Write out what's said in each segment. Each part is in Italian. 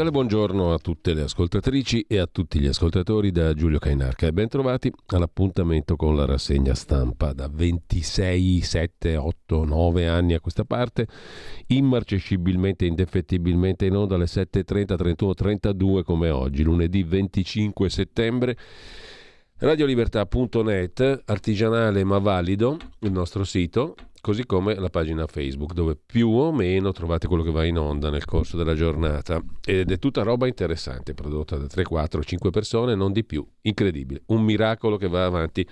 Cordiale buongiorno a tutte le ascoltatrici e a tutti gli ascoltatori da Giulio Cainarca. E bentrovati all'appuntamento con la rassegna stampa. Da 26, 7, 8, 9 anni a questa parte, immarcescibilmente, indefettibilmente in onda alle 7.30, 31, 32 come oggi, lunedì 25 settembre. Radiolibertà.net, artigianale ma valido, il nostro sito, così come la pagina Facebook dove più o meno trovate quello che va in onda nel corso della giornata. Ed è tutta roba interessante prodotta da 3, 4, 5 persone, non di più, incredibile, un miracolo che va avanti.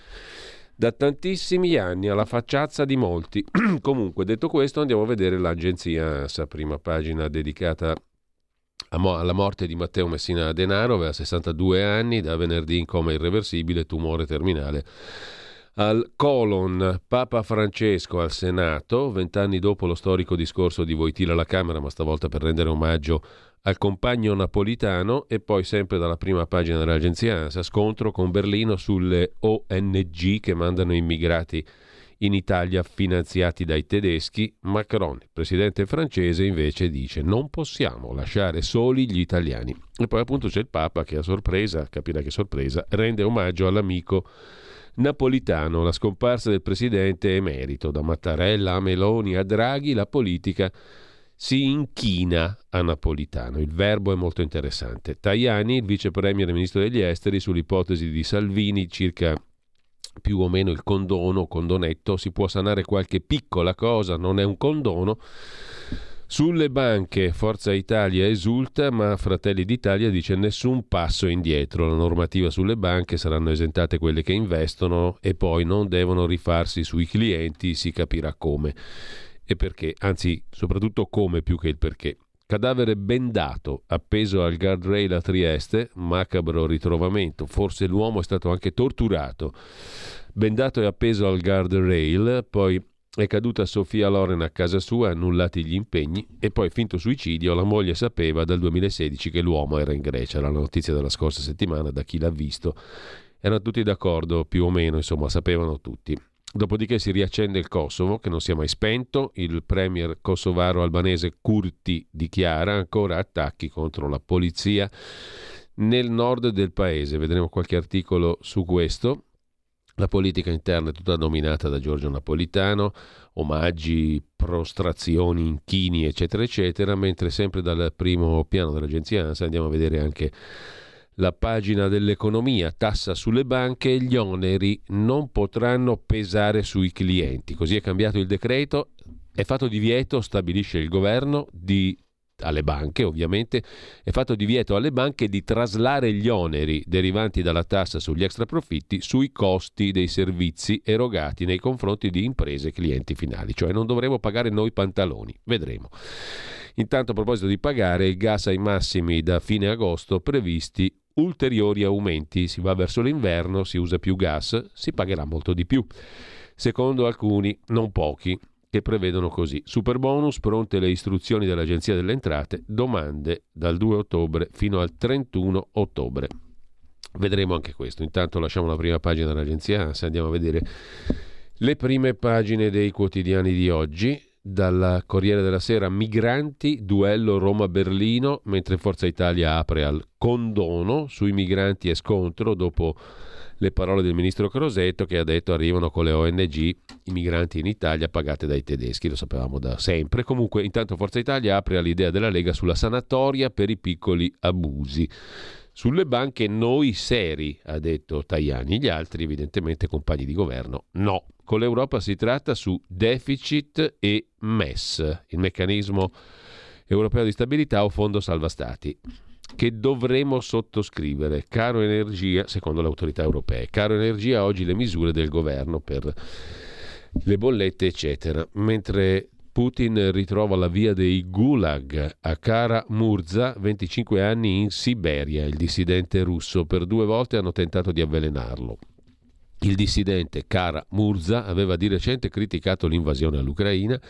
Da tantissimi anni alla facciazza di molti. Comunque, detto questo, andiamo a vedere l'agenzia ANSA, prima pagina dedicata alla morte di Matteo Messina Denaro, aveva 62 anni, da venerdì in coma irreversibile, tumore terminale al colon Papa Francesco al Senato, vent'anni dopo lo storico discorso di Voitila alla Camera, ma stavolta per rendere omaggio al compagno napolitano e poi sempre dalla prima pagina dell'agenzia ANSA, scontro con Berlino sulle ONG che mandano immigrati in Italia finanziati dai tedeschi. Macron, presidente francese, invece dice non possiamo lasciare soli gli italiani. E poi appunto c'è il Papa che a sorpresa, capirà che sorpresa, rende omaggio all'amico Napolitano, la scomparsa del presidente emerito, da Mattarella a Meloni a Draghi, la politica si inchina a Napolitano. Il verbo è molto interessante. Tajani, il vice premier e ministro degli esteri, sull'ipotesi di Salvini circa più o meno il condono, condonetto, si può sanare qualche piccola cosa, non è un condono sulle banche Forza Italia esulta, ma Fratelli d'Italia dice nessun passo indietro. La normativa sulle banche saranno esentate quelle che investono e poi non devono rifarsi sui clienti, si capirà come e perché, anzi soprattutto come più che il perché. Cadavere bendato, appeso al guardrail a Trieste, macabro ritrovamento, forse l'uomo è stato anche torturato. Bendato e appeso al guardrail, poi è caduta Sofia Loren a casa sua, annullati gli impegni e poi finto suicidio. La moglie sapeva dal 2016 che l'uomo era in Grecia. La notizia della scorsa settimana, da chi l'ha visto, erano tutti d'accordo, più o meno, insomma, sapevano tutti. Dopodiché si riaccende il Kosovo, che non si è mai spento. Il premier kosovaro albanese Kurti dichiara ancora attacchi contro la polizia nel nord del paese. Vedremo qualche articolo su questo. La politica interna è tutta dominata da Giorgio Napolitano, omaggi, prostrazioni, inchini, eccetera, eccetera, mentre sempre dal primo piano dell'agenzia ANSA andiamo a vedere anche la pagina dell'economia, tassa sulle banche e gli oneri non potranno pesare sui clienti. Così è cambiato il decreto, è fatto divieto, stabilisce il governo, di alle banche ovviamente, è fatto divieto alle banche di traslare gli oneri derivanti dalla tassa sugli extraprofitti sui costi dei servizi erogati nei confronti di imprese e clienti finali, cioè non dovremo pagare noi pantaloni, vedremo. Intanto a proposito di pagare, il gas ai massimi da fine agosto previsti ulteriori aumenti, si va verso l'inverno, si usa più gas, si pagherà molto di più. Secondo alcuni, non pochi, che prevedono così. Super bonus, pronte le istruzioni dell'Agenzia delle Entrate, domande dal 2 ottobre fino al 31 ottobre. Vedremo anche questo. Intanto lasciamo la prima pagina dell'Agenzia ANSA, andiamo a vedere le prime pagine dei quotidiani di oggi. dal Corriere della Sera migranti, duello Roma-Berlino, mentre Forza Italia apre al condono sui migranti e scontro dopo le parole del ministro Crosetto che ha detto arrivano con le ONG i migranti in Italia pagate dai tedeschi, lo sapevamo da sempre. Comunque intanto Forza Italia apre all'idea della Lega sulla sanatoria per i piccoli abusi. Sulle banche noi seri, ha detto Tajani, gli altri evidentemente compagni di governo no. Con l'Europa si tratta su deficit e MES, il meccanismo europeo di stabilità o fondo salva stati che dovremo sottoscrivere. Caro energia, secondo le autorità europee, caro energia oggi le misure del governo per le bollette, eccetera. Mentre Putin ritrova la via dei gulag a Kara Murza, 25 anni in Siberia. Il dissidente russo per due volte hanno tentato di avvelenarlo. Il dissidente Kara Murza aveva di recente criticato l'invasione all'Ucraina.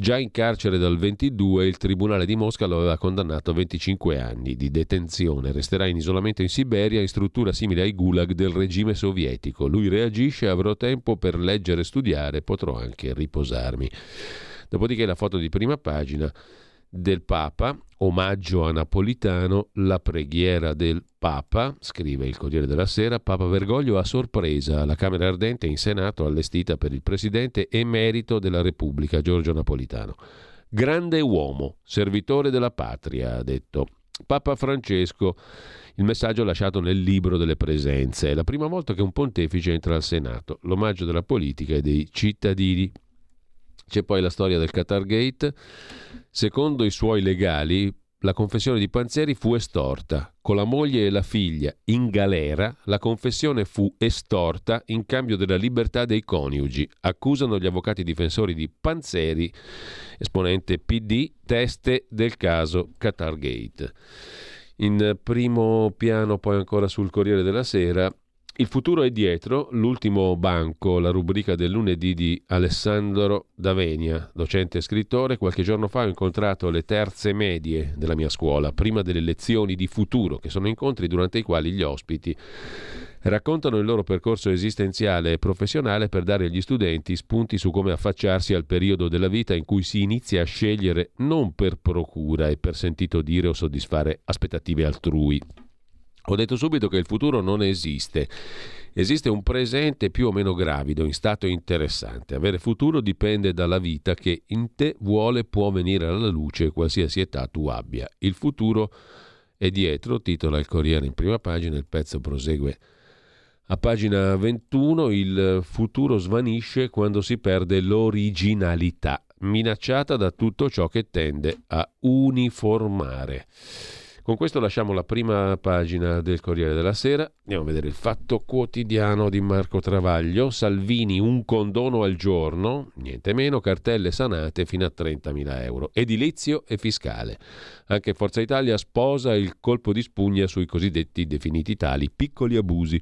Già in carcere dal 22 il Tribunale di Mosca lo aveva condannato a 25 anni di detenzione. Resterà in isolamento in Siberia in struttura simile ai gulag del regime sovietico. Lui reagisce, avrò tempo per leggere e studiare, potrò anche riposarmi. Dopodiché la foto di prima pagina del Papa, omaggio a Napolitano, la preghiera del Papa, scrive il Corriere della Sera, Papa Bergoglio a sorpresa alla Camera Ardente in Senato allestita per il Presidente emerito della Repubblica, Giorgio Napolitano. Grande uomo, servitore della patria, ha detto. Papa Francesco, il messaggio lasciato nel libro delle presenze. È la prima volta che un pontefice entra al Senato, l'omaggio della politica e dei cittadini. C'è poi la storia del Qatar Gate. Secondo i suoi legali, la confessione di Panzeri fu estorta. Con la moglie e la figlia in galera, la confessione fu estorta in cambio della libertà dei coniugi. Accusano gli avvocati difensori di Panzeri, esponente PD, teste del caso Qatar Gate. In primo piano, poi ancora sul Corriere della Sera, il futuro è dietro, l'ultimo banco, la rubrica del lunedì di Alessandro Davenia, docente e scrittore. Qualche giorno fa ho incontrato le terze medie della mia scuola, prima delle lezioni di futuro, che sono incontri durante i quali gli ospiti raccontano il loro percorso esistenziale e professionale per dare agli studenti spunti su come affacciarsi al periodo della vita in cui si inizia a scegliere non per procura e per sentito dire o soddisfare aspettative altrui ho detto subito che il futuro non esiste. Esiste un presente più o meno gravido, in stato interessante. Avere futuro dipende dalla vita che in te vuole può venire alla luce qualsiasi età tu abbia. Il futuro è dietro, titola il Corriere in prima pagina, il pezzo prosegue. A pagina 21 il futuro svanisce quando si perde l'originalità, minacciata da tutto ciò che tende a uniformare. Con questo lasciamo la prima pagina del Corriere della Sera. Andiamo a vedere il fatto quotidiano di Marco Travaglio. Salvini un condono al giorno, niente meno, cartelle sanate fino a 30.000 euro. Edilizio e fiscale. Anche Forza Italia sposa il colpo di spugna sui cosiddetti definiti tali piccoli abusi.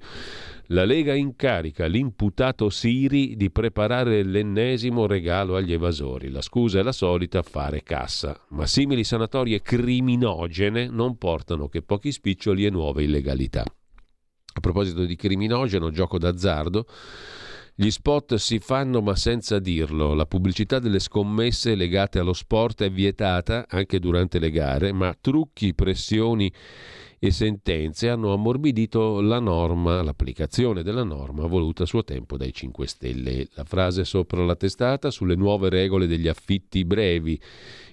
La Lega incarica l'imputato Siri di preparare l'ennesimo regalo agli evasori. La scusa è la solita, fare cassa. Ma simili sanatorie criminogene non portano che pochi spiccioli e nuove illegalità. A proposito di criminogeno, gioco d'azzardo, gli spot si fanno ma senza dirlo. La pubblicità delle scommesse legate allo sport è vietata anche durante le gare, ma trucchi, pressioni e sentenze hanno ammorbidito la norma, l'applicazione della norma voluta a suo tempo dai 5 Stelle. La frase sopra la testata sulle nuove regole degli affitti brevi.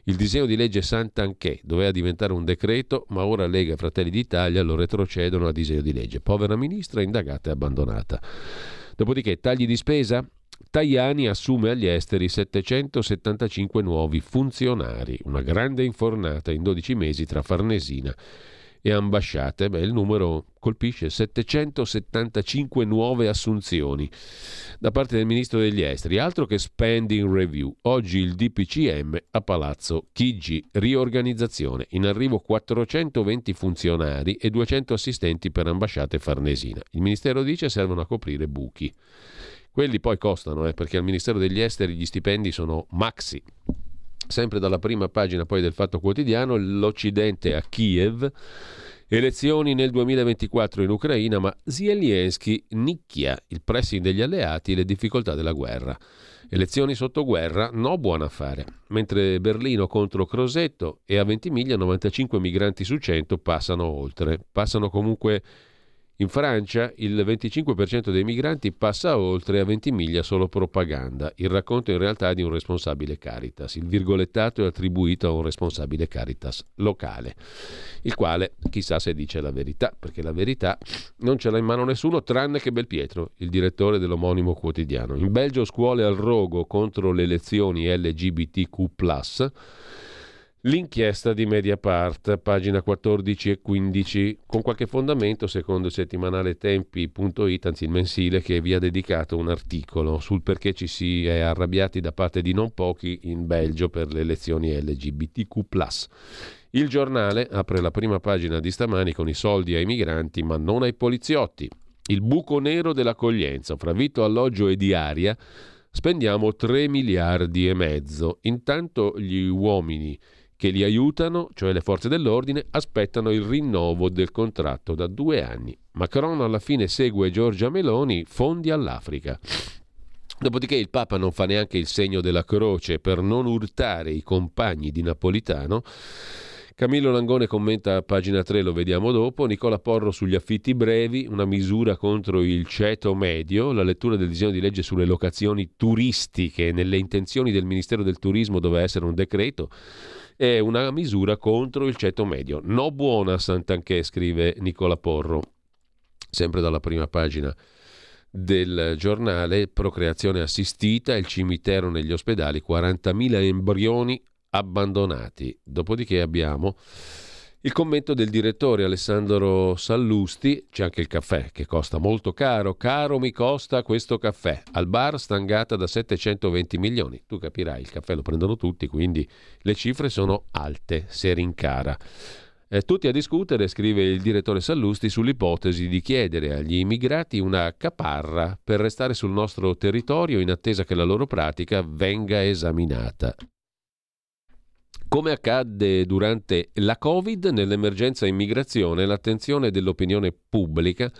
Il disegno di legge Sant'Anché doveva diventare un decreto, ma ora Lega e Fratelli d'Italia lo retrocedono a disegno di legge. Povera ministra indagata e abbandonata. Dopodiché tagli di spesa? Tajani assume agli esteri 775 nuovi funzionari, una grande infornata in 12 mesi tra Farnesina e ambasciate, beh, il numero colpisce 775 nuove assunzioni da parte del ministro degli esteri, altro che spending review. Oggi il DPCM a Palazzo Chigi, riorganizzazione, in arrivo 420 funzionari e 200 assistenti per ambasciate farnesina. Il ministero dice servono a coprire buchi. Quelli poi costano, eh, perché al Ministero degli Esteri gli stipendi sono maxi. Sempre dalla prima pagina poi del Fatto Quotidiano, l'Occidente a Kiev Elezioni nel 2024 in Ucraina, ma Zelensky nicchia il pressing degli alleati e le difficoltà della guerra. Elezioni sotto guerra, no buon affare. Mentre Berlino contro Crosetto e a Ventimiglia 95 migranti su 100 passano oltre. Passano comunque in Francia il 25% dei migranti passa oltre a 20 miglia solo propaganda. Il racconto in realtà è di un responsabile Caritas. Il virgolettato è attribuito a un responsabile Caritas locale, il quale chissà se dice la verità, perché la verità non ce l'ha in mano nessuno tranne che Belpietro, il direttore dell'omonimo quotidiano. In Belgio scuole al rogo contro le elezioni LGBTQ L'inchiesta di Mediapart, pagina 14 e 15, con qualche fondamento secondo il settimanale Tempi.it, anzi il mensile, che vi ha dedicato un articolo sul perché ci si è arrabbiati da parte di non pochi in Belgio per le elezioni LGBTQ. Il giornale apre la prima pagina di stamani con i soldi ai migranti, ma non ai poliziotti. Il buco nero dell'accoglienza, fra vitto, alloggio e diaria, spendiamo 3 miliardi e mezzo. Intanto gli uomini che li aiutano, cioè le forze dell'ordine, aspettano il rinnovo del contratto da due anni. Macron alla fine segue Giorgia Meloni, fondi all'Africa. Dopodiché il Papa non fa neanche il segno della croce per non urtare i compagni di Napolitano. Camillo Langone commenta a pagina 3, lo vediamo dopo. Nicola Porro sugli affitti brevi, una misura contro il ceto medio, la lettura del disegno di legge sulle locazioni turistiche nelle intenzioni del Ministero del Turismo doveva essere un decreto è una misura contro il ceto medio. No buona Sant'Anché, scrive Nicola Porro, sempre dalla prima pagina del giornale Procreazione assistita, il cimitero negli ospedali, 40.000 embrioni abbandonati. Dopodiché abbiamo il commento del direttore Alessandro Sallusti, c'è anche il caffè che costa molto caro, caro mi costa questo caffè, al bar stangata da 720 milioni, tu capirai, il caffè lo prendono tutti, quindi le cifre sono alte, se rincara. Eh, tutti a discutere, scrive il direttore Sallusti, sull'ipotesi di chiedere agli immigrati una caparra per restare sul nostro territorio in attesa che la loro pratica venga esaminata. Come accadde durante la Covid, nell'emergenza immigrazione l'attenzione dell'opinione pubblica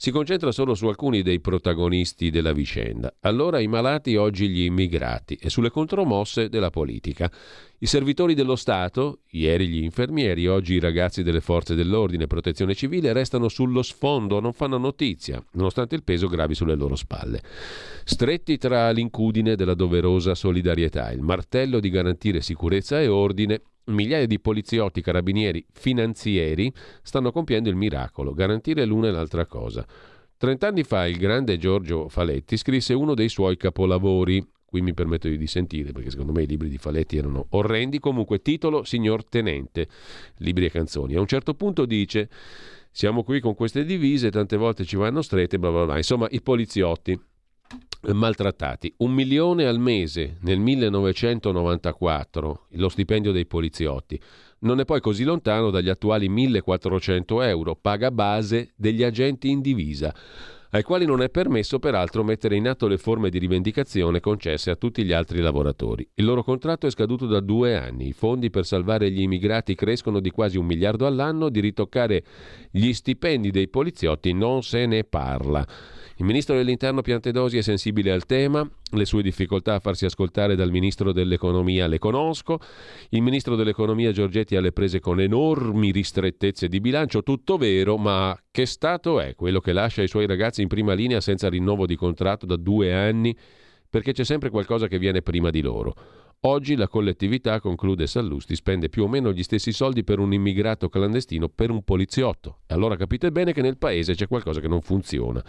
si concentra solo su alcuni dei protagonisti della vicenda. Allora i malati, oggi gli immigrati e sulle contromosse della politica. I servitori dello Stato, ieri gli infermieri, oggi i ragazzi delle forze dell'ordine e protezione civile, restano sullo sfondo, non fanno notizia, nonostante il peso gravi sulle loro spalle. Stretti tra l'incudine della doverosa solidarietà, il martello di garantire sicurezza e ordine, migliaia di poliziotti, carabinieri, finanzieri stanno compiendo il miracolo, garantire l'una e l'altra cosa. Trent'anni fa il grande Giorgio Faletti scrisse uno dei suoi capolavori, Qui mi permetto di dissentire perché secondo me i libri di Faletti erano orrendi. Comunque, titolo Signor Tenente, libri e canzoni. A un certo punto dice: Siamo qui con queste divise, tante volte ci vanno strette, bla bla bla. Insomma, i poliziotti maltrattati. Un milione al mese nel 1994, lo stipendio dei poliziotti. Non è poi così lontano dagli attuali 1400 euro, paga base degli agenti in divisa ai quali non è permesso peraltro mettere in atto le forme di rivendicazione concesse a tutti gli altri lavoratori. Il loro contratto è scaduto da due anni, i fondi per salvare gli immigrati crescono di quasi un miliardo all'anno, di ritoccare gli stipendi dei poliziotti non se ne parla. Il ministro dell'Interno Piantedosi è sensibile al tema, le sue difficoltà a farsi ascoltare dal ministro dell'Economia le conosco, il ministro dell'Economia Giorgetti ha le prese con enormi ristrettezze di bilancio, tutto vero, ma che Stato è quello che lascia i suoi ragazzi in prima linea senza rinnovo di contratto da due anni? Perché c'è sempre qualcosa che viene prima di loro. Oggi la collettività, conclude Sallusti, spende più o meno gli stessi soldi per un immigrato clandestino per un poliziotto. Allora capite bene che nel paese c'è qualcosa che non funziona.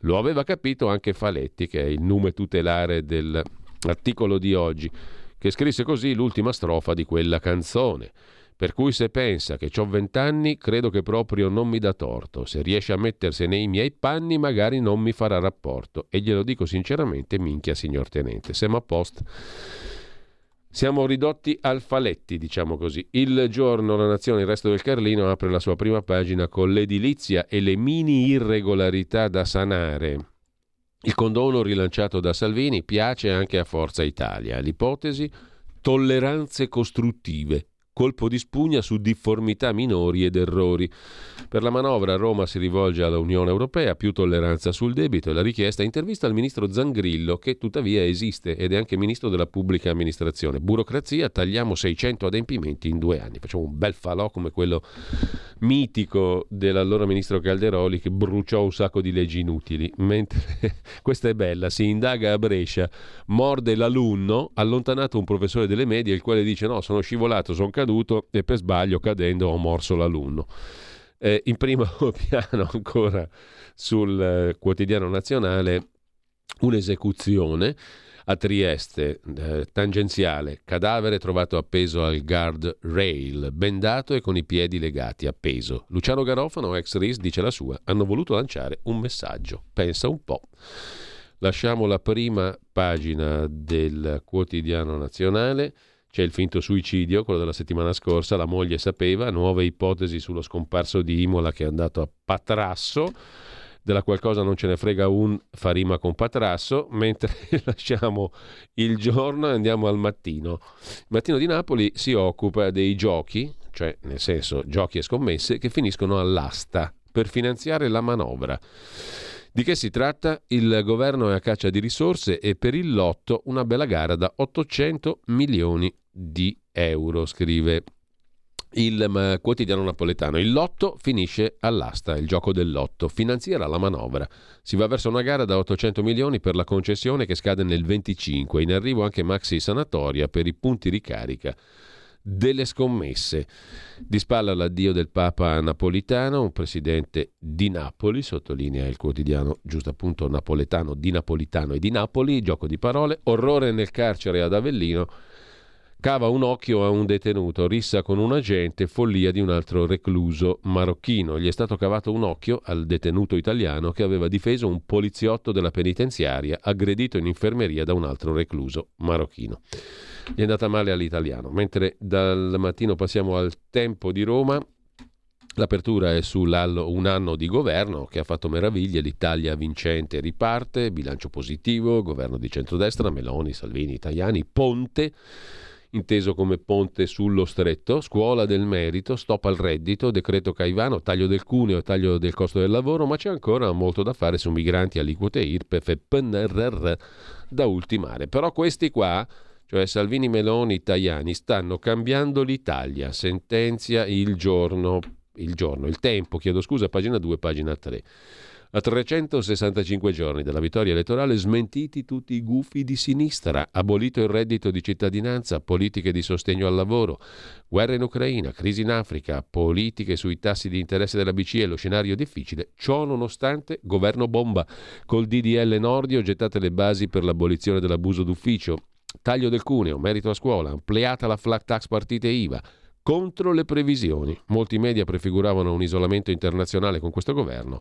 Lo aveva capito anche Faletti, che è il nome tutelare dell'articolo di oggi, che scrisse così l'ultima strofa di quella canzone. Per cui se pensa che ho vent'anni, credo che proprio non mi dà torto. Se riesce a mettersi nei miei panni, magari non mi farà rapporto. E glielo dico sinceramente, minchia, signor tenente. Siamo a posto. Siamo ridotti al faletti, diciamo così. Il giorno La Nazione, il resto del Carlino, apre la sua prima pagina con l'edilizia e le mini irregolarità da sanare. Il condono rilanciato da Salvini piace anche a Forza Italia. L'ipotesi tolleranze costruttive. Colpo di spugna su difformità minori ed errori. Per la manovra Roma si rivolge all'Unione Europea, più tolleranza sul debito e la richiesta intervista al ministro Zangrillo che tuttavia esiste ed è anche ministro della pubblica amministrazione. Burocrazia, tagliamo 600 adempimenti in due anni. Facciamo un bel falò come quello mitico dell'allora ministro Calderoli che bruciò un sacco di leggi inutili. Mentre questa è bella, si indaga a Brescia, morde l'alunno, allontanato un professore delle medie, il quale dice no, sono scivolato, sono caduto e per sbaglio cadendo ho morso l'alunno. Eh, in primo piano ancora sul eh, quotidiano nazionale un'esecuzione a Trieste, eh, tangenziale, cadavere trovato appeso al guard rail, bendato e con i piedi legati, appeso. Luciano Garofano, ex RIS, dice la sua, hanno voluto lanciare un messaggio. Pensa un po'. Lasciamo la prima pagina del quotidiano nazionale. C'è il finto suicidio, quello della settimana scorsa, la moglie sapeva, nuove ipotesi sullo scomparso di Imola che è andato a Patrasso della qualcosa non ce ne frega un, fa rima con Patrasso, mentre lasciamo il giorno e andiamo al mattino. Il mattino di Napoli si occupa dei giochi, cioè nel senso giochi e scommesse, che finiscono all'asta per finanziare la manovra. Di che si tratta? Il governo è a caccia di risorse e per il lotto una bella gara da 800 milioni di euro, scrive il quotidiano napoletano. Il lotto finisce all'asta, il gioco del lotto, finanzierà la manovra. Si va verso una gara da 800 milioni per la concessione che scade nel 25, in arrivo anche maxi sanatoria per i punti ricarica delle scommesse. Di spalla l'addio del Papa Napolitano, un presidente di Napoli, sottolinea il quotidiano giusto appunto napoletano, di Napolitano e di Napoli, gioco di parole, orrore nel carcere ad Avellino Cava un occhio a un detenuto, rissa con un agente, follia di un altro recluso marocchino. Gli è stato cavato un occhio al detenuto italiano che aveva difeso un poliziotto della penitenziaria aggredito in infermeria da un altro recluso marocchino. Gli è andata male all'italiano. Mentre dal mattino passiamo al tempo di Roma, L'apertura è su un anno di governo che ha fatto meraviglie, l'Italia vincente riparte, bilancio positivo, governo di centrodestra, Meloni, Salvini, Tajani, Ponte inteso come ponte sullo stretto, scuola del merito, stop al reddito, decreto Caivano, taglio del cuneo taglio del costo del lavoro, ma c'è ancora molto da fare su migranti, aliquote IRPEF e PNRR da ultimare. Però questi qua, cioè Salvini, Meloni, Tajani, stanno cambiando l'Italia, sentenzia il giorno, il giorno, il tempo, chiedo scusa, pagina 2, pagina 3. A 365 giorni dalla vittoria elettorale smentiti tutti i gufi di sinistra, abolito il reddito di cittadinanza, politiche di sostegno al lavoro, guerra in Ucraina, crisi in Africa, politiche sui tassi di interesse della BCE lo scenario difficile, ciò nonostante governo bomba, col DDL Nordio gettate le basi per l'abolizione dell'abuso d'ufficio, taglio del cuneo, merito a scuola, ampliata la flat tax partite IVA, contro le previsioni. Molti media prefiguravano un isolamento internazionale con questo governo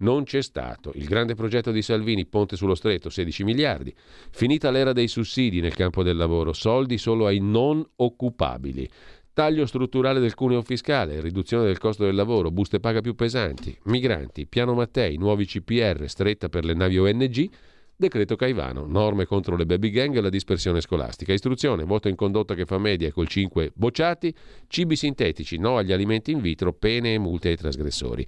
non c'è stato. Il grande progetto di Salvini, Ponte sullo Stretto, 16 miliardi. Finita l'era dei sussidi nel campo del lavoro, soldi solo ai non occupabili. Taglio strutturale del cuneo fiscale, riduzione del costo del lavoro, buste paga più pesanti, migranti, piano Mattei, nuovi CPR, stretta per le navi ONG, Decreto Caivano, norme contro le baby gang e la dispersione scolastica. Istruzione, voto in condotta che fa media col 5 bocciati, cibi sintetici, no agli alimenti in vitro, pene e multe ai trasgressori.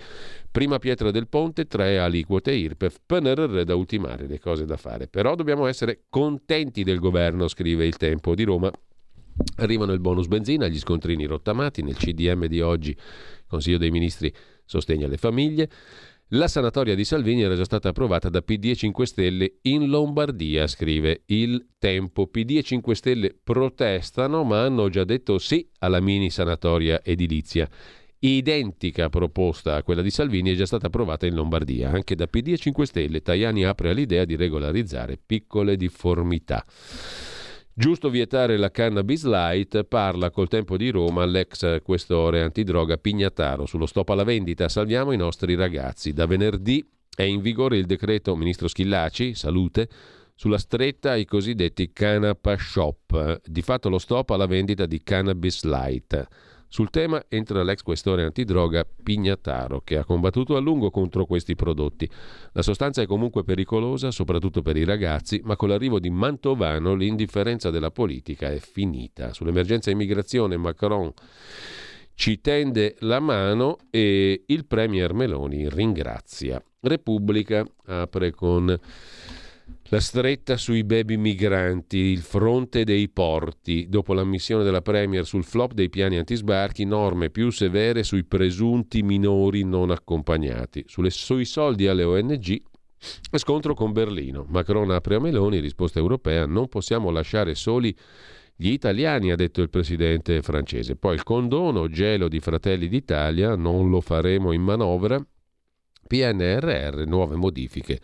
Prima pietra del ponte, tre aliquote IRPEF, PNRR da ultimare, le cose da fare. Però dobbiamo essere contenti del governo, scrive il Tempo di Roma. Arrivano il bonus benzina, gli scontrini rottamati, nel CDM di oggi, Consiglio dei Ministri sostegna le famiglie. La sanatoria di Salvini era già stata approvata da PD e 5 Stelle in Lombardia, scrive il Tempo. PD e 5 Stelle protestano ma hanno già detto sì alla mini sanatoria edilizia. Identica proposta a quella di Salvini è già stata approvata in Lombardia, anche da PD e 5 Stelle. Tajani apre all'idea di regolarizzare piccole difformità. Giusto vietare la cannabis light, parla col tempo di Roma l'ex questore antidroga Pignataro sullo stop alla vendita. Salviamo i nostri ragazzi. Da venerdì è in vigore il decreto ministro Schillaci, salute, sulla stretta ai cosiddetti canapa shop. Di fatto lo stop alla vendita di cannabis light Sul tema entra l'ex questore antidroga Pignataro, che ha combattuto a lungo contro questi prodotti. La sostanza è comunque pericolosa, soprattutto per i ragazzi, ma con l'arrivo di Mantovano l'indifferenza della politica è finita. Sull'emergenza immigrazione Macron ci tende la mano e il Premier Meloni ringrazia. Repubblica apre con la stretta sui baby migranti, il fronte dei porti, dopo l'ammissione della Premier sul flop dei piani antisbarchi, norme più severe sui presunti minori non accompagnati. Sulle, sui soldi alle ONG, scontro con Berlino. Macron apre a Meloni, risposta europea, non possiamo lasciare soli gli italiani, ha detto il presidente francese. Poi il condono, gelo di Fratelli d'Italia, non lo faremo in manovra. PNRR, nuove modifiche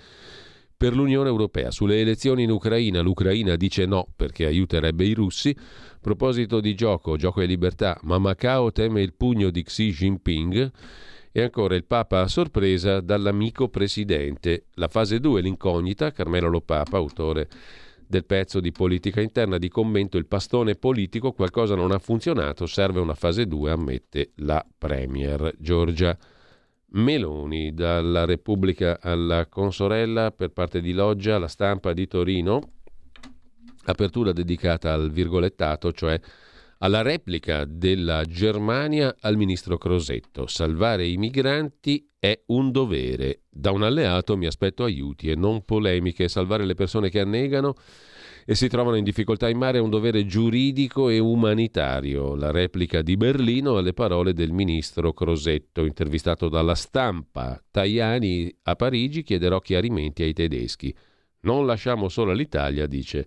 per l'Unione Europea. Sulle elezioni in Ucraina, l'Ucraina dice no perché aiuterebbe i russi. Proposito di gioco, gioco e libertà, ma Macao teme il pugno di Xi Jinping. E ancora il Papa a sorpresa dall'amico presidente. La fase 2, l'incognita, Carmelo Lopapa, autore del pezzo di politica interna di commento Il pastone politico, qualcosa non ha funzionato, serve una fase 2, ammette la Premier Giorgia. Meloni, dalla Repubblica alla consorella per parte di Loggia, la stampa di Torino, apertura dedicata al virgolettato, cioè alla replica della Germania al ministro Crosetto. Salvare i migranti è un dovere. Da un alleato mi aspetto aiuti e non polemiche. Salvare le persone che annegano e si trovano in difficoltà in mare è un dovere giuridico e umanitario. La replica di Berlino alle parole del ministro Crosetto, intervistato dalla stampa. Tajani a Parigi chiederò chiarimenti ai tedeschi. Non lasciamo solo l'Italia, dice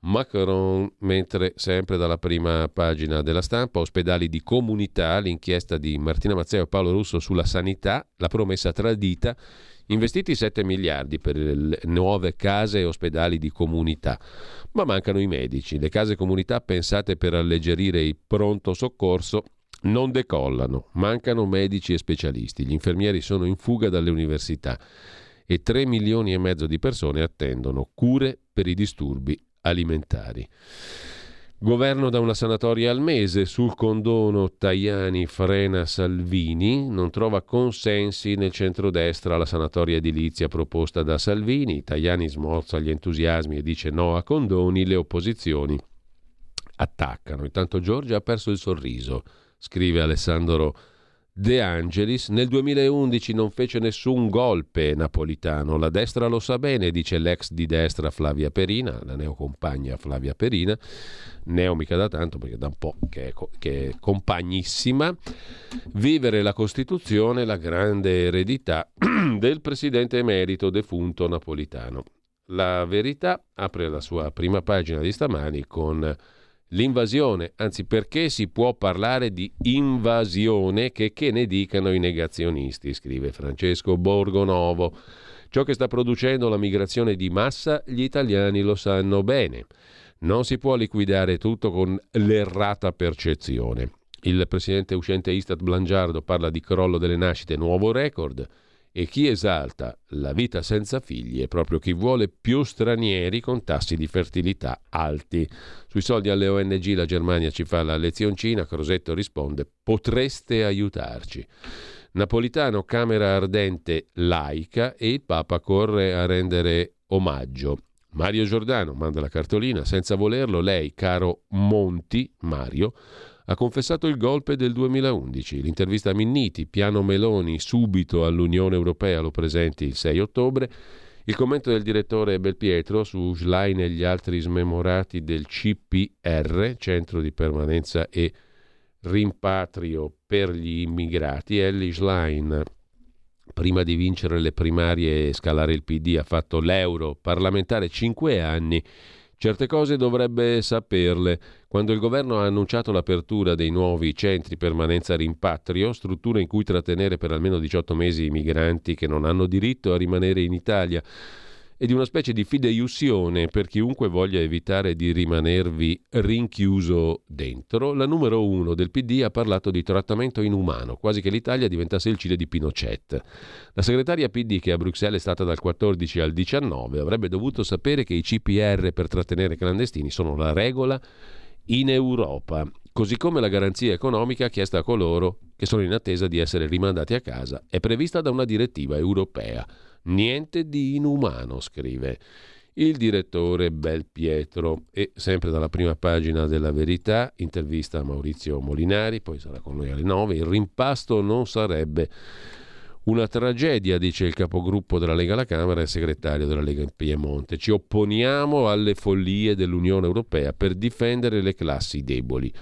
Macron, mentre sempre dalla prima pagina della stampa, ospedali di comunità, l'inchiesta di Martina Mazzeo e Paolo Russo sulla sanità, la promessa tradita Investiti 7 miliardi per le nuove case e ospedali di comunità, ma mancano i medici. Le case comunità pensate per alleggerire il pronto soccorso non decollano, mancano medici e specialisti, gli infermieri sono in fuga dalle università e 3 milioni e mezzo di persone attendono cure per i disturbi alimentari. Governo da una sanatoria al mese sul condono Tajani frena Salvini, non trova consensi nel centrodestra la sanatoria edilizia proposta da Salvini, Tajani smorza gli entusiasmi e dice no a condoni, le opposizioni attaccano. Intanto Giorgia ha perso il sorriso, scrive Alessandro De Angelis nel 2011 non fece nessun golpe napolitano. La destra lo sa bene, dice l'ex di destra Flavia Perina, la neocompagna Flavia Perina, neo mica da tanto perché da un po' che è, che è compagnissima. Vivere la Costituzione, la grande eredità del presidente emerito defunto napolitano. La verità apre la sua prima pagina di stamani con l'invasione, anzi perché si può parlare di invasione che, che ne dicano i negazionisti, scrive Francesco Borgonovo. Ciò che sta producendo la migrazione di massa gli italiani lo sanno bene. Non si può liquidare tutto con l'errata percezione. Il presidente uscente Istat Blangiardo parla di crollo delle nascite, nuovo record. E chi esalta la vita senza figli è proprio chi vuole più stranieri con tassi di fertilità alti. Sui soldi alle ONG la Germania ci fa la lezioncina, Crosetto risponde potreste aiutarci. Napolitano, Camera ardente laica e il Papa corre a rendere omaggio. Mario Giordano manda la cartolina, senza volerlo lei, caro Monti, Mario, ha confessato il golpe del 2011. L'intervista a Minniti, piano Meloni subito all'Unione Europea, lo presenti il 6 ottobre. Il commento del direttore Belpietro su Schlein e gli altri smemorati del CPR, Centro di Permanenza e Rimpatrio per gli Immigrati. Ellie Schlein, prima di vincere le primarie e scalare il PD, ha fatto l'euro parlamentare 5 anni Certe cose dovrebbe saperle. Quando il governo ha annunciato l'apertura dei nuovi centri permanenza rimpatrio, strutture in cui trattenere per almeno 18 mesi i migranti che non hanno diritto a rimanere in Italia, e di una specie di fideiussione per chiunque voglia evitare di rimanervi rinchiuso dentro, la numero uno del PD ha parlato di trattamento inumano, quasi che l'Italia diventasse il Cile di Pinochet. La segretaria PD, che a Bruxelles è stata dal 14 al 19, avrebbe dovuto sapere che i CPR per trattenere clandestini sono la regola in Europa. così come la garanzia economica chiesta a coloro che sono in attesa di essere rimandati a casa è prevista da una direttiva europea. Niente di inumano, scrive il direttore Belpietro. E sempre dalla prima pagina della Verità, intervista a Maurizio Molinari, poi sarà con noi alle 9, il rimpasto non sarebbe una tragedia, dice il capogruppo della Lega alla Camera e segretario della Lega in Piemonte. Ci opponiamo alle follie dell'Unione Europea per difendere le classi deboli.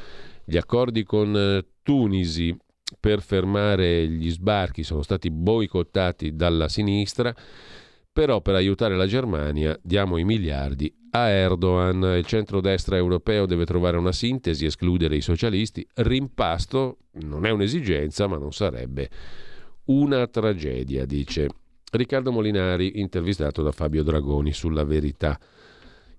Gli accordi con eh, Tunisi per fermare gli sbarchi sono stati boicottati dalla sinistra, però per aiutare la Germania diamo i miliardi a Erdogan. Il centrodestra europeo deve trovare una sintesi, escludere i socialisti. Rimpasto non è un'esigenza, ma non sarebbe una tragedia, dice Riccardo Molinari, intervistato da Fabio Dragoni sulla verità.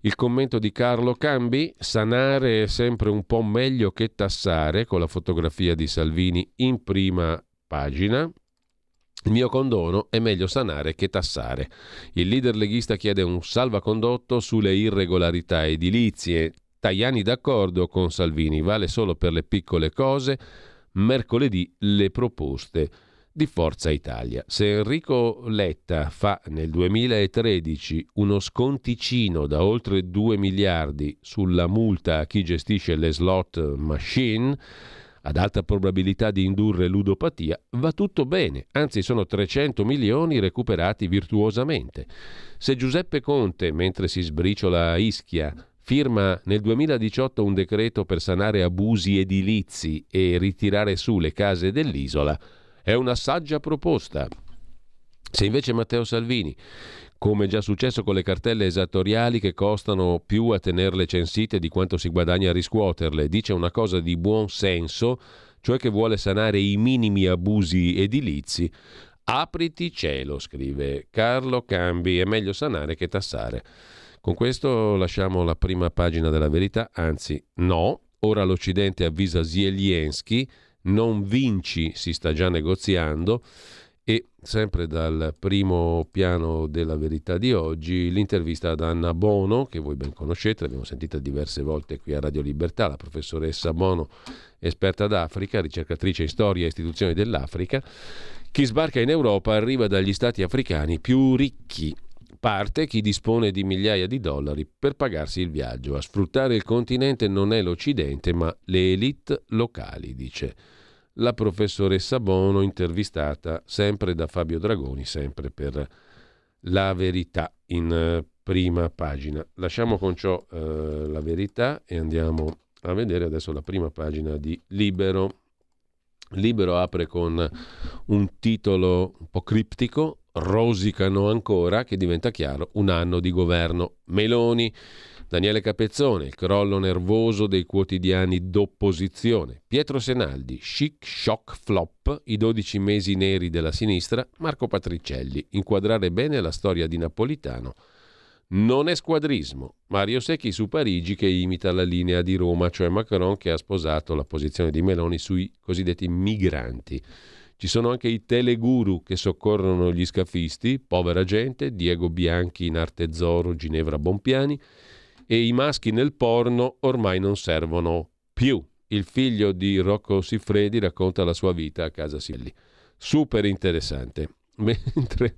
Il commento di Carlo Cambi, sanare è sempre un po' meglio che tassare, con la fotografia di Salvini in prima pagina. Il mio condono è meglio sanare che tassare. Il leader leghista chiede un salvacondotto sulle irregolarità edilizie. Tajani d'accordo con Salvini, vale solo per le piccole cose. Mercoledì le proposte di Forza Italia. Se Enrico Letta fa nel 2013 uno sconticino da oltre 2 miliardi sulla multa a chi gestisce le slot machine, ad alta probabilità di indurre ludopatia, va tutto bene, anzi sono 300 milioni recuperati virtuosamente. Se Giuseppe Conte, mentre si sbriciola a Ischia, firma nel 2018 un decreto per sanare abusi edilizi e ritirare su le case dell'isola, è una saggia proposta. Se invece Matteo Salvini, come già successo con le cartelle esattoriali che costano più a tenerle censite di quanto si guadagna a riscuoterle, dice una cosa di buon senso, cioè che vuole sanare i minimi abusi edilizi, apriti cielo, scrive Carlo Cambi, è meglio sanare che tassare. Con questo lasciamo la prima pagina della verità, anzi no, ora l'Occidente avvisa Zelensky non vinci si sta già negoziando e sempre dal primo piano della verità di oggi l'intervista ad Anna Bono, che voi ben conoscete, l'abbiamo sentita diverse volte qui a Radio Libertà, la professoressa Bono, esperta d'Africa, ricercatrice in storia e istituzioni dell'Africa. Chi sbarca in Europa arriva dagli stati africani più ricchi parte chi dispone di migliaia di dollari per pagarsi il viaggio. A sfruttare il continente non è l'Occidente, ma le elite locali, dice la professoressa Bono, intervistata sempre da Fabio Dragoni, sempre per la verità in eh, prima pagina. Lasciamo con ciò eh, la verità e andiamo a vedere adesso la prima pagina di Libero. Libero apre con un titolo un po' criptico, Rosicano ancora, che diventa chiaro, un anno di governo Meloni. Daniele Capezzone, il crollo nervoso dei quotidiani d'opposizione. Pietro Senaldi, chic shock flop, i 12 mesi neri della sinistra. Marco Patricelli, inquadrare bene la storia di Napolitano. Non è squadrismo. Mario Secchi su Parigi che imita la linea di Roma, cioè Macron che ha sposato la posizione di Meloni sui cosiddetti migranti. Ci sono anche i teleguru che soccorrono gli scafisti, povera gente, Diego Bianchi in Arte Zoro, Ginevra Bompiani, e i maschi nel porno ormai non servono più. Il figlio di Rocco Siffredi racconta la sua vita a casa Silli. Super interessante. Mentre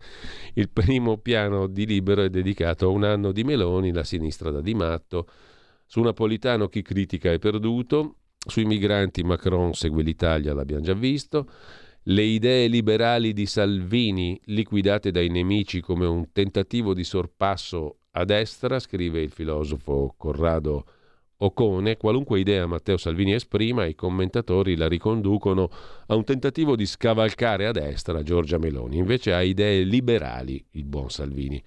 il primo piano di Libero è dedicato a un anno di Meloni, la sinistra da Di Matto. Su Napolitano chi critica è perduto. Sui migranti Macron segue l'Italia, l'abbiamo già visto. Le idee liberali di Salvini, liquidate dai nemici come un tentativo di sorpasso a destra, scrive il filosofo Corrado Ocone, qualunque idea Matteo Salvini esprima, i commentatori la riconducono a un tentativo di scavalcare a destra Giorgia Meloni. Invece ha idee liberali il buon Salvini.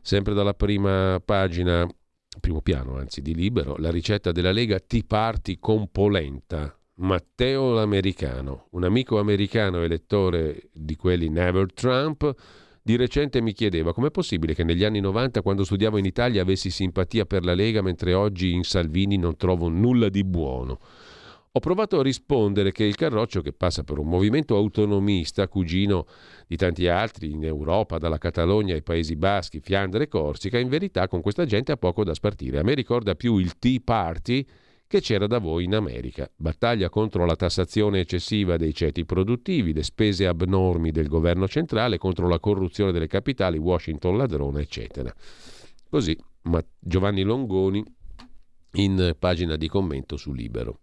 Sempre dalla prima pagina, primo piano anzi, di Libero, la ricetta della Lega Tea Party con polenta. Matteo l'americano, un amico americano elettore di quelli Never Trump, di recente mi chiedeva com'è possibile che negli anni 90, quando studiavo in Italia, avessi simpatia per la Lega, mentre oggi in Salvini non trovo nulla di buono. Ho provato a rispondere che il Carroccio, che passa per un movimento autonomista, cugino di tanti altri in Europa, dalla Catalogna ai Paesi Baschi, Fiandre e Corsica, in verità con questa gente ha poco da spartire. A me ricorda più il Tea Party che c'era da voi in America. Battaglia contro la tassazione eccessiva dei ceti produttivi, le spese abnormi del governo centrale, contro la corruzione delle capitali, Washington ladrona, eccetera. Così Giovanni Longoni in pagina di commento su Libero.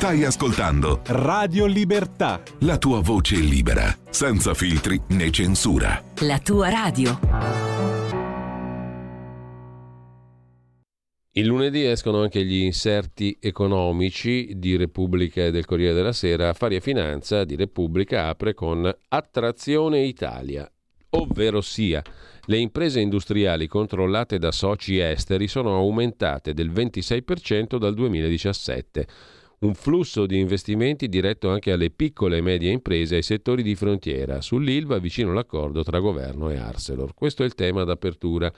Stai ascoltando Radio Libertà. La tua voce libera, senza filtri né censura. La tua radio. Il lunedì escono anche gli inserti economici di Repubblica e del Corriere della Sera. Affari e Finanza di Repubblica apre con Attrazione Italia, ovvero sia le imprese industriali controllate da soci esteri sono aumentate del 26% dal 2017 un flusso di investimenti diretto anche alle piccole e medie imprese e ai settori di frontiera. Sull'ILVA vicino l'accordo tra governo e Arcelor. Questo è il tema d'apertura.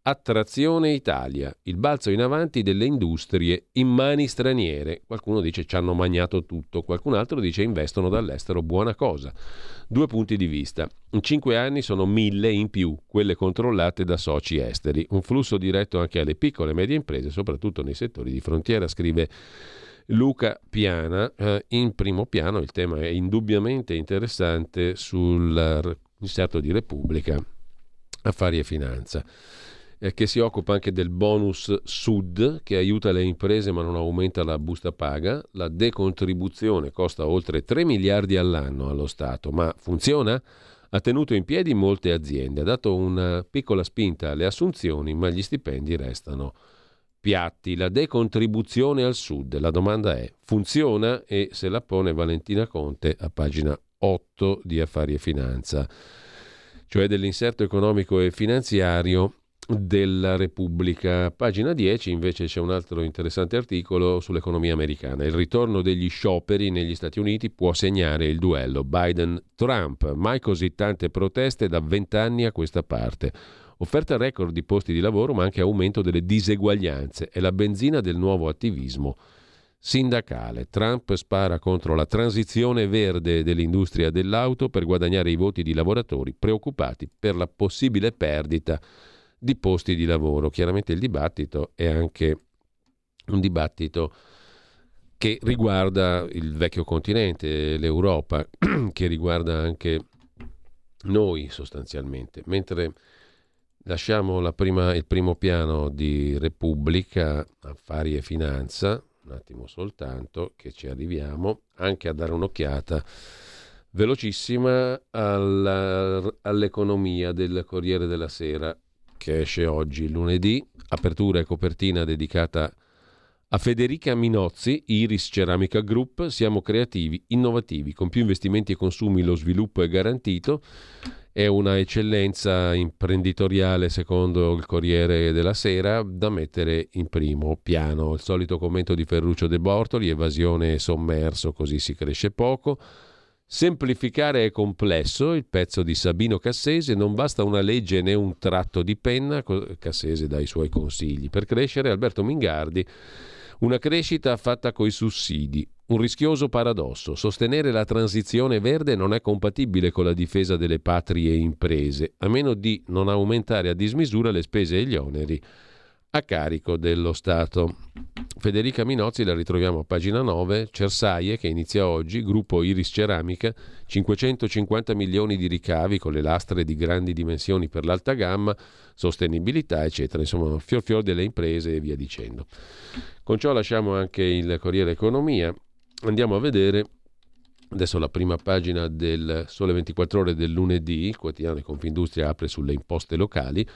Attrazione Italia, il balzo in avanti delle industrie in mani straniere. Qualcuno dice ci hanno magnato tutto, qualcun altro dice investono dall'estero, buona cosa. Due punti di vista. In cinque anni sono mille in più quelle controllate da soci esteri. Un flusso diretto anche alle piccole e medie imprese, soprattutto nei settori di frontiera, scrive Luca Piana. Eh, in primo piano il tema è indubbiamente interessante sull'inserto di Repubblica, Affari e Finanza, eh, che si occupa anche del bonus Sud che aiuta le imprese ma non aumenta la busta paga. La decontribuzione costa oltre 3 miliardi all'anno allo Stato, ma funziona? ha tenuto in piedi molte aziende, ha dato una piccola spinta alle assunzioni, ma gli stipendi restano piatti, la decontribuzione al sud. La domanda è, funziona? E se la pone Valentina Conte a pagina 8 di Affari e Finanza, cioè dell'inserto economico e finanziario della Repubblica. Pagina 10 invece c'è un altro interessante articolo sull'economia americana. Il ritorno degli scioperi negli Stati Uniti può segnare il duello Biden-Trump. Mai così tante proteste da vent'anni a questa parte. Offerta record di posti di lavoro, ma anche aumento delle diseguaglianze. È la benzina del nuovo attivismo sindacale. Trump spara contro la transizione verde dell'industria dell'auto per guadagnare i voti di lavoratori preoccupati per la possibile perdita di posti di lavoro. Chiaramente il dibattito è anche un dibattito che riguarda il vecchio continente, l'Europa, che riguarda anche noi sostanzialmente, mentre Lasciamo prima, il primo piano di Repubblica, Affari e Finanza, un attimo soltanto che ci arriviamo, anche a dare un'occhiata velocissima alla, all'economia del Corriere della Sera che esce oggi lunedì, apertura e copertina dedicata a Federica Minozzi, Iris Ceramica Group, siamo creativi, innovativi, con più investimenti e consumi lo sviluppo è garantito è una eccellenza imprenditoriale, secondo il Corriere della Sera, da mettere in primo piano. Il solito commento di Ferruccio De Bortoli, evasione sommerso, così si cresce poco. Semplificare è complesso, il pezzo di Sabino Cassese, non basta una legge né un tratto di penna, Cassese dà i suoi consigli. Per crescere, Alberto Mingardi, una crescita fatta coi sussidi, un rischioso paradosso. Sostenere la transizione verde non è compatibile con la difesa delle patrie imprese, a meno di non aumentare a dismisura le spese e gli oneri a carico dello Stato. Federica Minozzi la ritroviamo a pagina 9, Cersaie che inizia oggi, gruppo Iris Ceramica, 550 milioni di ricavi con le lastre di grandi dimensioni per l'alta gamma, sostenibilità eccetera, insomma fior fior delle imprese e via dicendo. Con ciò lasciamo anche il Corriere Economia, andiamo a vedere Adesso la prima pagina del Sole 24 ore del lunedì, il quotidiano di Confindustria apre sulle imposte locali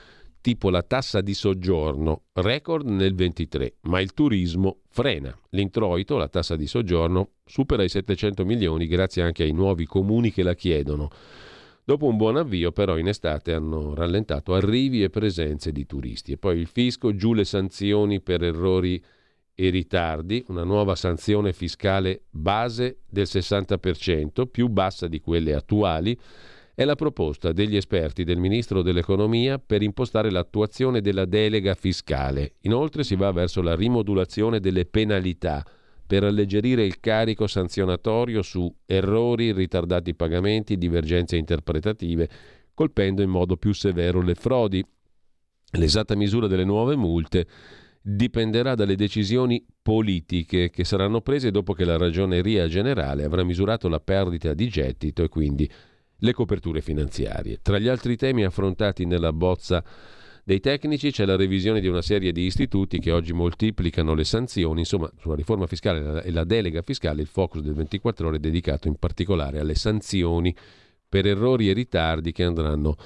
tipo la tassa di soggiorno, record nel 23, ma il turismo frena. L'introito, la tassa di soggiorno, supera i 700 milioni grazie anche ai nuovi comuni che la chiedono. Dopo un buon avvio, però, in estate hanno rallentato arrivi e presenze di turisti. E poi il fisco, giù le sanzioni per errori e ritardi, una nuova sanzione fiscale base del 60%, più bassa di quelle attuali è la proposta degli esperti del Ministro dell'Economia per impostare l'attuazione della delega fiscale. Inoltre si va verso la rimodulazione delle penalità per alleggerire il carico sanzionatorio su errori, ritardati pagamenti, divergenze interpretative, colpendo in modo più severo le frodi. L'esatta misura delle nuove multe dipenderà dalle decisioni politiche che saranno prese dopo che la ragioneria generale avrà misurato la perdita di gettito e quindi le coperture finanziarie. Tra gli altri temi affrontati nella bozza dei tecnici c'è la revisione di una serie di istituti che oggi moltiplicano le sanzioni, insomma sulla riforma fiscale e la delega fiscale il focus del 24 ore è dedicato in particolare alle sanzioni per errori e ritardi che andranno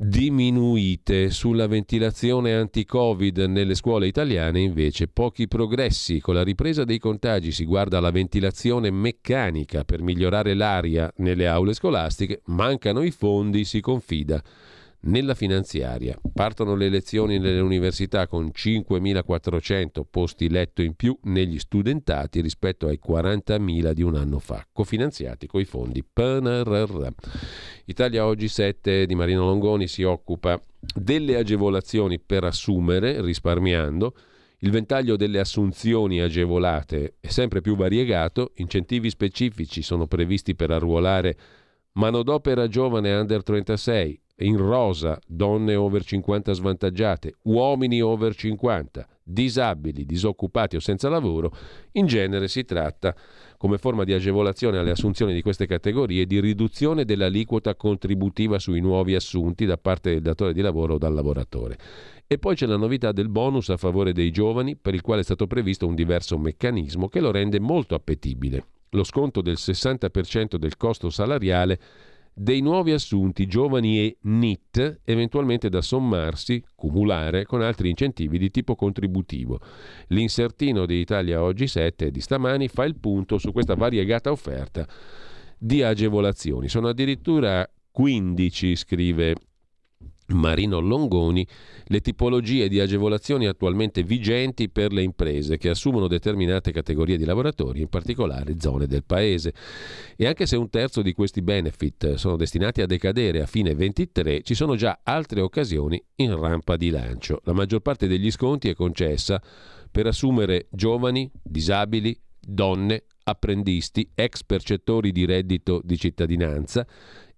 diminuite. Sulla ventilazione anti-Covid nelle scuole italiane invece pochi progressi. Con la ripresa dei contagi si guarda alla ventilazione meccanica per migliorare l'aria nelle aule scolastiche, mancano i fondi, si confida nella finanziaria. Partono le lezioni nelle università con 5.400 posti letto in più negli studentati rispetto ai 40.000 di un anno fa, cofinanziati coi fondi PNRR. Italia Oggi 7 di Marino Longoni si occupa delle agevolazioni per assumere risparmiando. Il ventaglio delle assunzioni agevolate è sempre più variegato, incentivi specifici sono previsti per arruolare manodopera giovane under 36, in rosa donne over 50 svantaggiate, uomini over 50, disabili, disoccupati o senza lavoro, in genere si tratta, come forma di agevolazione alle assunzioni di queste categorie, di riduzione dell'aliquota contributiva sui nuovi assunti da parte del datore di lavoro o dal lavoratore. E poi c'è la novità del bonus a favore dei giovani, per il quale è stato previsto un diverso meccanismo che lo rende molto appetibile. Lo sconto del 60% del costo salariale dei nuovi assunti giovani e NIT, eventualmente da sommarsi, cumulare con altri incentivi di tipo contributivo. L'insertino di Italia Oggi 7 di stamani fa il punto su questa variegata offerta di agevolazioni. Sono addirittura 15, scrive Marino Longoni le tipologie di agevolazioni attualmente vigenti per le imprese che assumono determinate categorie di lavoratori, in particolare zone del paese. E anche se un terzo di questi benefit sono destinati a decadere a fine 23, ci sono già altre occasioni in rampa di lancio. La maggior parte degli sconti è concessa per assumere giovani, disabili, donne, apprendisti, ex percettori di reddito di cittadinanza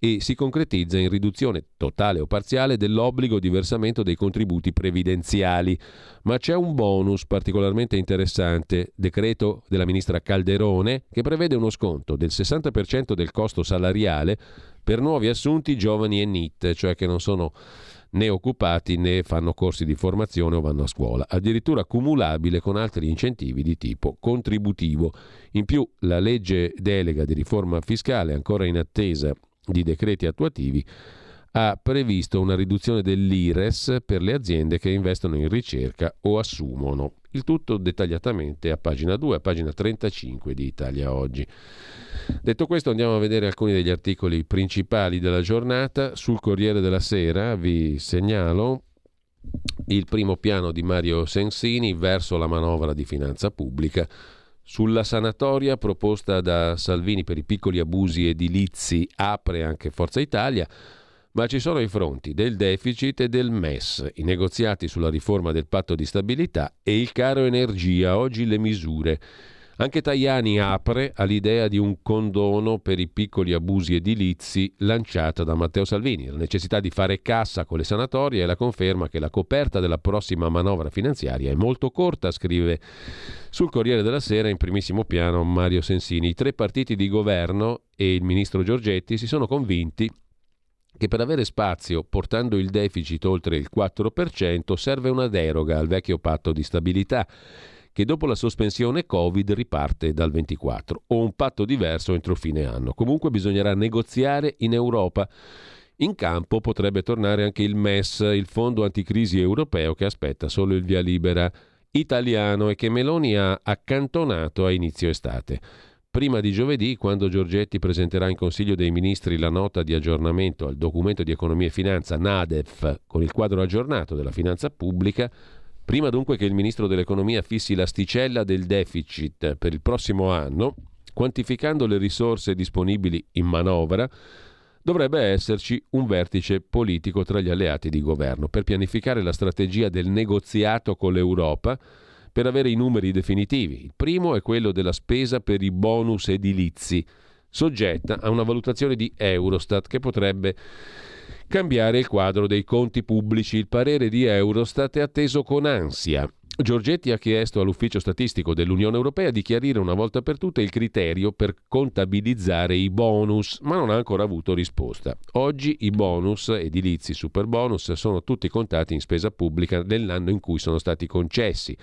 e si concretizza in riduzione totale o parziale dell'obbligo di versamento dei contributi previdenziali. Ma c'è un bonus particolarmente interessante, decreto della ministra Calderone, che prevede uno sconto del 60% del costo salariale per nuovi assunti giovani e NIT, cioè che non sono né occupati né fanno corsi di formazione o vanno a scuola, addirittura cumulabile con altri incentivi di tipo contributivo. In più la legge delega di riforma fiscale ancora in attesa di decreti attuativi ha previsto una riduzione dell'IRES per le aziende che investono in ricerca o assumono. Il tutto dettagliatamente a pagina 2, a pagina 35 di Italia Oggi. Detto questo andiamo a vedere alcuni degli articoli principali della giornata. Sul Corriere della Sera vi segnalo il primo piano di Mario Sensini verso la manovra di finanza pubblica sulla sanatoria proposta da Salvini per i piccoli abusi edilizi apre anche Forza Italia, ma ci sono i fronti del deficit e del MES, i negoziati sulla riforma del patto di stabilità e il caro energia, oggi le misure. Anche Tajani apre all'idea di un condono per i piccoli abusi edilizi lanciata da Matteo Salvini, la necessità di fare cassa con le sanatorie e la conferma che la coperta della prossima manovra finanziaria è molto corta, scrive sul Corriere della Sera in primissimo piano Mario Sensini. I tre partiti di governo e il ministro Giorgetti si sono convinti che per avere spazio, portando il deficit oltre il 4%, serve una deroga al vecchio patto di stabilità che dopo la sospensione Covid riparte dal 24 o un patto diverso entro fine anno. Comunque bisognerà negoziare in Europa. In campo potrebbe tornare anche il MES, il Fondo Anticrisi Europeo che aspetta solo il via libera italiano e che Meloni ha accantonato a inizio estate. Prima di giovedì, quando Giorgetti presenterà in Consiglio dei Ministri la nota di aggiornamento al documento di economia e finanza NADEF con il quadro aggiornato della finanza pubblica, Prima dunque che il ministro dell'economia fissi l'asticella del deficit per il prossimo anno, quantificando le risorse disponibili in manovra, dovrebbe esserci un vertice politico tra gli alleati di governo per pianificare la strategia del negoziato con l'Europa per avere i numeri definitivi. Il primo è quello della spesa per i bonus edilizi, soggetta a una valutazione di Eurostat che potrebbe cambiare il quadro dei conti pubblici. Il parere di Eurostat è atteso con ansia. Giorgetti ha chiesto all'ufficio statistico dell'Unione Europea di chiarire una volta per tutte il criterio per contabilizzare i bonus, ma non ha ancora avuto risposta. Oggi i bonus edilizi super bonus sono tutti contati in spesa pubblica nell'anno in cui sono stati concessi.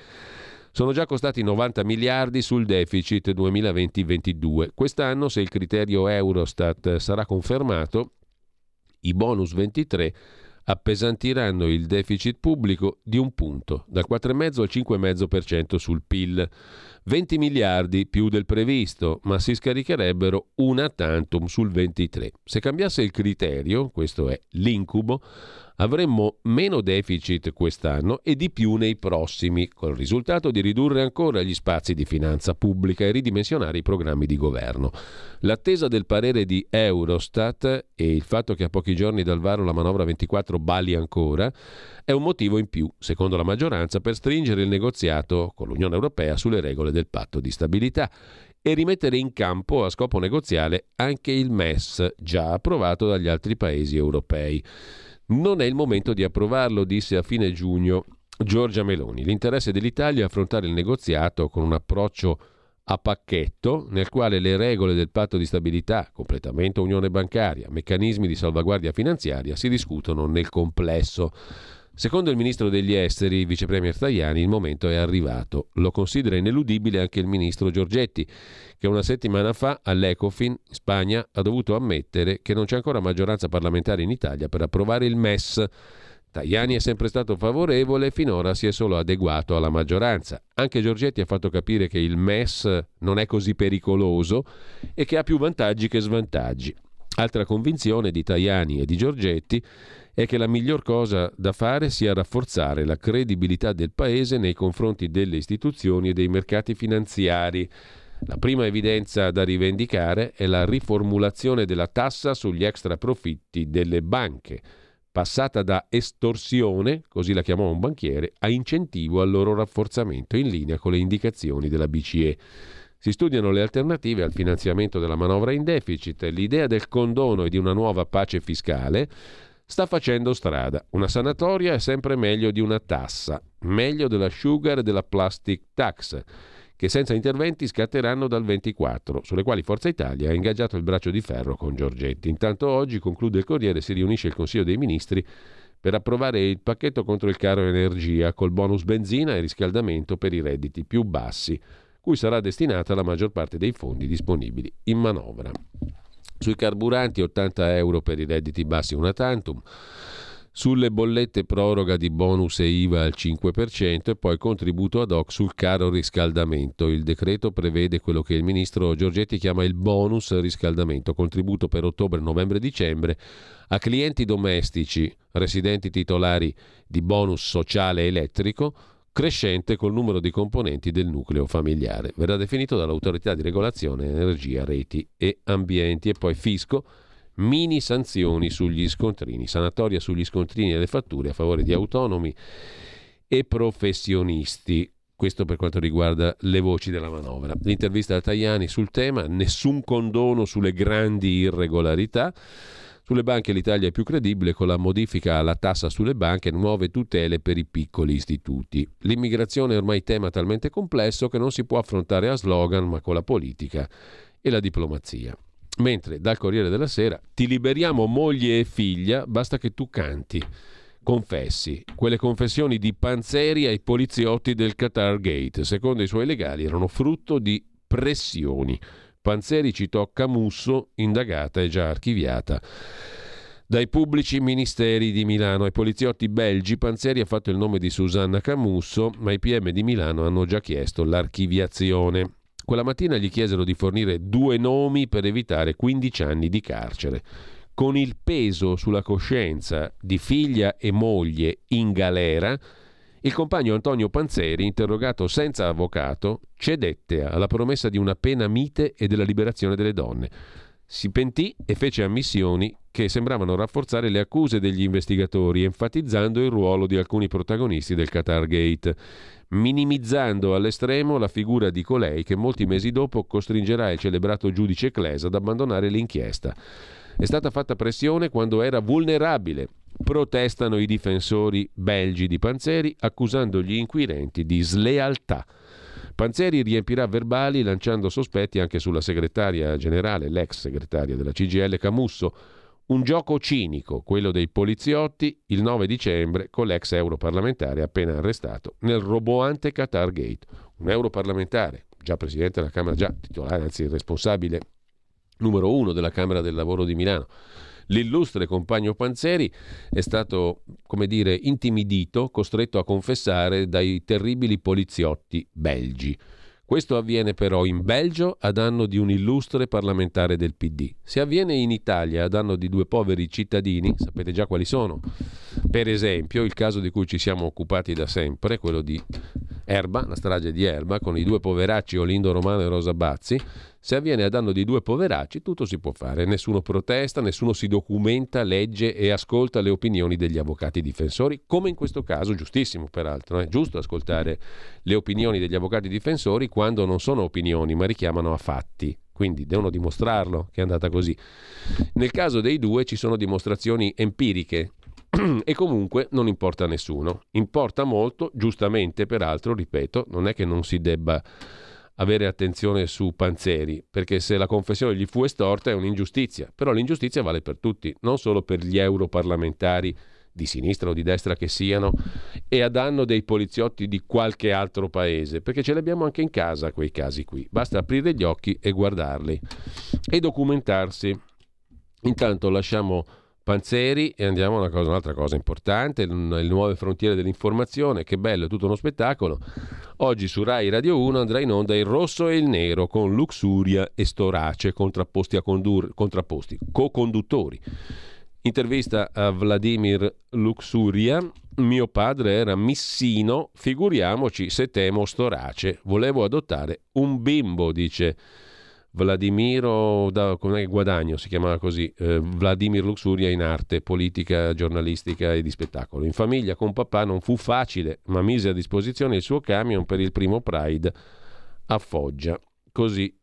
Sono già costati 90 miliardi sul deficit 2020-22. Quest'anno, se il criterio Eurostat sarà confermato, i bonus 23 appesantiranno il deficit pubblico di un punto, dal 4,5 al 5,5% sul PIL. 20 miliardi più del previsto, ma si scaricherebbero una tantum sul 23. Se cambiasse il criterio, questo è l'incubo, avremmo meno deficit quest'anno e di più nei prossimi, col risultato di ridurre ancora gli spazi di finanza pubblica e ridimensionare i programmi di governo. L'attesa del parere di Eurostat e il fatto che a pochi giorni dal varo la manovra 24 bali ancora è un motivo in più, secondo la maggioranza, per stringere il negoziato con l'Unione Europea sulle regole del patto di stabilità e rimettere in campo a scopo negoziale anche il MES, già approvato dagli altri paesi europei. Non è il momento di approvarlo, disse a fine giugno Giorgia Meloni. L'interesse dell'Italia è affrontare il negoziato con un approccio a pacchetto nel quale le regole del patto di stabilità, completamento unione bancaria, meccanismi di salvaguardia finanziaria si discutono nel complesso. Secondo il ministro degli esteri, vice premier Tajani, il momento è arrivato. Lo considera ineludibile anche il ministro Giorgetti, che una settimana fa all'Ecofin in Spagna ha dovuto ammettere che non c'è ancora maggioranza parlamentare in Italia per approvare il MES. Tajani è sempre stato favorevole e finora si è solo adeguato alla maggioranza. Anche Giorgetti ha fatto capire che il MES non è così pericoloso e che ha più vantaggi che svantaggi. Altra convinzione di Tajani e di Giorgetti è che la miglior cosa da fare sia rafforzare la credibilità del Paese nei confronti delle istituzioni e dei mercati finanziari. La prima evidenza da rivendicare è la riformulazione della tassa sugli extraprofitti delle banche, passata da estorsione, così la chiamò un banchiere, a incentivo al loro rafforzamento in linea con le indicazioni della BCE. Si studiano le alternative al finanziamento della manovra in deficit. L'idea del condono e di una nuova pace fiscale sta facendo strada. Una sanatoria è sempre meglio di una tassa, meglio della sugar e della plastic tax, che senza interventi scatteranno dal 24, sulle quali Forza Italia ha ingaggiato il braccio di ferro con Giorgetti. Intanto oggi, conclude il Corriere, si riunisce il Consiglio dei Ministri per approvare il pacchetto contro il caro energia col bonus benzina e riscaldamento per i redditi più bassi, cui sarà destinata la maggior parte dei fondi disponibili in manovra. Sui carburanti 80 euro per i redditi bassi una tantum. Sulle bollette proroga di bonus e IVA al 5% e poi contributo ad hoc sul caro riscaldamento. Il decreto prevede quello che il ministro Giorgetti chiama il bonus riscaldamento, contributo per ottobre, novembre e dicembre a clienti domestici residenti titolari di bonus sociale elettrico crescente col numero di componenti del nucleo familiare. Verrà definito dall'autorità di regolazione energia, reti e ambienti e poi fisco mini sanzioni sugli scontrini, sanatoria sugli scontrini e le fatture a favore di autonomi e professionisti. Questo per quanto riguarda le voci della manovra. L'intervista a Tajani sul tema, nessun condono sulle grandi irregolarità. Sulle banche l'Italia è più credibile con la modifica alla tassa sulle banche e nuove tutele per i piccoli istituti. L'immigrazione è ormai tema talmente complesso che non si può affrontare a slogan ma con la politica e la diplomazia. Mentre dal Corriere della Sera ti liberiamo moglie e figlia, basta che tu canti confessi, quelle confessioni di Panzeri ai poliziotti del Qatar Gate, secondo i suoi legali, erano frutto di pressioni. Panzeri citò Camusso, indagata e già archiviata. Dai pubblici ministeri di Milano ai poliziotti belgi, Panzeri ha fatto il nome di Susanna Camusso, ma i PM di Milano hanno già chiesto l'archiviazione. Quella mattina gli chiesero di fornire due nomi per evitare 15 anni di carcere con il peso sulla coscienza di figlia e moglie in galera, il compagno Antonio Panzeri, interrogato senza avvocato, cedette alla promessa di una pena mite e della liberazione delle donne. Si pentì e fece ammissioni che sembravano rafforzare le accuse degli investigatori, enfatizzando il ruolo di alcuni protagonisti del Qatar Gate, minimizzando all'estremo la figura di colei che molti mesi dopo costringerà il celebrato giudice Clesa ad abbandonare l'inchiesta. È stata fatta pressione quando era vulnerabile. Protestano i difensori belgi di Panzeri accusando gli inquirenti di slealtà. Panzeri riempirà verbali lanciando sospetti anche sulla segretaria generale, l'ex segretaria della CGL Camusso. Un gioco cinico, quello dei poliziotti, il 9 dicembre con l'ex europarlamentare appena arrestato nel roboante Qatar Gate. Un europarlamentare, già presidente della Camera, già titolare, anzi responsabile numero uno della Camera del Lavoro di Milano. L'illustre compagno Panzeri è stato, come dire, intimidito, costretto a confessare dai terribili poliziotti belgi. Questo avviene però in Belgio a danno di un illustre parlamentare del PD. Se avviene in Italia a danno di due poveri cittadini, sapete già quali sono. Per esempio, il caso di cui ci siamo occupati da sempre, quello di Erba, la strage di Erba, con i due poveracci Olindo Romano e Rosa Bazzi, se avviene a danno di due poveracci, tutto si può fare, nessuno protesta, nessuno si documenta, legge e ascolta le opinioni degli avvocati difensori, come in questo caso, giustissimo peraltro, è giusto ascoltare le opinioni degli avvocati difensori quando non sono opinioni, ma richiamano a fatti. Quindi devono dimostrarlo che è andata così. Nel caso dei due ci sono dimostrazioni empiriche e comunque non importa a nessuno. Importa molto, giustamente peraltro, ripeto, non è che non si debba avere attenzione su Panzeri, perché se la confessione gli fu estorta è un'ingiustizia, però l'ingiustizia vale per tutti, non solo per gli europarlamentari di sinistra o di destra che siano, e a danno dei poliziotti di qualche altro paese, perché ce li abbiamo anche in casa quei casi qui. Basta aprire gli occhi e guardarli e documentarsi. Intanto lasciamo Panzeri e andiamo a una cosa, un'altra cosa importante, le nuove frontiere dell'informazione, che bello, è tutto uno spettacolo. Oggi su Rai Radio 1 andrà in onda il rosso e il nero con Luxuria e Storace contrapposti a condur- contrapposti, co-conduttori. Intervista a Vladimir Luxuria. Mio padre era missino, figuriamoci se temo Storace. Volevo adottare un bimbo, dice Vladimiro da, come Guadagno si chiamava così, eh, Vladimir Luxuria in arte, politica, giornalistica e di spettacolo. In famiglia con papà non fu facile, ma mise a disposizione il suo camion per il primo Pride a Foggia. Così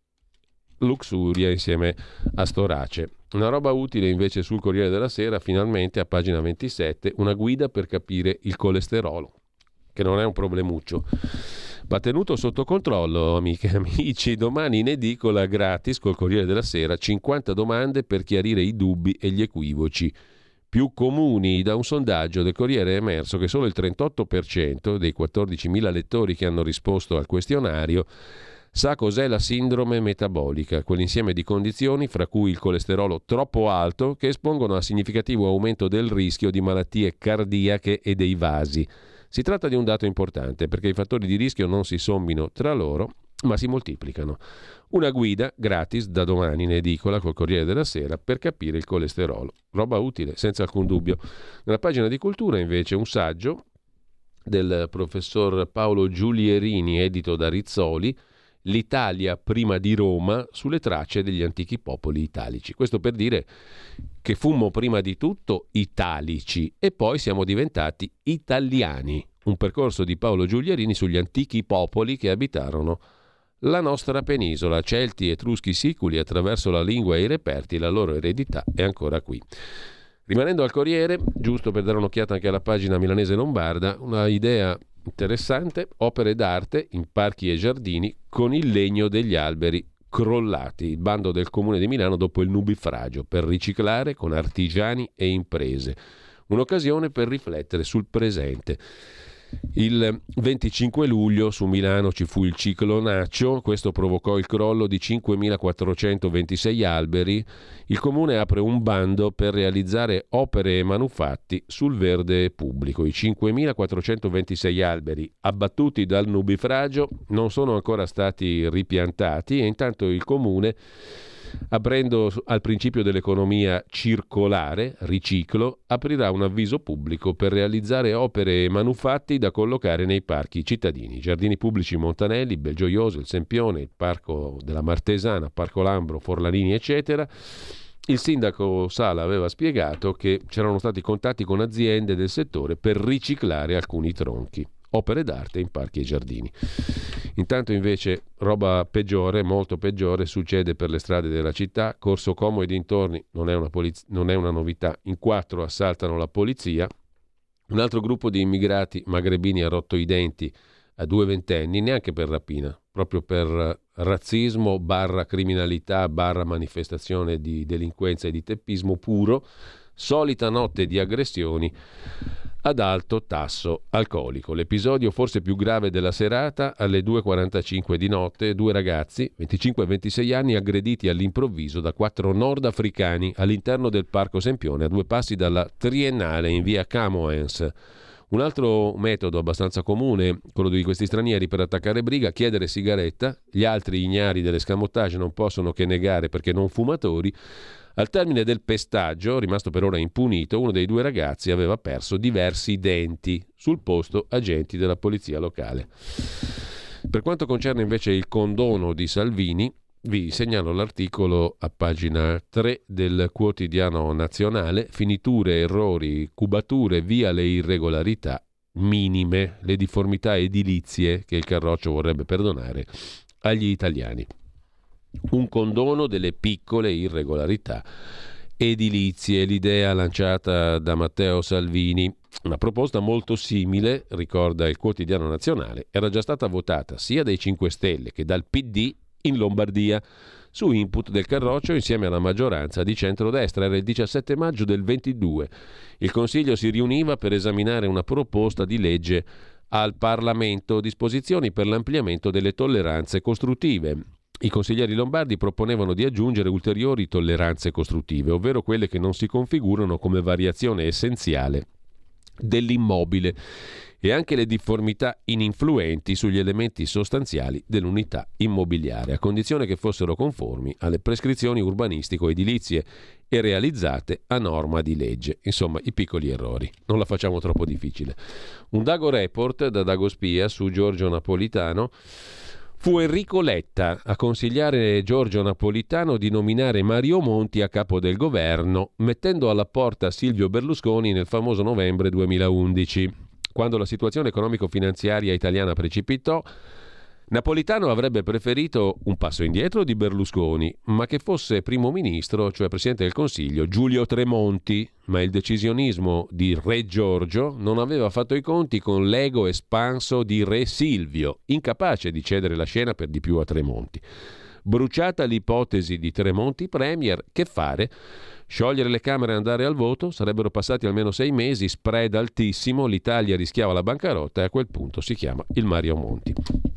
Luxuria insieme a Storace. Una roba utile invece sul Corriere della Sera, finalmente a pagina 27, una guida per capire il colesterolo, che non è un problemuccio va tenuto sotto controllo, amiche e amici. Domani in edicola gratis col Corriere della Sera 50 domande per chiarire i dubbi e gli equivoci più comuni. Da un sondaggio del Corriere è emerso che solo il 38% dei 14.000 lettori che hanno risposto al questionario sa cos'è la sindrome metabolica, quell'insieme di condizioni fra cui il colesterolo troppo alto che espongono a significativo aumento del rischio di malattie cardiache e dei vasi. Si tratta di un dato importante perché i fattori di rischio non si sommino tra loro, ma si moltiplicano. Una guida gratis da domani in edicola col Corriere della Sera per capire il colesterolo. Roba utile, senza alcun dubbio. Nella pagina di cultura invece un saggio del professor Paolo Giulierini, edito da Rizzoli, L'Italia prima di Roma sulle tracce degli antichi popoli italici. Questo per dire che fummo prima di tutto italici e poi siamo diventati italiani. un percorso di Paolo Giuliarini sugli antichi popoli che abitarono la nostra penisola, Celti, Etruschi, Siculi, attraverso la lingua e i reperti, la loro eredità è ancora qui. Rimanendo al Corriere, giusto per dare un'occhiata anche alla pagina milanese lombarda, una idea interessante, opere d'arte in parchi e giardini con il legno degli alberi crollati, il bando del comune di Milano dopo il nubifragio, per riciclare con artigiani e imprese. Un'occasione per riflettere sul presente. Il 25 luglio su Milano ci fu il ciclonaccio, questo provocò il crollo di 5.426 alberi. Il comune apre un bando per realizzare opere e manufatti sul verde pubblico. I 5.426 alberi abbattuti dal nubifragio non sono ancora stati ripiantati e intanto il comune aprendo al principio dell'economia circolare, riciclo, aprirà un avviso pubblico per realizzare opere e manufatti da collocare nei parchi cittadini, giardini pubblici Montanelli, Belgioioso, il Sempione, il Parco della Martesana, Parco Lambro, Forlanini, eccetera. Il sindaco Sala aveva spiegato che c'erano stati contatti con aziende del settore per riciclare alcuni tronchi opere d'arte in parchi e giardini. Intanto invece roba peggiore, molto peggiore, succede per le strade della città. Corso Como e dintorni non è una, poliz- non è una novità. In quattro assaltano la polizia. Un altro gruppo di immigrati magrebini ha rotto i denti a due ventenni, neanche per rapina, proprio per razzismo, barra criminalità, barra manifestazione di delinquenza e di teppismo puro. Solita notte di aggressioni ad alto tasso alcolico. L'episodio forse più grave della serata, alle 2.45 di notte, due ragazzi, 25 e 26 anni, aggrediti all'improvviso da quattro nordafricani all'interno del Parco Sempione, a due passi dalla Triennale in via Camoens. Un altro metodo abbastanza comune, quello di questi stranieri per attaccare briga, chiedere sigaretta, gli altri ignari dell'escamotage non possono che negare perché non fumatori, al termine del pestaggio, rimasto per ora impunito, uno dei due ragazzi aveva perso diversi denti, sul posto agenti della polizia locale. Per quanto concerne invece il condono di Salvini, vi segnalo l'articolo a pagina 3 del quotidiano nazionale, finiture, errori, cubature, via le irregolarità minime, le difformità edilizie che il Carroccio vorrebbe perdonare agli italiani un condono delle piccole irregolarità edilizie, l'idea lanciata da Matteo Salvini. Una proposta molto simile, ricorda il quotidiano nazionale, era già stata votata sia dai 5 Stelle che dal PD in Lombardia su input del Carroccio insieme alla maggioranza di centrodestra. Era il 17 maggio del 22. Il Consiglio si riuniva per esaminare una proposta di legge al Parlamento, disposizioni per l'ampliamento delle tolleranze costruttive. I consiglieri lombardi proponevano di aggiungere ulteriori tolleranze costruttive, ovvero quelle che non si configurano come variazione essenziale dell'immobile e anche le difformità ininfluenti sugli elementi sostanziali dell'unità immobiliare, a condizione che fossero conformi alle prescrizioni urbanistico-edilizie e realizzate a norma di legge. Insomma, i piccoli errori. Non la facciamo troppo difficile. Un Dago Report da Dago Spia su Giorgio Napolitano Fu Enrico Letta a consigliare Giorgio Napolitano di nominare Mario Monti a capo del governo, mettendo alla porta Silvio Berlusconi nel famoso novembre 2011. Quando la situazione economico-finanziaria italiana precipitò, Napolitano avrebbe preferito un passo indietro di Berlusconi, ma che fosse primo ministro, cioè presidente del Consiglio, Giulio Tremonti, ma il decisionismo di Re Giorgio non aveva fatto i conti con l'ego espanso di Re Silvio, incapace di cedere la scena per di più a Tremonti. Bruciata l'ipotesi di Tremonti Premier, che fare? Sciogliere le Camere e andare al voto? Sarebbero passati almeno sei mesi, spread altissimo, l'Italia rischiava la bancarotta e a quel punto si chiama il Mario Monti.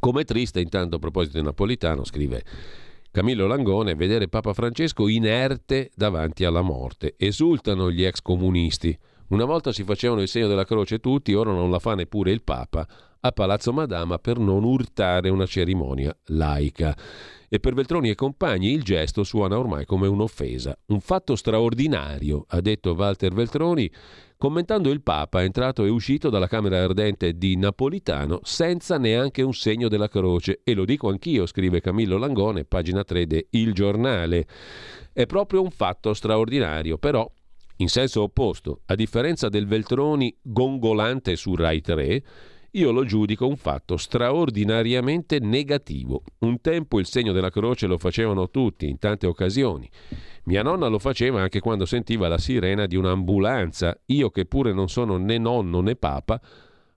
Come triste, intanto, a proposito di Napolitano, scrive Camillo Langone, vedere Papa Francesco inerte davanti alla morte. Esultano gli ex comunisti. Una volta si facevano il segno della croce tutti, ora non la fa neppure il Papa a Palazzo Madama per non urtare una cerimonia laica. E per Veltroni e compagni il gesto suona ormai come un'offesa. Un fatto straordinario, ha detto Walter Veltroni, commentando il Papa entrato e uscito dalla Camera Ardente di Napolitano senza neanche un segno della croce. E lo dico anch'io, scrive Camillo Langone, pagina 3 de Il Giornale. È proprio un fatto straordinario, però In senso opposto, a differenza del Veltroni gongolante su Rai 3, io lo giudico un fatto straordinariamente negativo. Un tempo il segno della croce lo facevano tutti, in tante occasioni. Mia nonna lo faceva anche quando sentiva la sirena di un'ambulanza. Io, che pure non sono né nonno né papa,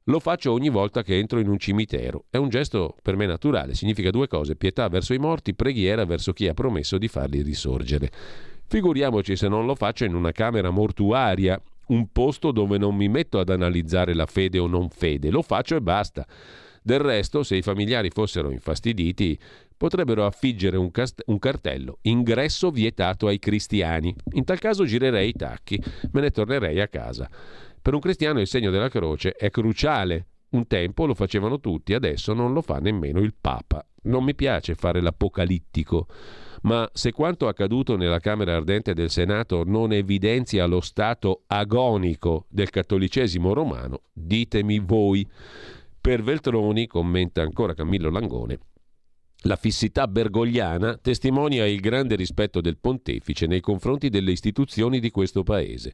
lo faccio ogni volta che entro in un cimitero. È un gesto per me naturale, significa due cose, pietà verso i morti, preghiera verso chi ha promesso di farli risorgere. Figuriamoci se non lo faccio in una camera mortuaria un posto dove non mi metto ad analizzare la fede o non fede, lo faccio e basta. Del resto, se i familiari fossero infastiditi, potrebbero affiggere un, cast- un, cartello ingresso vietato ai cristiani. In tal caso girerei i tacchi, me ne tornerei a casa. Per un cristiano il segno della croce è cruciale. Un tempo lo facevano tutti, adesso non lo fa nemmeno il Papa. Non mi piace fare l'apocalittico. Ma se quanto accaduto nella Camera Ardente del Senato non evidenzia lo stato agonico del cattolicesimo romano, ditemi voi. Per Veltroni, commenta ancora Camillo Langone, la fissità bergogliana testimonia il grande rispetto del pontefice nei confronti delle istituzioni di questo paese.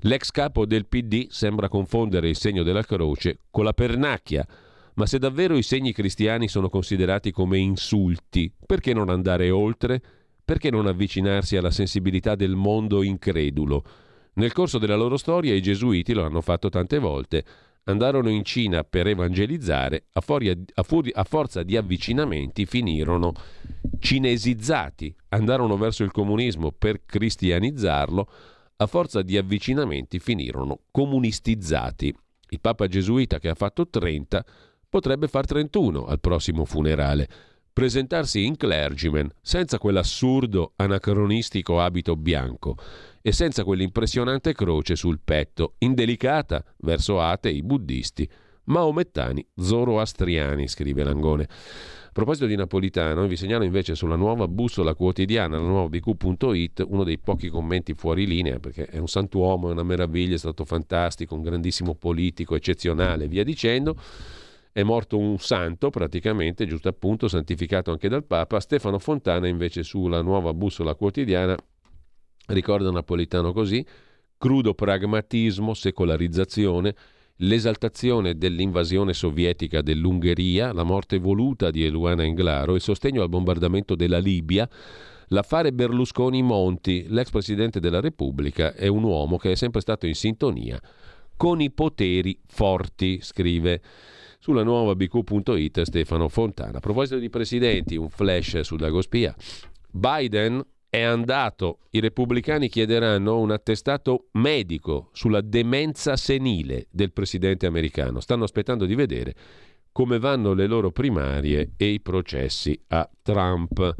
L'ex capo del PD sembra confondere il segno della croce con la pernacchia, ma se davvero i segni cristiani sono considerati come insulti, perché non andare oltre? Perché non avvicinarsi alla sensibilità del mondo incredulo? Nel corso della loro storia i gesuiti lo hanno fatto tante volte. Andarono in Cina per evangelizzare, a, foria, a, fuori, a forza di avvicinamenti finirono cinesizzati, andarono verso il comunismo per cristianizzarlo, a forza di avvicinamenti finirono comunistizzati. Il Papa gesuita che ha fatto 30 potrebbe far 31 al prossimo funerale. Presentarsi in clergyman senza quell'assurdo anacronistico abito bianco e senza quell'impressionante croce sul petto, indelicata verso atei, buddisti, maomettani, zoroastriani, scrive Langone. A proposito di Napolitano, vi segnalo invece sulla nuova bussola quotidiana, la nuova bq.it, uno dei pochi commenti fuori linea, perché è un santuomo, è una meraviglia, è stato fantastico, un grandissimo politico, eccezionale, via dicendo è morto un santo praticamente, giusto appunto, santificato anche dal Papa. Stefano Fontana invece sulla nuova bussola quotidiana ricorda Napolitano così, crudo pragmatismo, secolarizzazione, l'esaltazione dell'invasione sovietica dell'Ungheria, la morte voluta di Eluana Englaro, il sostegno al bombardamento della Libia, l'affare Berlusconi-Monti, l'ex presidente della Repubblica, è un uomo che è sempre stato in sintonia con i poteri forti, scrive sulla nuova bq.it Stefano Fontana. A proposito di presidenti, un flash su Dagospia. Biden è andato, i repubblicani chiederanno un attestato medico sulla demenza senile del presidente americano. Stanno aspettando di vedere come vanno le loro primarie e i processi a Trump.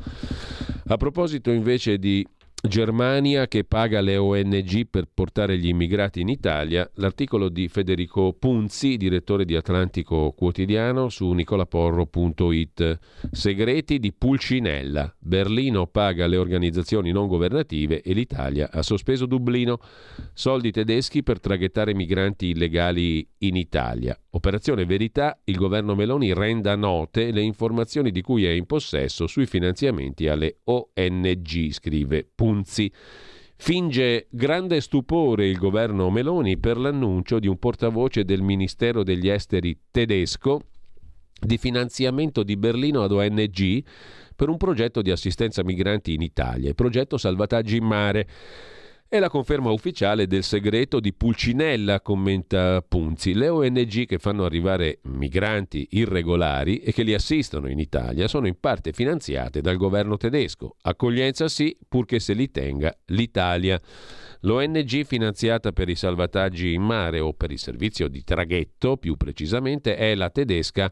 A proposito invece di Germania che paga le ONG per portare gli immigrati in Italia, l'articolo di Federico Punzi, direttore di Atlantico Quotidiano, su nicolaporro.it. Segreti di Pulcinella. Berlino paga le organizzazioni non governative e l'Italia ha sospeso Dublino. Soldi tedeschi per traghettare migranti illegali in Italia. Operazione Verità, il governo Meloni renda note le informazioni di cui è in possesso sui finanziamenti alle ONG, scrive Punzi. Finge grande stupore il governo Meloni per l'annuncio di un portavoce del Ministero degli Esteri tedesco di finanziamento di Berlino ad ONG per un progetto di assistenza migranti in Italia, il progetto Salvataggi in Mare. È la conferma ufficiale del segreto di Pulcinella, commenta Punzi. Le ONG che fanno arrivare migranti irregolari e che li assistono in Italia sono in parte finanziate dal governo tedesco. Accoglienza sì, purché se li tenga l'Italia. L'ONG finanziata per i salvataggi in mare o per il servizio di traghetto, più precisamente, è la tedesca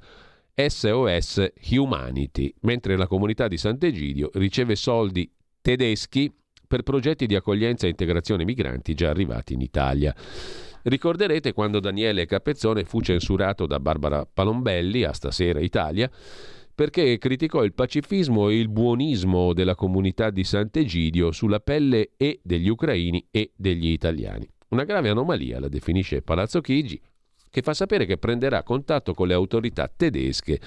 SOS Humanity, mentre la comunità di Sant'Egidio riceve soldi tedeschi per progetti di accoglienza e integrazione migranti già arrivati in Italia. Ricorderete quando Daniele Capezzone fu censurato da Barbara Palombelli a Stasera Italia perché criticò il pacifismo e il buonismo della comunità di Sant'Egidio sulla pelle e degli ucraini e degli italiani. Una grave anomalia, la definisce Palazzo Chigi, che fa sapere che prenderà contatto con le autorità tedesche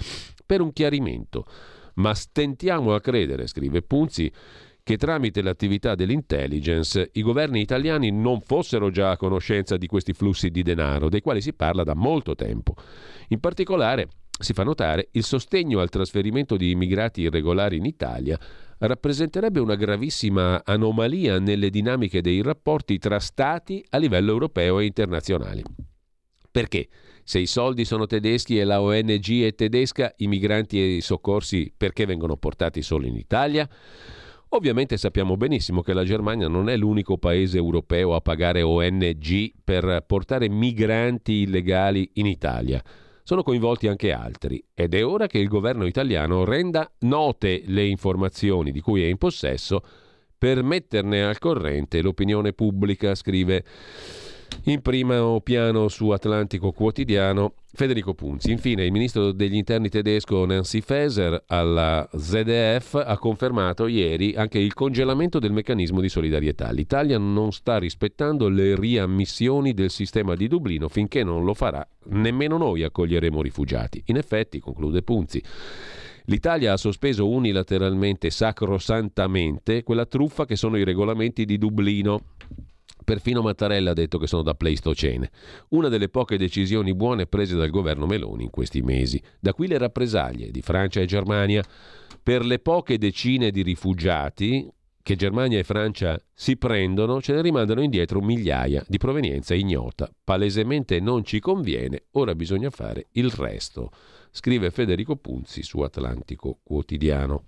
per un chiarimento. Ma stentiamo a credere, scrive Punzi, che tramite l'attività dell'intelligence i governi italiani non fossero già a conoscenza di questi flussi di denaro, dei quali si parla da molto tempo. In particolare si fa notare il sostegno al trasferimento di immigrati irregolari in Italia rappresenterebbe una gravissima anomalia nelle dinamiche dei rapporti tra Stati a livello europeo e internazionali. Perché? Se i soldi sono tedeschi e la ONG è tedesca, i migranti e i soccorsi perché vengono portati solo in Italia? Ovviamente sappiamo benissimo che la Germania non è l'unico paese europeo a pagare ONG per portare migranti illegali in Italia. Sono coinvolti anche altri ed è ora che il governo italiano renda note le informazioni di cui è in possesso per metterne al corrente l'opinione pubblica, scrive in primo piano su Atlantico Quotidiano Federico Punzi. Infine, il ministro degli interni tedesco Nancy Faeser alla ZDF ha confermato ieri anche il congelamento del meccanismo di solidarietà. L'Italia non sta rispettando le riammissioni del sistema di Dublino finché non lo farà, nemmeno noi accoglieremo rifugiati. In effetti, conclude Punzi, L'Italia ha sospeso unilateralmente, sacrosantamente, quella truffa che sono i regolamenti di Dublino Perfino Mattarella ha detto che sono da Pleistocene. Una delle poche decisioni buone prese dal governo Meloni in questi mesi. Da qui le rappresaglie di Francia e Germania per le poche decine di rifugiati che Germania e Francia si prendono, ce ne rimandano indietro migliaia di provenienza ignota. Palesemente non ci conviene, ora bisogna fare il resto, scrive Federico Punzi su Atlantico Quotidiano.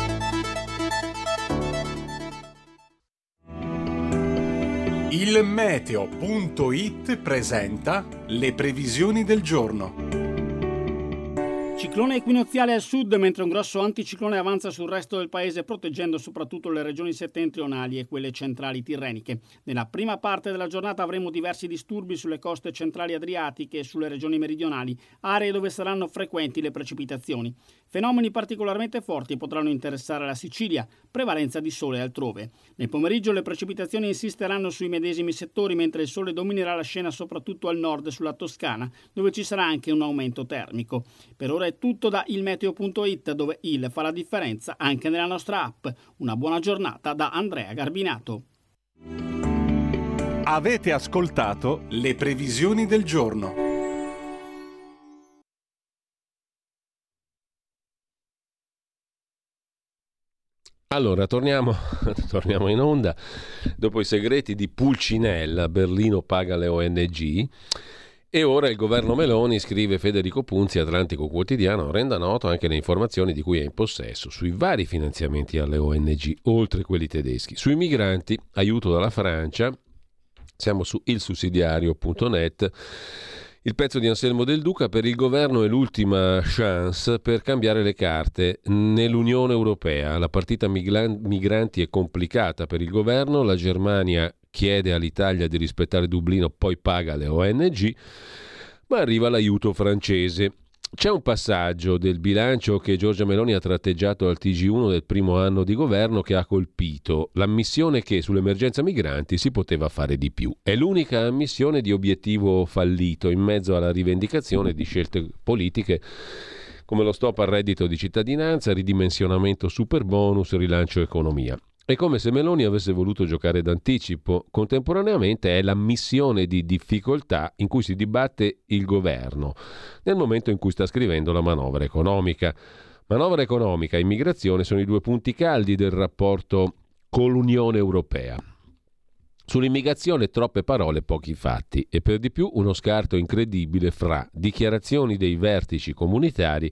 Il meteo.it presenta le previsioni del giorno. Ciclone equinoziale al sud, mentre un grosso anticiclone avanza sul resto del paese, proteggendo soprattutto le regioni settentrionali e quelle centrali tirreniche. Nella prima parte della giornata avremo diversi disturbi sulle coste centrali adriatiche e sulle regioni meridionali, aree dove saranno frequenti le precipitazioni. Fenomeni particolarmente forti potranno interessare la Sicilia, prevalenza di sole altrove. Nel pomeriggio le precipitazioni insisteranno sui medesimi settori, mentre il sole dominerà la scena soprattutto al nord sulla Toscana, dove ci sarà anche un aumento termico. Per ora è tutto da ilmeteo.it, dove il fa la differenza anche nella nostra app. Una buona giornata da Andrea Garbinato. Avete ascoltato le previsioni del giorno. Allora, torniamo, torniamo, in onda. Dopo i segreti di Pulcinella, Berlino paga le ONG. E ora il governo Meloni, scrive Federico Punzi, Atlantico Quotidiano, renda noto anche le informazioni di cui è in possesso sui vari finanziamenti alle ONG, oltre quelli tedeschi. Sui migranti, aiuto dalla Francia, siamo su ilsussidiario.net il pezzo di Anselmo Del Duca per il governo è l'ultima chance per cambiare le carte nell'Unione Europea. La partita migranti è complicata per il governo, la Germania chiede all'Italia di rispettare Dublino, poi paga le ONG, ma arriva l'aiuto francese. C'è un passaggio del bilancio che Giorgia Meloni ha tratteggiato al TG1 del primo anno di governo che ha colpito l'ammissione che sull'emergenza migranti si poteva fare di più. È l'unica ammissione di obiettivo fallito in mezzo alla rivendicazione di scelte politiche come lo stop al reddito di cittadinanza, ridimensionamento super bonus, rilancio economia. È come se Meloni avesse voluto giocare d'anticipo. Contemporaneamente è la missione di difficoltà in cui si dibatte il governo nel momento in cui sta scrivendo la manovra economica. Manovra economica e immigrazione sono i due punti caldi del rapporto con l'Unione Europea. Sull'immigrazione troppe parole, pochi fatti e per di più uno scarto incredibile fra dichiarazioni dei vertici comunitari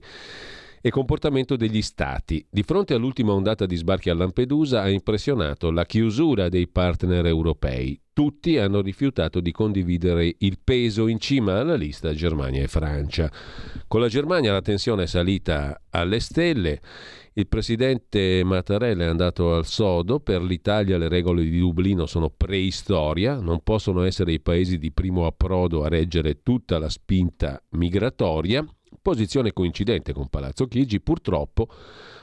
e comportamento degli Stati. Di fronte all'ultima ondata di sbarchi a Lampedusa ha impressionato la chiusura dei partner europei. Tutti hanno rifiutato di condividere il peso in cima alla lista Germania e Francia. Con la Germania la tensione è salita alle stelle. Il presidente Mattarella è andato al sodo, per l'Italia le regole di Dublino sono preistoria, non possono essere i paesi di primo approdo a reggere tutta la spinta migratoria posizione coincidente con Palazzo Chigi, purtroppo,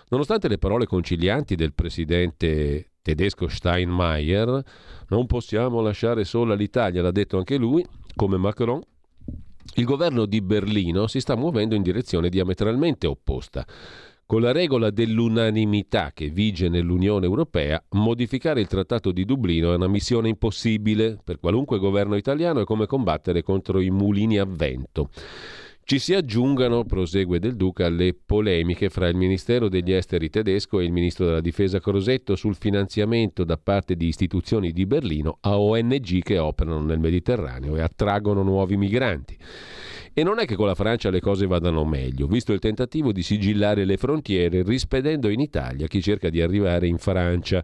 nonostante le parole concilianti del presidente tedesco Steinmeier, non possiamo lasciare sola l'Italia, l'ha detto anche lui, come Macron, il governo di Berlino si sta muovendo in direzione diametralmente opposta. Con la regola dell'unanimità che vige nell'Unione Europea, modificare il Trattato di Dublino è una missione impossibile per qualunque governo italiano, è come combattere contro i mulini a vento. Ci si aggiungano, prosegue Del Duca, le polemiche fra il Ministero degli Esteri tedesco e il Ministro della Difesa Crosetto sul finanziamento da parte di istituzioni di Berlino a ONG che operano nel Mediterraneo e attraggono nuovi migranti. E non è che con la Francia le cose vadano meglio, visto il tentativo di sigillare le frontiere rispedendo in Italia chi cerca di arrivare in Francia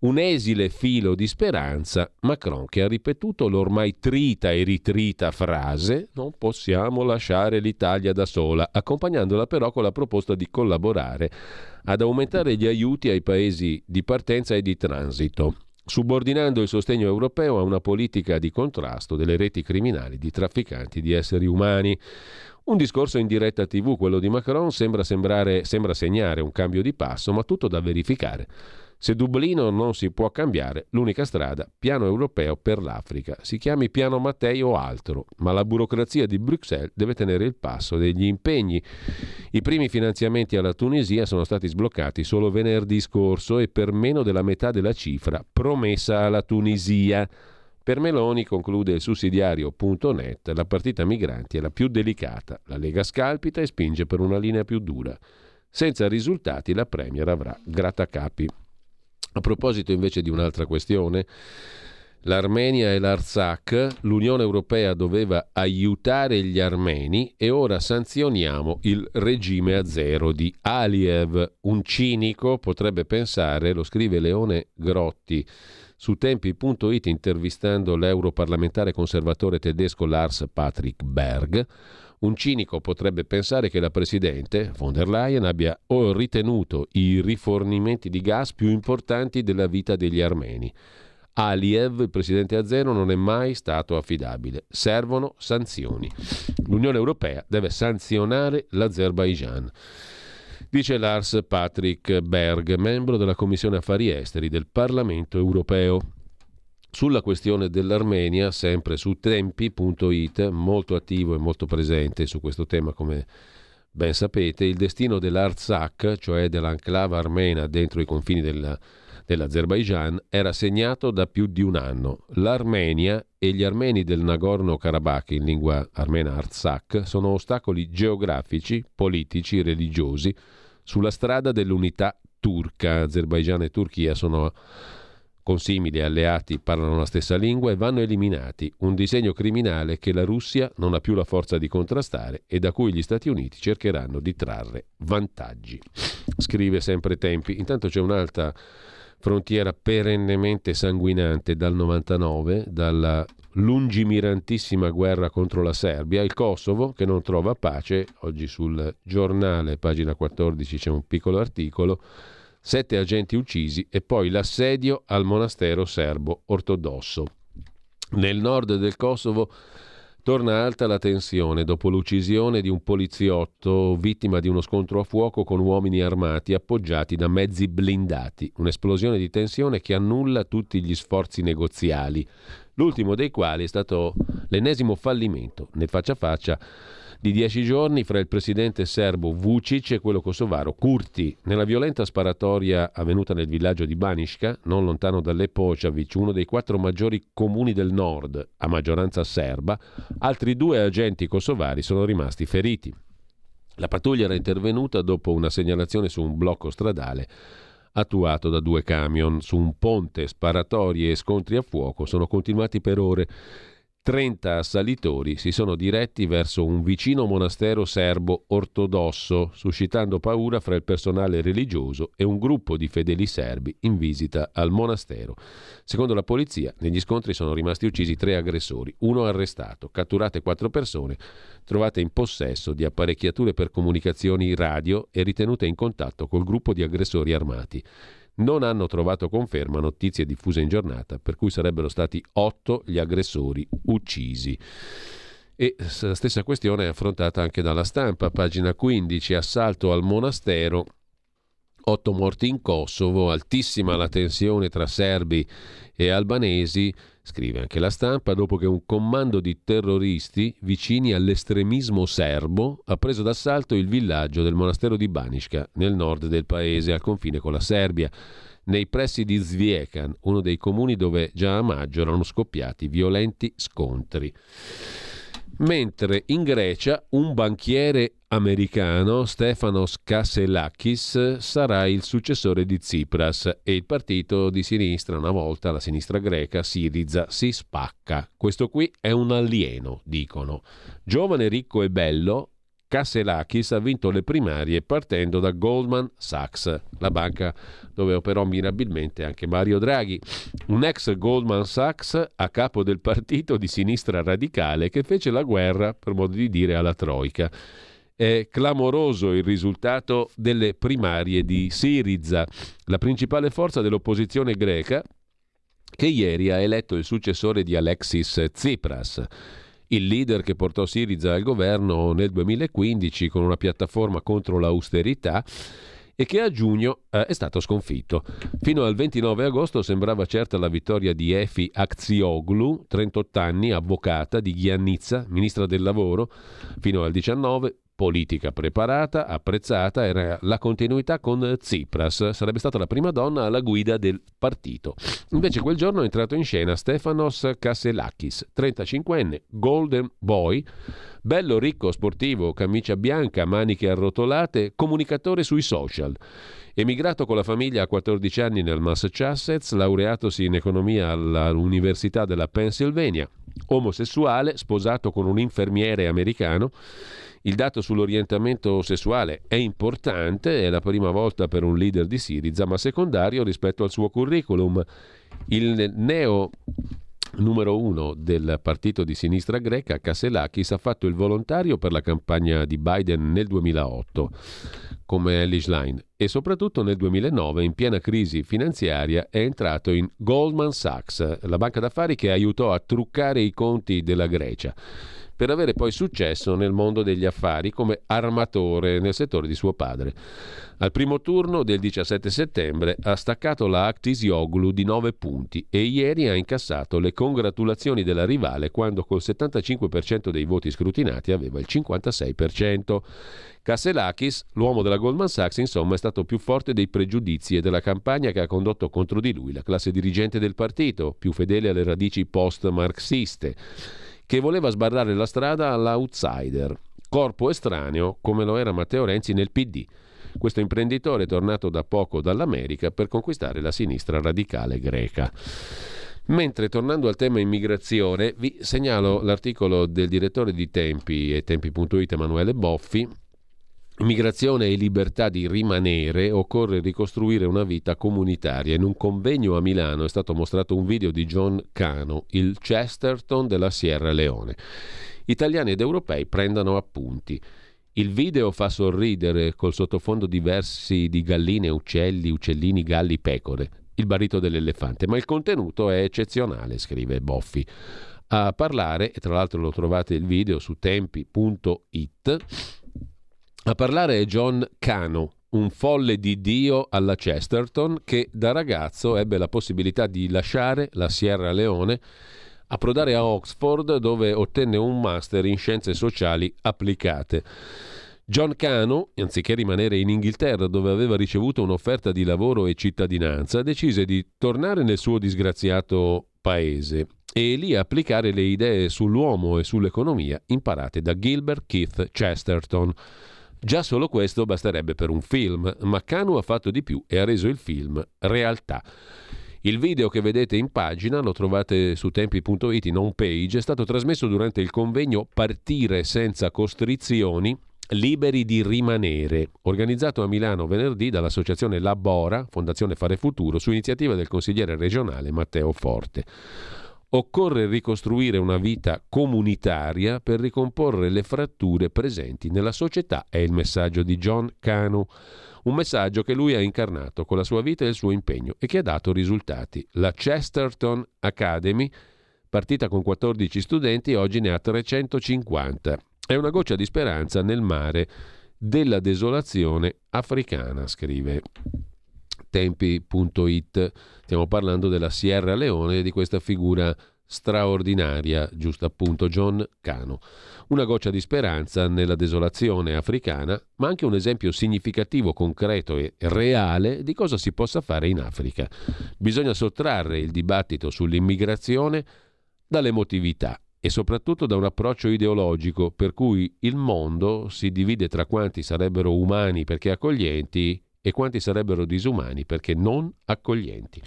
un esile filo di speranza, Macron che ha ripetuto l'ormai trita e ritrita frase non possiamo lasciare l'Italia da sola, accompagnandola però con la proposta di collaborare ad aumentare gli aiuti ai paesi di partenza e di transito, subordinando il sostegno europeo a una politica di contrasto delle reti criminali di trafficanti di esseri umani. Un discorso in diretta TV, quello di Macron, sembra, sembrare, sembra segnare un cambio di passo, ma tutto da verificare. Se Dublino non si può cambiare, l'unica strada, piano europeo per l'Africa. Si chiami piano Mattei o altro, ma la burocrazia di Bruxelles deve tenere il passo degli impegni. I primi finanziamenti alla Tunisia sono stati sbloccati solo venerdì scorso e per meno della metà della cifra promessa alla Tunisia. Per Meloni, conclude il sussidiario.net, la partita migranti è la più delicata. La Lega scalpita e spinge per una linea più dura. Senza risultati la Premier avrà grattacapi. A proposito invece di un'altra questione, l'Armenia e l'Arzak, l'Unione Europea doveva aiutare gli armeni e ora sanzioniamo il regime a zero di Aliev. Un cinico potrebbe pensare, lo scrive Leone Grotti su tempi.it intervistando l'europarlamentare conservatore tedesco Lars Patrick Berg, un cinico potrebbe pensare che la Presidente von der Leyen abbia ritenuto i rifornimenti di gas più importanti della vita degli armeni. Aliev, il presidente azero, non è mai stato affidabile. Servono sanzioni. L'Unione Europea deve sanzionare l'Azerbaijan. Dice Lars Patrick Berg, membro della Commissione Affari Esteri del Parlamento Europeo. Sulla questione dell'Armenia, sempre su tempi.it, molto attivo e molto presente su questo tema come ben sapete, il destino dell'Artsakh, cioè dell'enclave armena dentro i confini della, dell'Azerbaijan, era segnato da più di un anno. L'Armenia e gli armeni del Nagorno-Karabakh, in lingua armena Artsakh, sono ostacoli geografici, politici, religiosi sulla strada dell'unità turca. Azerbaijan e Turchia sono con simili alleati parlano la stessa lingua e vanno eliminati, un disegno criminale che la Russia non ha più la forza di contrastare e da cui gli Stati Uniti cercheranno di trarre vantaggi. Scrive sempre Tempi. Intanto c'è un'altra frontiera perennemente sanguinante dal 99, dalla lungimirantissima guerra contro la Serbia, il Kosovo che non trova pace, oggi sul giornale, pagina 14 c'è un piccolo articolo, sette agenti uccisi e poi l'assedio al monastero serbo ortodosso. Nel nord del Kosovo torna alta la tensione dopo l'uccisione di un poliziotto vittima di uno scontro a fuoco con uomini armati appoggiati da mezzi blindati, un'esplosione di tensione che annulla tutti gli sforzi negoziali, l'ultimo dei quali è stato l'ennesimo fallimento nel faccia a faccia di dieci giorni fra il presidente serbo Vucic e quello kosovaro Kurti. Nella violenta sparatoria avvenuta nel villaggio di Baniška, non lontano da Lepočavić, uno dei quattro maggiori comuni del nord, a maggioranza serba, altri due agenti kosovari sono rimasti feriti. La pattuglia era intervenuta dopo una segnalazione su un blocco stradale attuato da due camion. Su un ponte sparatori e scontri a fuoco sono continuati per ore. 30 assalitori si sono diretti verso un vicino monastero serbo ortodosso, suscitando paura fra il personale religioso e un gruppo di fedeli serbi in visita al monastero. Secondo la polizia, negli scontri sono rimasti uccisi tre aggressori, uno arrestato, catturate quattro persone, trovate in possesso di apparecchiature per comunicazioni radio e ritenute in contatto col gruppo di aggressori armati non hanno trovato conferma notizie diffuse in giornata, per cui sarebbero stati otto gli aggressori uccisi. E la stessa questione è affrontata anche dalla stampa, pagina 15, assalto al monastero, otto morti in Kosovo, altissima la tensione tra serbi e albanesi, Scrive anche la stampa, dopo che un comando di terroristi vicini all'estremismo serbo ha preso d'assalto il villaggio del monastero di Baniška, nel nord del paese, al confine con la Serbia, nei pressi di Zviekan, uno dei comuni dove già a maggio erano scoppiati violenti scontri. Mentre in Grecia un banchiere americano, Stefanos Kasselakis, sarà il successore di Tsipras e il partito di sinistra, una volta la sinistra greca, Siriza, si spacca. Questo qui è un alieno, dicono. Giovane, ricco e bello, Kasselakis ha vinto le primarie partendo da Goldman Sachs, la banca dove operò mirabilmente anche Mario Draghi, un ex Goldman Sachs a capo del partito di sinistra radicale che fece la guerra, per modo di dire, alla Troica. È clamoroso il risultato delle primarie di Siriza, la principale forza dell'opposizione greca, che ieri ha eletto il successore di Alexis Tsipras il leader che portò Siriza al governo nel 2015 con una piattaforma contro l'austerità e che a giugno eh, è stato sconfitto. Fino al 29 agosto sembrava certa la vittoria di Efi Akzioglu, 38 anni, avvocata di Ghiannizza, ministra del lavoro. Fino al 19 politica preparata, apprezzata, era la continuità con Tsipras, sarebbe stata la prima donna alla guida del partito. Invece quel giorno è entrato in scena Stefanos Kasselakis, 35enne, golden boy, bello, ricco, sportivo, camicia bianca, maniche arrotolate, comunicatore sui social. Emigrato con la famiglia a 14 anni nel Massachusetts, laureatosi in economia all'Università della Pennsylvania, omosessuale, sposato con un infermiere americano, il dato sull'orientamento sessuale è importante, è la prima volta per un leader di Siriza, ma secondario rispetto al suo curriculum. Il neo numero uno del partito di sinistra greca, Kasselakis, ha fatto il volontario per la campagna di Biden nel 2008 come Elish Line e soprattutto nel 2009 in piena crisi finanziaria è entrato in Goldman Sachs, la banca d'affari che aiutò a truccare i conti della Grecia per avere poi successo nel mondo degli affari come armatore nel settore di suo padre. Al primo turno del 17 settembre ha staccato la Actisioglu di 9 punti e ieri ha incassato le congratulazioni della rivale quando col 75% dei voti scrutinati aveva il 56%. Kasselakis, l'uomo della Goldman Sachs, insomma, è stato più forte dei pregiudizi e della campagna che ha condotto contro di lui la classe dirigente del partito, più fedele alle radici post-marxiste che voleva sbarrare la strada all'outsider, corpo estraneo come lo era Matteo Renzi nel PD. Questo imprenditore è tornato da poco dall'America per conquistare la sinistra radicale greca. Mentre tornando al tema immigrazione, vi segnalo l'articolo del direttore di Tempi e Tempi.it Emanuele Boffi Immigrazione e libertà di rimanere, occorre ricostruire una vita comunitaria. In un convegno a Milano è stato mostrato un video di John Cano, il Chesterton della Sierra Leone. Italiani ed europei prendano appunti. Il video fa sorridere col sottofondo di versi di galline, uccelli, uccellini, galli, pecore, il barito dell'elefante, ma il contenuto è eccezionale, scrive Boffi. A parlare, e tra l'altro lo trovate il video su tempi.it, a parlare è John Cano, un folle di Dio alla Chesterton che da ragazzo ebbe la possibilità di lasciare la Sierra Leone, approdare a Oxford dove ottenne un master in scienze sociali applicate. John Cano, anziché rimanere in Inghilterra dove aveva ricevuto un'offerta di lavoro e cittadinanza, decise di tornare nel suo disgraziato paese e lì applicare le idee sull'uomo e sull'economia imparate da Gilbert Keith Chesterton Già solo questo basterebbe per un film, ma Canu ha fatto di più e ha reso il film realtà. Il video che vedete in pagina, lo trovate su tempi.it in home page, è stato trasmesso durante il convegno Partire senza costrizioni Liberi di rimanere, organizzato a Milano venerdì dall'associazione Labora, Fondazione Fare Futuro, su iniziativa del consigliere regionale Matteo Forte. Occorre ricostruire una vita comunitaria per ricomporre le fratture presenti nella società, è il messaggio di John Canu. Un messaggio che lui ha incarnato con la sua vita e il suo impegno e che ha dato risultati. La Chesterton Academy, partita con 14 studenti, oggi ne ha 350 è una goccia di speranza nel mare della desolazione africana, scrive tempi.it. Stiamo parlando della Sierra Leone e di questa figura straordinaria, giusto appunto John Cano. Una goccia di speranza nella desolazione africana, ma anche un esempio significativo, concreto e reale di cosa si possa fare in Africa. Bisogna sottrarre il dibattito sull'immigrazione dall'emotività e soprattutto da un approccio ideologico per cui il mondo si divide tra quanti sarebbero umani perché accoglienti e quanti sarebbero disumani perché non accoglienti.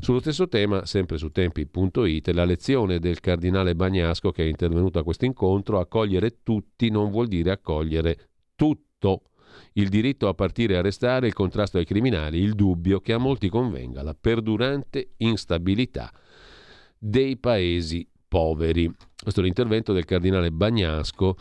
Sullo stesso tema, sempre su tempi.it, la lezione del cardinale Bagnasco che è intervenuto a questo incontro, accogliere tutti non vuol dire accogliere tutto. Il diritto a partire e a restare, il contrasto ai criminali, il dubbio che a molti convenga la perdurante instabilità dei paesi poveri. Questo è l'intervento del cardinale Bagnasco.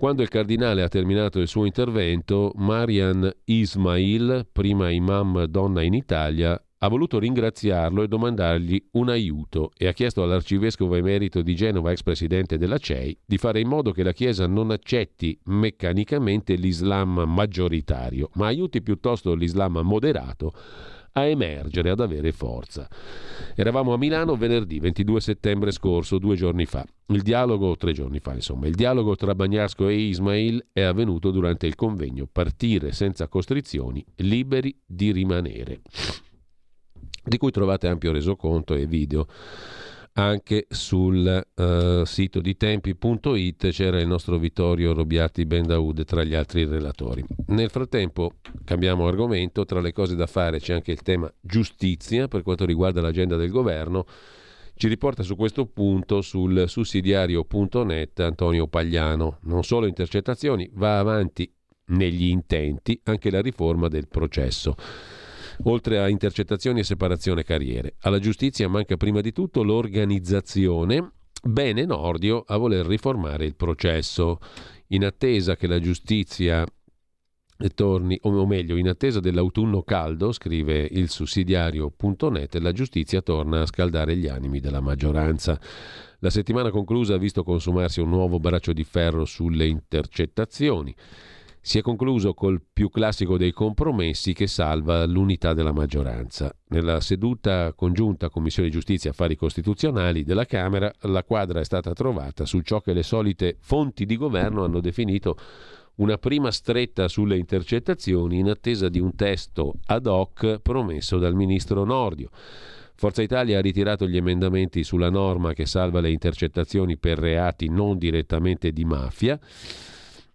Quando il cardinale ha terminato il suo intervento, Marian Ismail, prima imam donna in Italia, ha voluto ringraziarlo e domandargli un aiuto e ha chiesto all'arcivescovo emerito di Genova, ex presidente della CEI, di fare in modo che la Chiesa non accetti meccanicamente l'Islam maggioritario, ma aiuti piuttosto l'Islam moderato a emergere, ad avere forza. Eravamo a Milano venerdì 22 settembre scorso, due giorni fa. Il dialogo, tre giorni fa insomma, il dialogo tra Bagnasco e Ismail è avvenuto durante il convegno Partire senza costrizioni, liberi di rimanere, di cui trovate ampio resoconto e video anche sul uh, sito di tempi.it c'era il nostro Vittorio Robiati Bendaud tra gli altri relatori. Nel frattempo cambiamo argomento, tra le cose da fare c'è anche il tema giustizia per quanto riguarda l'agenda del governo. Ci riporta su questo punto sul sussidiario.net Antonio Pagliano. Non solo intercettazioni, va avanti negli intenti anche la riforma del processo oltre a intercettazioni e separazione carriere. Alla giustizia manca prima di tutto l'organizzazione. Bene Nordio a voler riformare il processo. In attesa che la giustizia torni, o meglio, in attesa dell'autunno caldo, scrive il sussidiario.net, la giustizia torna a scaldare gli animi della maggioranza. La settimana conclusa ha visto consumarsi un nuovo braccio di ferro sulle intercettazioni si è concluso col più classico dei compromessi che salva l'unità della maggioranza. Nella seduta congiunta Commissione Giustizia e Affari Costituzionali della Camera la quadra è stata trovata su ciò che le solite fonti di governo hanno definito una prima stretta sulle intercettazioni in attesa di un testo ad hoc promesso dal ministro Nordio. Forza Italia ha ritirato gli emendamenti sulla norma che salva le intercettazioni per reati non direttamente di mafia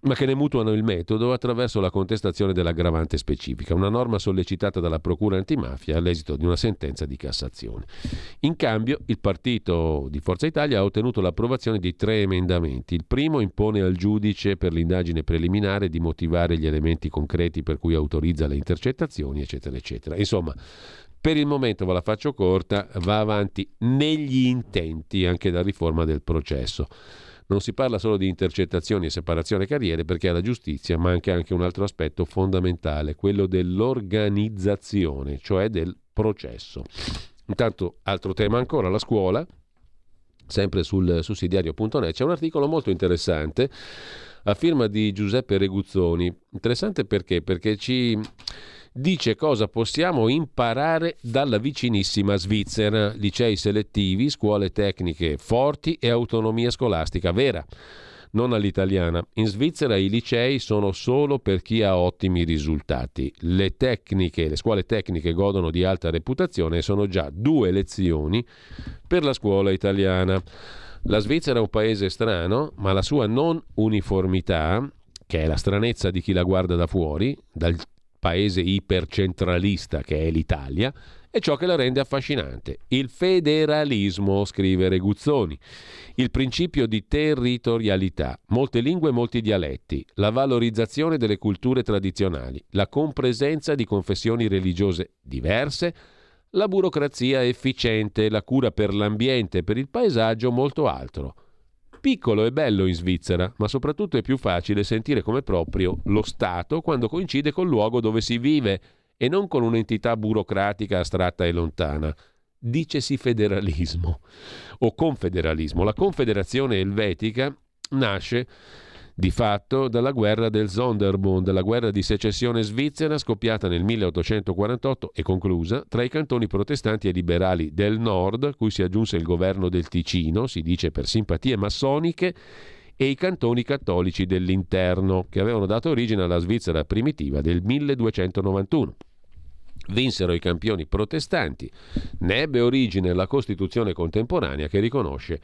ma che ne mutuano il metodo attraverso la contestazione dell'aggravante specifica, una norma sollecitata dalla Procura antimafia all'esito di una sentenza di Cassazione. In cambio, il partito di Forza Italia ha ottenuto l'approvazione di tre emendamenti. Il primo impone al giudice per l'indagine preliminare di motivare gli elementi concreti per cui autorizza le intercettazioni, eccetera, eccetera. Insomma, per il momento, ve la faccio corta, va avanti negli intenti anche la riforma del processo. Non si parla solo di intercettazioni e separazione carriere perché alla giustizia manca anche un altro aspetto fondamentale, quello dell'organizzazione, cioè del processo. Intanto, altro tema ancora, la scuola. Sempre sul sussidiario.net c'è un articolo molto interessante a firma di Giuseppe Reguzzoni. Interessante perché? Perché ci dice cosa possiamo imparare dalla vicinissima Svizzera, licei selettivi, scuole tecniche forti e autonomia scolastica vera, non all'italiana. In Svizzera i licei sono solo per chi ha ottimi risultati. Le tecniche, le scuole tecniche godono di alta reputazione e sono già due lezioni per la scuola italiana. La Svizzera è un paese strano, ma la sua non uniformità che è la stranezza di chi la guarda da fuori, dal paese ipercentralista che è l'Italia, è ciò che la rende affascinante. Il federalismo, scrive Reguzzoni, il principio di territorialità, molte lingue e molti dialetti, la valorizzazione delle culture tradizionali, la compresenza di confessioni religiose diverse, la burocrazia efficiente, la cura per l'ambiente e per il paesaggio, molto altro. Piccolo e bello in Svizzera, ma soprattutto è più facile sentire come proprio lo Stato quando coincide col luogo dove si vive e non con un'entità burocratica astratta e lontana. Dicesi federalismo o confederalismo. La Confederazione Elvetica nasce di fatto dalla guerra del Sonderbund, la guerra di secessione svizzera scoppiata nel 1848 e conclusa tra i cantoni protestanti e liberali del nord, cui si aggiunse il governo del Ticino, si dice per simpatie massoniche, e i cantoni cattolici dell'interno, che avevano dato origine alla Svizzera primitiva del 1291. Vinsero i campioni protestanti, ne ebbe origine la Costituzione contemporanea che riconosce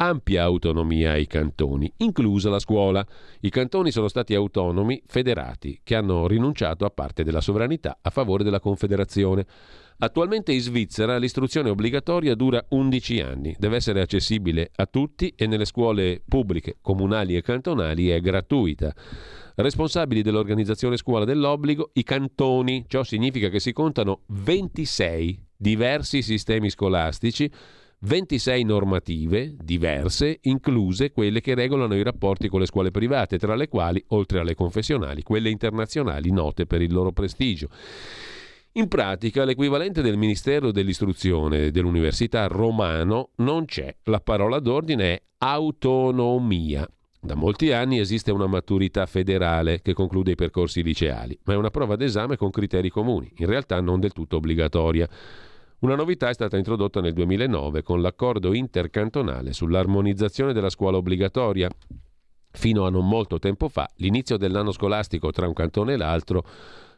ampia autonomia ai cantoni, inclusa la scuola. I cantoni sono stati autonomi federati che hanno rinunciato a parte della sovranità a favore della Confederazione. Attualmente in Svizzera l'istruzione obbligatoria dura 11 anni, deve essere accessibile a tutti e nelle scuole pubbliche, comunali e cantonali è gratuita. Responsabili dell'organizzazione scuola dell'obbligo, i cantoni, ciò significa che si contano 26 diversi sistemi scolastici 26 normative diverse, incluse quelle che regolano i rapporti con le scuole private, tra le quali, oltre alle confessionali, quelle internazionali note per il loro prestigio. In pratica l'equivalente del Ministero dell'Istruzione dell'Università romano non c'è. La parola d'ordine è autonomia. Da molti anni esiste una maturità federale che conclude i percorsi liceali, ma è una prova d'esame con criteri comuni, in realtà non del tutto obbligatoria. Una novità è stata introdotta nel 2009 con l'accordo intercantonale sull'armonizzazione della scuola obbligatoria. Fino a non molto tempo fa, l'inizio dell'anno scolastico tra un cantone e l'altro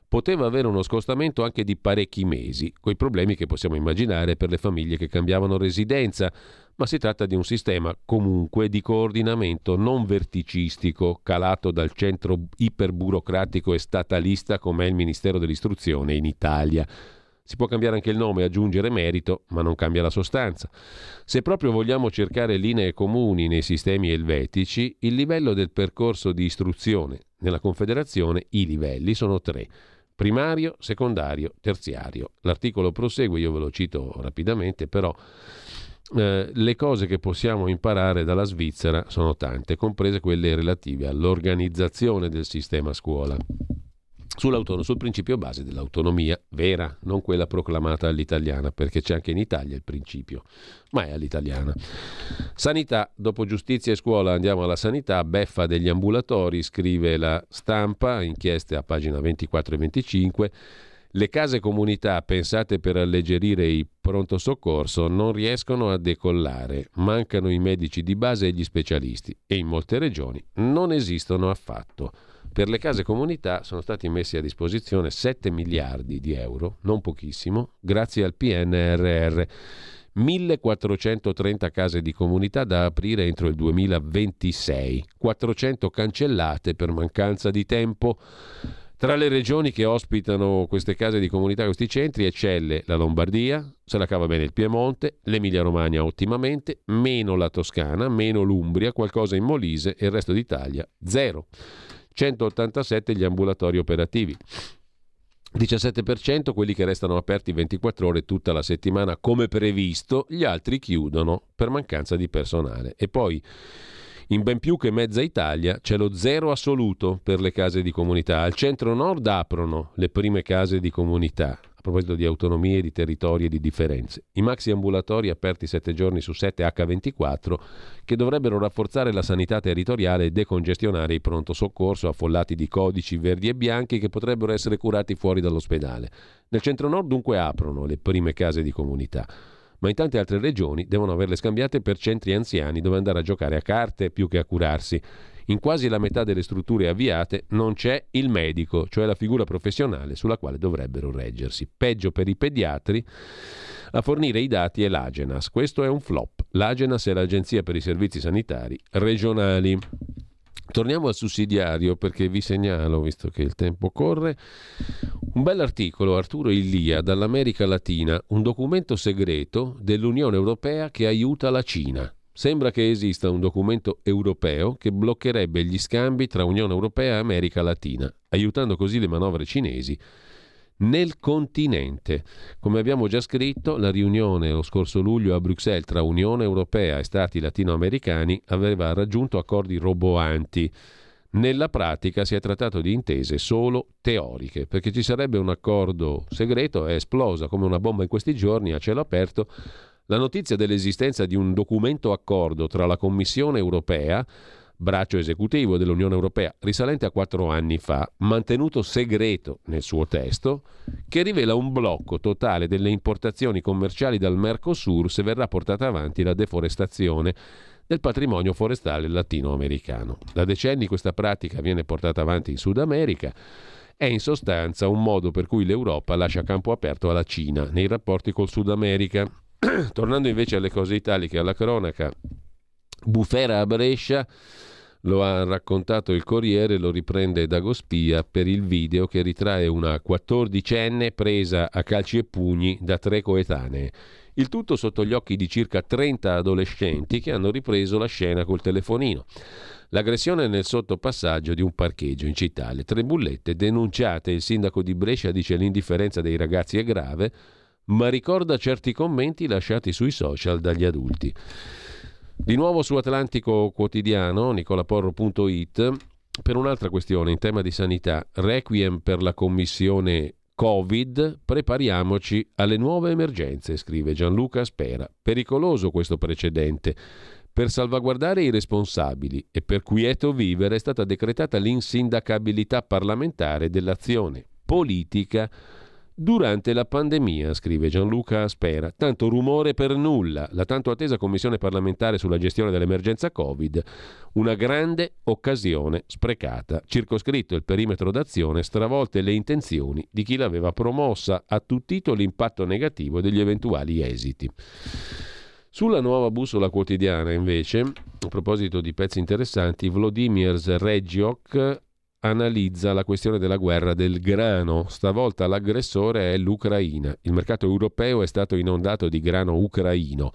poteva avere uno scostamento anche di parecchi mesi, coi problemi che possiamo immaginare per le famiglie che cambiavano residenza, ma si tratta di un sistema comunque di coordinamento non verticistico, calato dal centro iperburocratico e statalista come è il Ministero dell'Istruzione in Italia. Si può cambiare anche il nome, aggiungere merito, ma non cambia la sostanza. Se proprio vogliamo cercare linee comuni nei sistemi elvetici, il livello del percorso di istruzione nella Confederazione, i livelli sono tre primario, secondario, terziario. L'articolo prosegue, io ve lo cito rapidamente, però eh, le cose che possiamo imparare dalla Svizzera sono tante, comprese quelle relative all'organizzazione del sistema scuola sul principio base dell'autonomia vera, non quella proclamata all'italiana, perché c'è anche in Italia il principio, ma è all'italiana. Sanità, dopo giustizia e scuola andiamo alla sanità, beffa degli ambulatori, scrive la stampa, inchieste a pagina 24 e 25. Le case comunità pensate per alleggerire i pronto soccorso non riescono a decollare, mancano i medici di base e gli specialisti e in molte regioni non esistono affatto. Per le case comunità sono stati messi a disposizione 7 miliardi di euro, non pochissimo, grazie al PNRR. 1430 case di comunità da aprire entro il 2026, 400 cancellate per mancanza di tempo. Tra le regioni che ospitano queste case di comunità, questi centri, eccelle la Lombardia, se la cava bene il Piemonte, l'Emilia-Romagna ottimamente, meno la Toscana, meno l'Umbria, qualcosa in Molise e il resto d'Italia zero. 187 gli ambulatori operativi. 17% quelli che restano aperti 24 ore tutta la settimana come previsto, gli altri chiudono per mancanza di personale. E poi in ben più che mezza Italia c'è lo zero assoluto per le case di comunità. Al centro nord aprono le prime case di comunità, a proposito di autonomie, di territori e di differenze. I maxi ambulatori aperti 7 giorni su 7 H24 che dovrebbero rafforzare la sanità territoriale e decongestionare i pronto soccorso affollati di codici verdi e bianchi che potrebbero essere curati fuori dall'ospedale. Nel centro-nord dunque aprono le prime case di comunità ma in tante altre regioni devono averle scambiate per centri anziani dove andare a giocare a carte più che a curarsi. In quasi la metà delle strutture avviate non c'è il medico, cioè la figura professionale sulla quale dovrebbero reggersi. Peggio per i pediatri. A fornire i dati è l'Agenas. Questo è un flop. L'Agenas è l'Agenzia per i servizi sanitari regionali. Torniamo al sussidiario perché vi segnalo, visto che il tempo corre, un bell'articolo Arturo Illia dall'America Latina, un documento segreto dell'Unione Europea che aiuta la Cina. Sembra che esista un documento europeo che bloccherebbe gli scambi tra Unione Europea e America Latina, aiutando così le manovre cinesi nel continente. Come abbiamo già scritto, la riunione lo scorso luglio a Bruxelles tra Unione Europea e Stati latinoamericani aveva raggiunto accordi roboanti. Nella pratica si è trattato di intese solo teoriche, perché ci sarebbe un accordo segreto, è esplosa come una bomba in questi giorni a cielo aperto la notizia dell'esistenza di un documento accordo tra la Commissione europea braccio esecutivo dell'Unione Europea risalente a quattro anni fa, mantenuto segreto nel suo testo, che rivela un blocco totale delle importazioni commerciali dal Mercosur se verrà portata avanti la deforestazione del patrimonio forestale latinoamericano. Da decenni questa pratica viene portata avanti in Sud America. È in sostanza un modo per cui l'Europa lascia campo aperto alla Cina nei rapporti col Sud America. Tornando invece alle cose italiche, alla cronaca, bufera a Brescia lo ha raccontato il Corriere, lo riprende Dagospia per il video che ritrae una quattordicenne presa a calci e pugni da tre coetanee. Il tutto sotto gli occhi di circa 30 adolescenti che hanno ripreso la scena col telefonino. L'aggressione nel sottopassaggio di un parcheggio in città. Le tre bullette denunciate, il sindaco di Brescia dice l'indifferenza dei ragazzi è grave, ma ricorda certi commenti lasciati sui social dagli adulti. Di nuovo su Atlantico Quotidiano, nicolaporro.it, per un'altra questione in tema di sanità, requiem per la commissione Covid, prepariamoci alle nuove emergenze, scrive Gianluca Spera. Pericoloso questo precedente. Per salvaguardare i responsabili e per quieto vivere è stata decretata l'insindacabilità parlamentare dell'azione politica Durante la pandemia, scrive Gianluca Aspera, tanto rumore per nulla, la tanto attesa commissione parlamentare sulla gestione dell'emergenza Covid, una grande occasione sprecata, circoscritto il perimetro d'azione, stravolte le intenzioni di chi l'aveva promossa, attutito l'impatto negativo degli eventuali esiti. Sulla nuova bussola quotidiana, invece, a proposito di pezzi interessanti, Vladimir Regiok analizza la questione della guerra del grano. Stavolta l'aggressore è l'Ucraina. Il mercato europeo è stato inondato di grano ucraino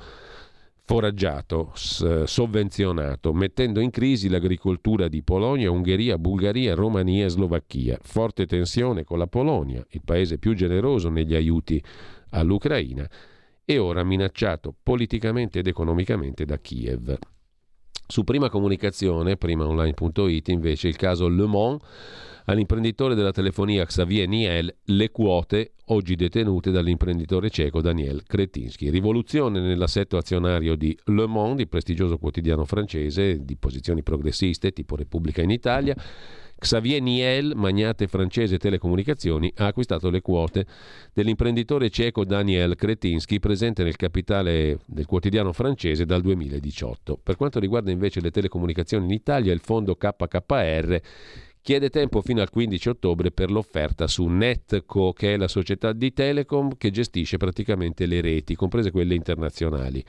foraggiato, sovvenzionato, mettendo in crisi l'agricoltura di Polonia, Ungheria, Bulgaria, Romania e Slovacchia. Forte tensione con la Polonia, il paese più generoso negli aiuti all'Ucraina, e ora minacciato politicamente ed economicamente da Kiev. Su prima comunicazione, primaonline.it, invece il caso Le Mans all'imprenditore della telefonia Xavier Niel le quote oggi detenute dall'imprenditore cieco Daniel Kretinsky. Rivoluzione nell'assetto azionario di Le Monde, il prestigioso quotidiano francese di posizioni progressiste tipo Repubblica in Italia Xavier Niel, magnate francese telecomunicazioni, ha acquistato le quote dell'imprenditore cieco Daniel Kretinsky presente nel capitale del quotidiano francese dal 2018. Per quanto riguarda invece le telecomunicazioni in Italia, il fondo KKR chiede tempo fino al 15 ottobre per l'offerta su Netco, che è la società di Telecom che gestisce praticamente le reti, comprese quelle internazionali.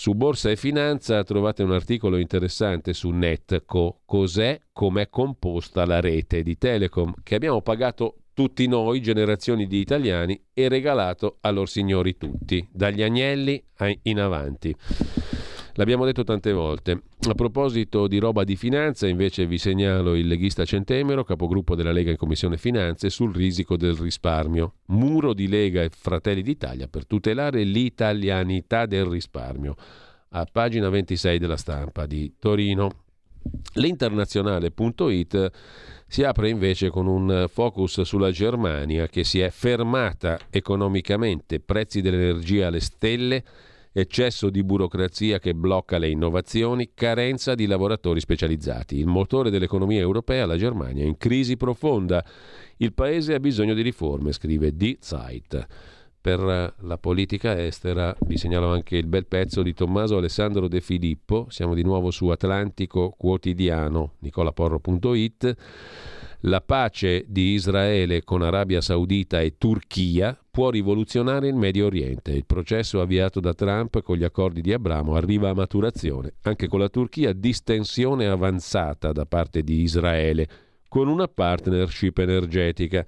Su Borsa e Finanza trovate un articolo interessante su Netco, cos'è, com'è composta la rete di Telecom, che abbiamo pagato tutti noi, generazioni di italiani, e regalato a loro signori tutti, dagli agnelli in avanti. L'abbiamo detto tante volte. A proposito di roba di finanza, invece vi segnalo il leghista Centemero, capogruppo della Lega in Commissione Finanze, sul risico del risparmio. Muro di Lega e Fratelli d'Italia per tutelare l'italianità del risparmio. A pagina 26 della stampa di Torino. L'internazionale.it si apre invece con un focus sulla Germania che si è fermata economicamente, prezzi dell'energia alle stelle eccesso di burocrazia che blocca le innovazioni, carenza di lavoratori specializzati. Il motore dell'economia europea, la Germania, è in crisi profonda. Il paese ha bisogno di riforme, scrive Die Zeit. Per la politica estera vi segnalo anche il bel pezzo di Tommaso Alessandro De Filippo, siamo di nuovo su Atlantico Quotidiano, nicolaporro.it. La pace di Israele con Arabia Saudita e Turchia può rivoluzionare il Medio Oriente. Il processo avviato da Trump con gli accordi di Abramo arriva a maturazione. Anche con la Turchia distensione avanzata da parte di Israele, con una partnership energetica.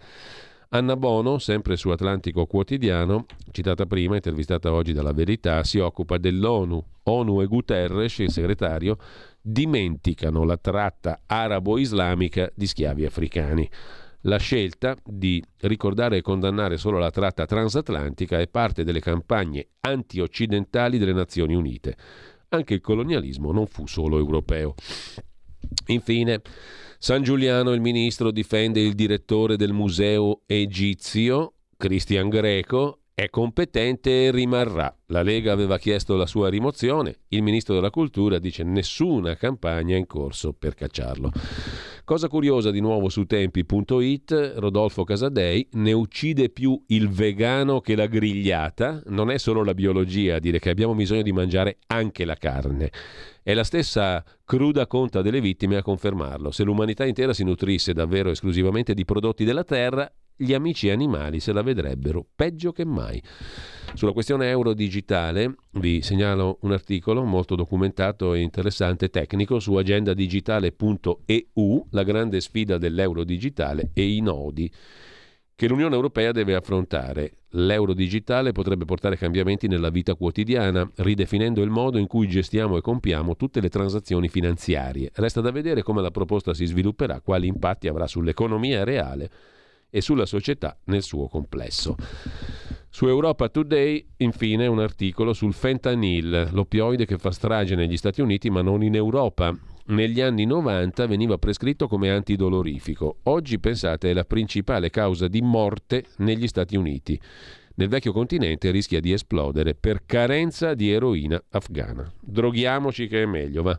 Anna Bono, sempre su Atlantico Quotidiano, citata prima, intervistata oggi dalla Verità, si occupa dell'ONU. ONU e Guterres, il segretario, dimenticano la tratta arabo-islamica di schiavi africani. La scelta di ricordare e condannare solo la tratta transatlantica è parte delle campagne anti-occidentali delle Nazioni Unite. Anche il colonialismo non fu solo europeo. Infine, San Giuliano, il ministro, difende il direttore del museo egizio, Cristian Greco, è competente e rimarrà. La Lega aveva chiesto la sua rimozione, il ministro della cultura dice nessuna campagna in corso per cacciarlo. Cosa curiosa di nuovo su tempi.it, Rodolfo Casadei ne uccide più il vegano che la grigliata, non è solo la biologia a dire che abbiamo bisogno di mangiare anche la carne. È la stessa cruda conta delle vittime a confermarlo. Se l'umanità intera si nutrisse davvero esclusivamente di prodotti della terra, gli amici animali se la vedrebbero peggio che mai. Sulla questione euro digitale vi segnalo un articolo molto documentato e interessante tecnico su agendadigitale.eu, la grande sfida dell'euro digitale e i nodi che l'Unione Europea deve affrontare. L'euro digitale potrebbe portare cambiamenti nella vita quotidiana, ridefinendo il modo in cui gestiamo e compiamo tutte le transazioni finanziarie. Resta da vedere come la proposta si svilupperà, quali impatti avrà sull'economia reale e sulla società nel suo complesso. Su Europa Today, infine, un articolo sul fentanyl, l'opioide che fa strage negli Stati Uniti ma non in Europa. Negli anni 90 veniva prescritto come antidolorifico. Oggi, pensate, è la principale causa di morte negli Stati Uniti. Nel vecchio continente rischia di esplodere per carenza di eroina afghana. Droghiamoci che è meglio, va.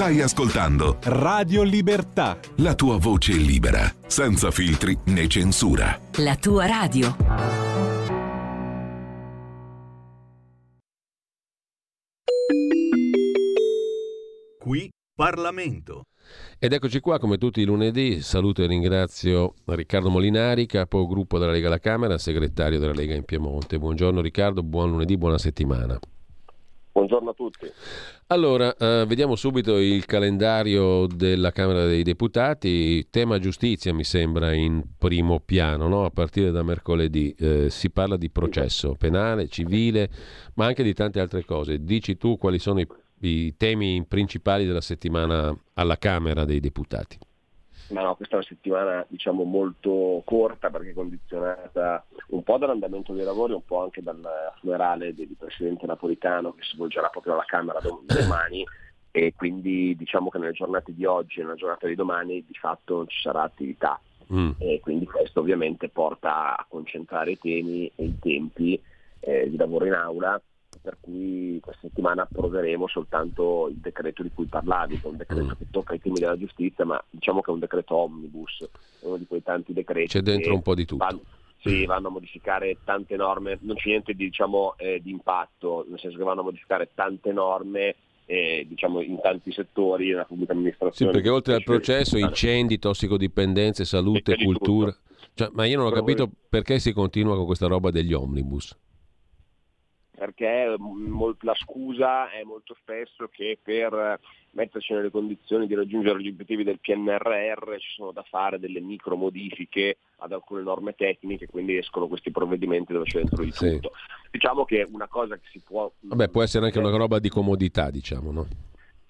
Stai ascoltando Radio Libertà. la tua voce libera, senza filtri né censura. La tua radio. Qui Parlamento. Ed eccoci qua, come tutti i lunedì, saluto e ringrazio Riccardo Molinari, capogruppo della Lega alla Camera, segretario della Lega in Piemonte. Buongiorno Riccardo, buon lunedì, buona settimana. Buongiorno a tutti. Allora, eh, vediamo subito il calendario della Camera dei Deputati. Tema giustizia mi sembra in primo piano, no? a partire da mercoledì. Eh, si parla di processo penale, civile, ma anche di tante altre cose. Dici tu quali sono i, i temi principali della settimana alla Camera dei Deputati. Ma no, questa è una settimana diciamo molto corta perché condizionata un po' dall'andamento dei lavori, un po' anche dal funerale del presidente napolitano che si svolgerà proprio alla Camera dom- domani. E quindi diciamo che nelle giornate di oggi e nella giornata di domani di fatto non ci sarà attività. Mm. e quindi questo ovviamente porta a concentrare i temi e i tempi eh, di lavoro in aula per cui questa settimana approveremo soltanto il decreto di cui parlavi, che è un decreto Mm. che tocca i temi della giustizia, ma diciamo che è un decreto omnibus, è uno di quei tanti decreti C'è dentro un po' di tutto. vanno, sì, vanno a modificare tante norme, non c'è niente di, diciamo, eh, di impatto, nel senso che vanno a modificare tante norme eh, diciamo, in tanti settori della pubblica Sì, amministrazione. perché oltre al processo, Sì, incendi, tossicodipendenze, salute, cultura. Cioè, ma io non ho capito perché si continua con questa roba degli omnibus. Perché la scusa è molto spesso che per metterci nelle condizioni di raggiungere gli obiettivi del PNRR ci sono da fare delle micro modifiche ad alcune norme tecniche, quindi escono questi provvedimenti dove c'è dentro di Sì. tutto. Diciamo che una cosa che si può... Vabbè, può essere anche eh, una roba di comodità, diciamo, no?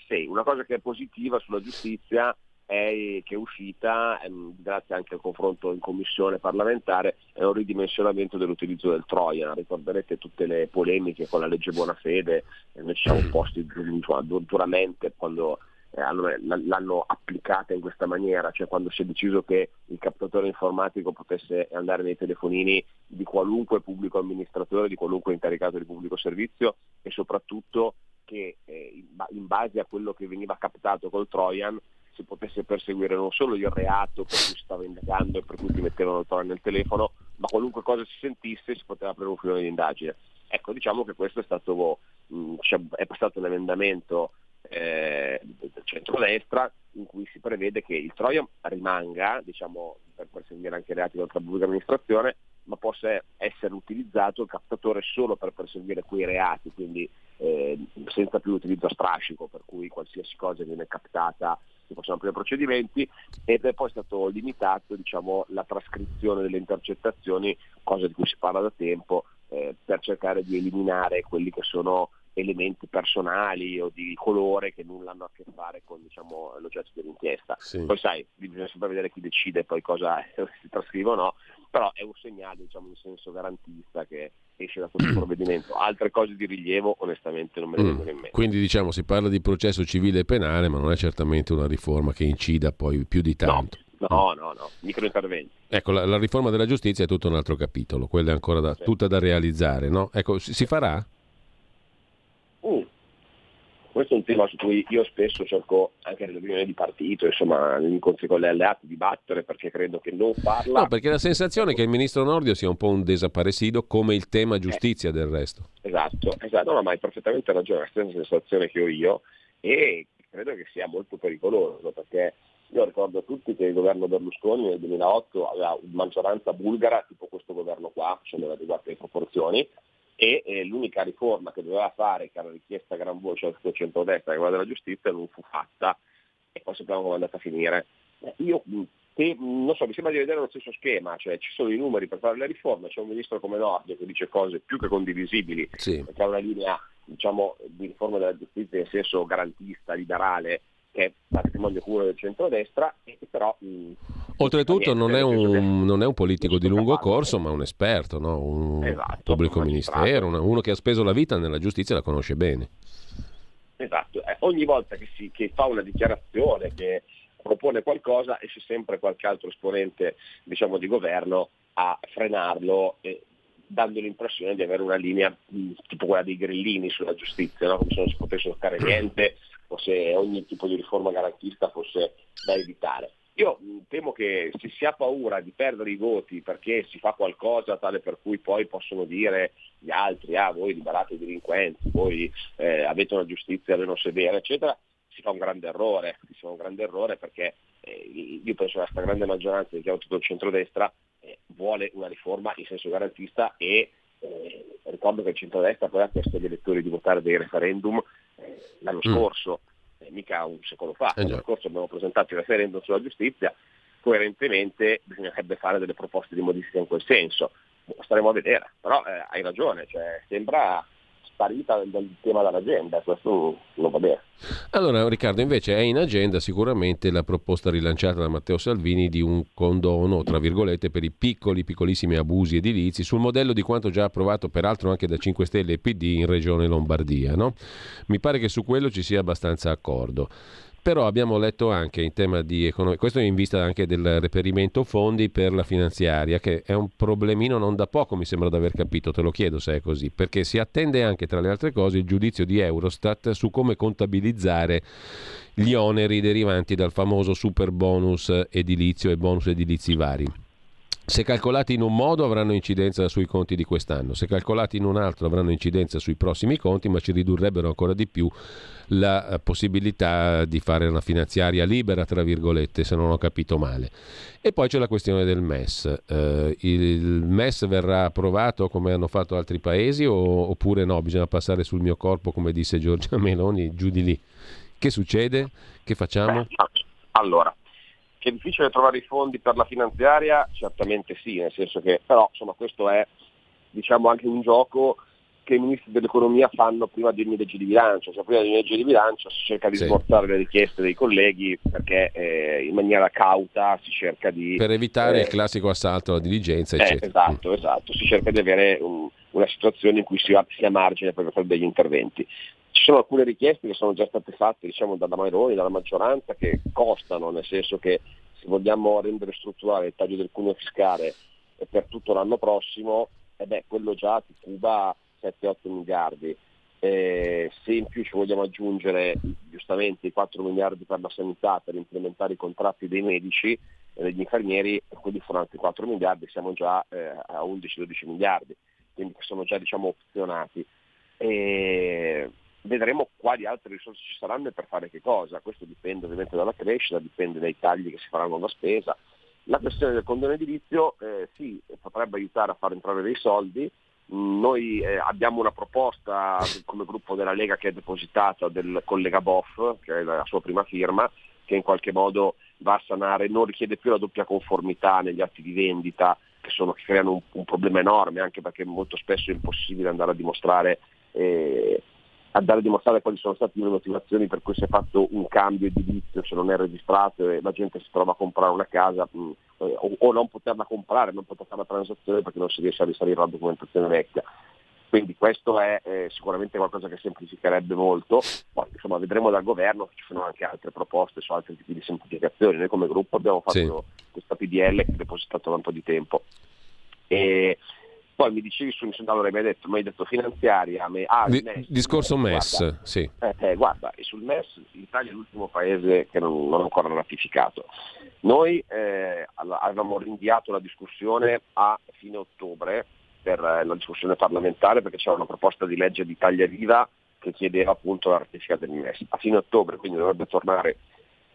Sì, una cosa che è positiva sulla giustizia è che è uscita, ehm, grazie anche al confronto in commissione parlamentare, è un ridimensionamento dell'utilizzo del Trojan. Ricorderete tutte le polemiche con la legge Buonafede, eh, noi ci siamo du- du- duramente quando eh, allora, l'hanno applicata in questa maniera, cioè quando si è deciso che il captatore informatico potesse andare nei telefonini di qualunque pubblico amministratore, di qualunque incaricato di pubblico servizio e soprattutto che eh, in base a quello che veniva captato col Trojan si potesse perseguire non solo il reato per cui si stava indagando e per cui ti mettevano il Trojan nel telefono, ma qualunque cosa si sentisse si poteva aprire un filone di indagine. Ecco, diciamo che questo è stato, mm, è passato un emendamento eh, del centrodestra in cui si prevede che il Trojan rimanga diciamo, per perseguire anche i reati della pubblica amministrazione, ma possa essere utilizzato il captatore solo per perseguire quei reati, quindi eh, senza più utilizzo strascico, per cui qualsiasi cosa viene captata si possono aprire procedimenti ed è poi stato limitato diciamo, la trascrizione delle intercettazioni, cosa di cui si parla da tempo, eh, per cercare di eliminare quelli che sono elementi personali o di colore che nulla hanno a che fare con diciamo, l'oggetto dell'inchiesta. Sì. Poi sai, bisogna sempre vedere chi decide poi cosa si trascrive o no, però è un segnale diciamo, in senso garantista che esce da questo provvedimento. Altre cose di rilievo onestamente non me ne mm. vengono in mente. Quindi diciamo si parla di processo civile e penale, ma non è certamente una riforma che incida poi più di tanto. No. No, no, no, microinterventi. Ecco, la, la, riforma della giustizia è tutto un altro capitolo, quella è ancora da, sì. tutta da realizzare, no? Ecco, si, si farà? Uh, questo è un tema su cui io spesso cerco anche nelle riunioni di partito, insomma, negli incontri con le alleate, di battere perché credo che non parla. No, perché la sensazione è che il ministro Nordio sia un po' un desaparecido come il tema giustizia eh, del resto. Esatto, esatto, no, ma hai perfettamente ragione, è la stessa sensazione che ho io e credo che sia molto pericoloso perché io ricordo a tutti che il governo Berlusconi nel 2008 aveva maggioranza bulgara, tipo questo governo qua, facendo adeguate proporzioni, e eh, l'unica riforma che doveva fare, che era richiesta a gran voce al centro-destra, che quella della giustizia, non fu fatta e poi sappiamo come è andata a finire. Eh, io che, non so, mi sembra di vedere lo stesso schema, cioè ci sono i numeri per fare le riforme, c'è un ministro come Nordio che dice cose più che condivisibili, sì. perché ha una linea diciamo, di riforma della giustizia in senso garantista, liberale, che è patrimonio comune del centro-destra, e però mh, Oltretutto non è, un, non è, un, politico di lungo corso, ma un esperto, no? un esatto, pubblico un ministero, uno che ha speso la vita nella giustizia e la conosce bene. Esatto, eh, ogni volta che, si, che fa una dichiarazione, che propone qualcosa, esce sempre qualche altro esponente diciamo, di governo a frenarlo e dando l'impressione di avere una linea tipo quella dei grillini sulla giustizia, no? come se non si potesse toccare niente o se ogni tipo di riforma garantista fosse da evitare. Io temo che se si ha paura di perdere i voti perché si fa qualcosa tale per cui poi possono dire gli altri, ah voi liberate i delinquenti, voi eh, avete una giustizia meno severa, eccetera, si fa un grande errore, si fa un grande errore perché eh, io penso che la stragrande maggioranza di tutto il centrodestra eh, vuole una riforma in senso garantista e eh, ricordo che il centrodestra poi ha chiesto agli elettori di votare dei referendum eh, l'anno mm. scorso eh, mica un secolo fa. Eh L'anno scorso abbiamo presentato il referendum sulla giustizia, coerentemente bisognerebbe fare delle proposte di modifica in quel senso. Staremo a vedere, però eh, hai ragione, cioè, sembra sparita dal tema dall'agenda, questo non va bene. Allora Riccardo, invece è in agenda sicuramente la proposta rilanciata da Matteo Salvini di un condono, tra virgolette, per i piccoli, piccolissimi abusi edilizi, sul modello di quanto già approvato peraltro anche da 5 Stelle e PD in Regione Lombardia. No? Mi pare che su quello ci sia abbastanza accordo. Però abbiamo letto anche in tema di economia, questo in vista anche del reperimento fondi per la finanziaria, che è un problemino non da poco, mi sembra di aver capito, te lo chiedo se è così, perché si attende anche, tra le altre cose, il giudizio di Eurostat su come contabilizzare gli oneri derivanti dal famoso super bonus edilizio e bonus edilizi vari. Se calcolati in un modo avranno incidenza sui conti di quest'anno, se calcolati in un altro avranno incidenza sui prossimi conti, ma ci ridurrebbero ancora di più la eh, possibilità di fare una finanziaria libera, tra virgolette, se non ho capito male. E poi c'è la questione del MES. Eh, il MES verrà approvato come hanno fatto altri paesi o, oppure no? Bisogna passare sul mio corpo, come disse Giorgia Meloni, giù di lì. Che succede? Che facciamo? Allora, che è difficile trovare i fondi per la finanziaria? Certamente sì, nel senso che però insomma, questo è diciamo, anche un gioco che i ministri dell'economia fanno prima di ogni legge di bilancio, cioè prima di ogni legge di bilancio si cerca di sì. smorzare le richieste dei colleghi perché eh, in maniera cauta si cerca di... Per evitare eh, il classico assalto alla diligenza, eh, eccetera. esatto, mm. esatto, si cerca di avere un, una situazione in cui si si ha margine per fare degli interventi. Ci sono alcune richieste che sono già state fatte diciamo, dalla Maironi, dalla maggioranza, che costano, nel senso che se vogliamo rendere strutturale il taglio del cuneo fiscale per tutto l'anno prossimo, eh beh, quello già ti cuba 7-8 miliardi. Eh, se in più ci vogliamo aggiungere giustamente i 4 miliardi per la sanità per implementare i contratti dei medici e degli infermieri, quelli furono altri 4 miliardi, siamo già eh, a 11-12 miliardi, quindi sono già diciamo, opzionati. E vedremo quali altre risorse ci saranno e per fare che cosa. Questo dipende ovviamente dalla crescita, dipende dai tagli che si faranno alla spesa. La questione del condono edilizio eh, sì, potrebbe aiutare a far entrare dei soldi, noi eh, abbiamo una proposta come gruppo della Lega che è depositata del collega Boff, che è la sua prima firma, che in qualche modo va a sanare, non richiede più la doppia conformità negli atti di vendita, che, sono, che creano un, un, problema enorme, anche perché molto spesso è impossibile andare a dimostrare eh, andare a dimostrare quali sono state le motivazioni per cui si è fatto un cambio edilizio se non è registrato e la gente si trova a comprare una casa mh, mm, eh, o, o, non poterla comprare, non poter fare la transazione perché non si riesce a risalire la documentazione vecchia. Quindi questo è eh, sicuramente qualcosa che semplificherebbe molto, poi insomma vedremo dal governo che ci sono anche altre proposte su altri tipi di semplificazioni. Noi come gruppo abbiamo fatto sì. questa PDL che è depositato da un po' di tempo. E, poi mi dicevi su allora mi hai detto, mi hai detto finanziaria, me, ah, Di, MES, discorso MES, guarda, sì. Eh, eh, guarda, e sul MES l'Italia è l'ultimo paese che non, non ha ancora ratificato. Noi eh, avevamo rinviato la discussione a fine ottobre per eh, la discussione parlamentare perché c'era una proposta di legge di taglia viva che chiedeva appunto la ratifica del MES. A fine ottobre quindi dovrebbe tornare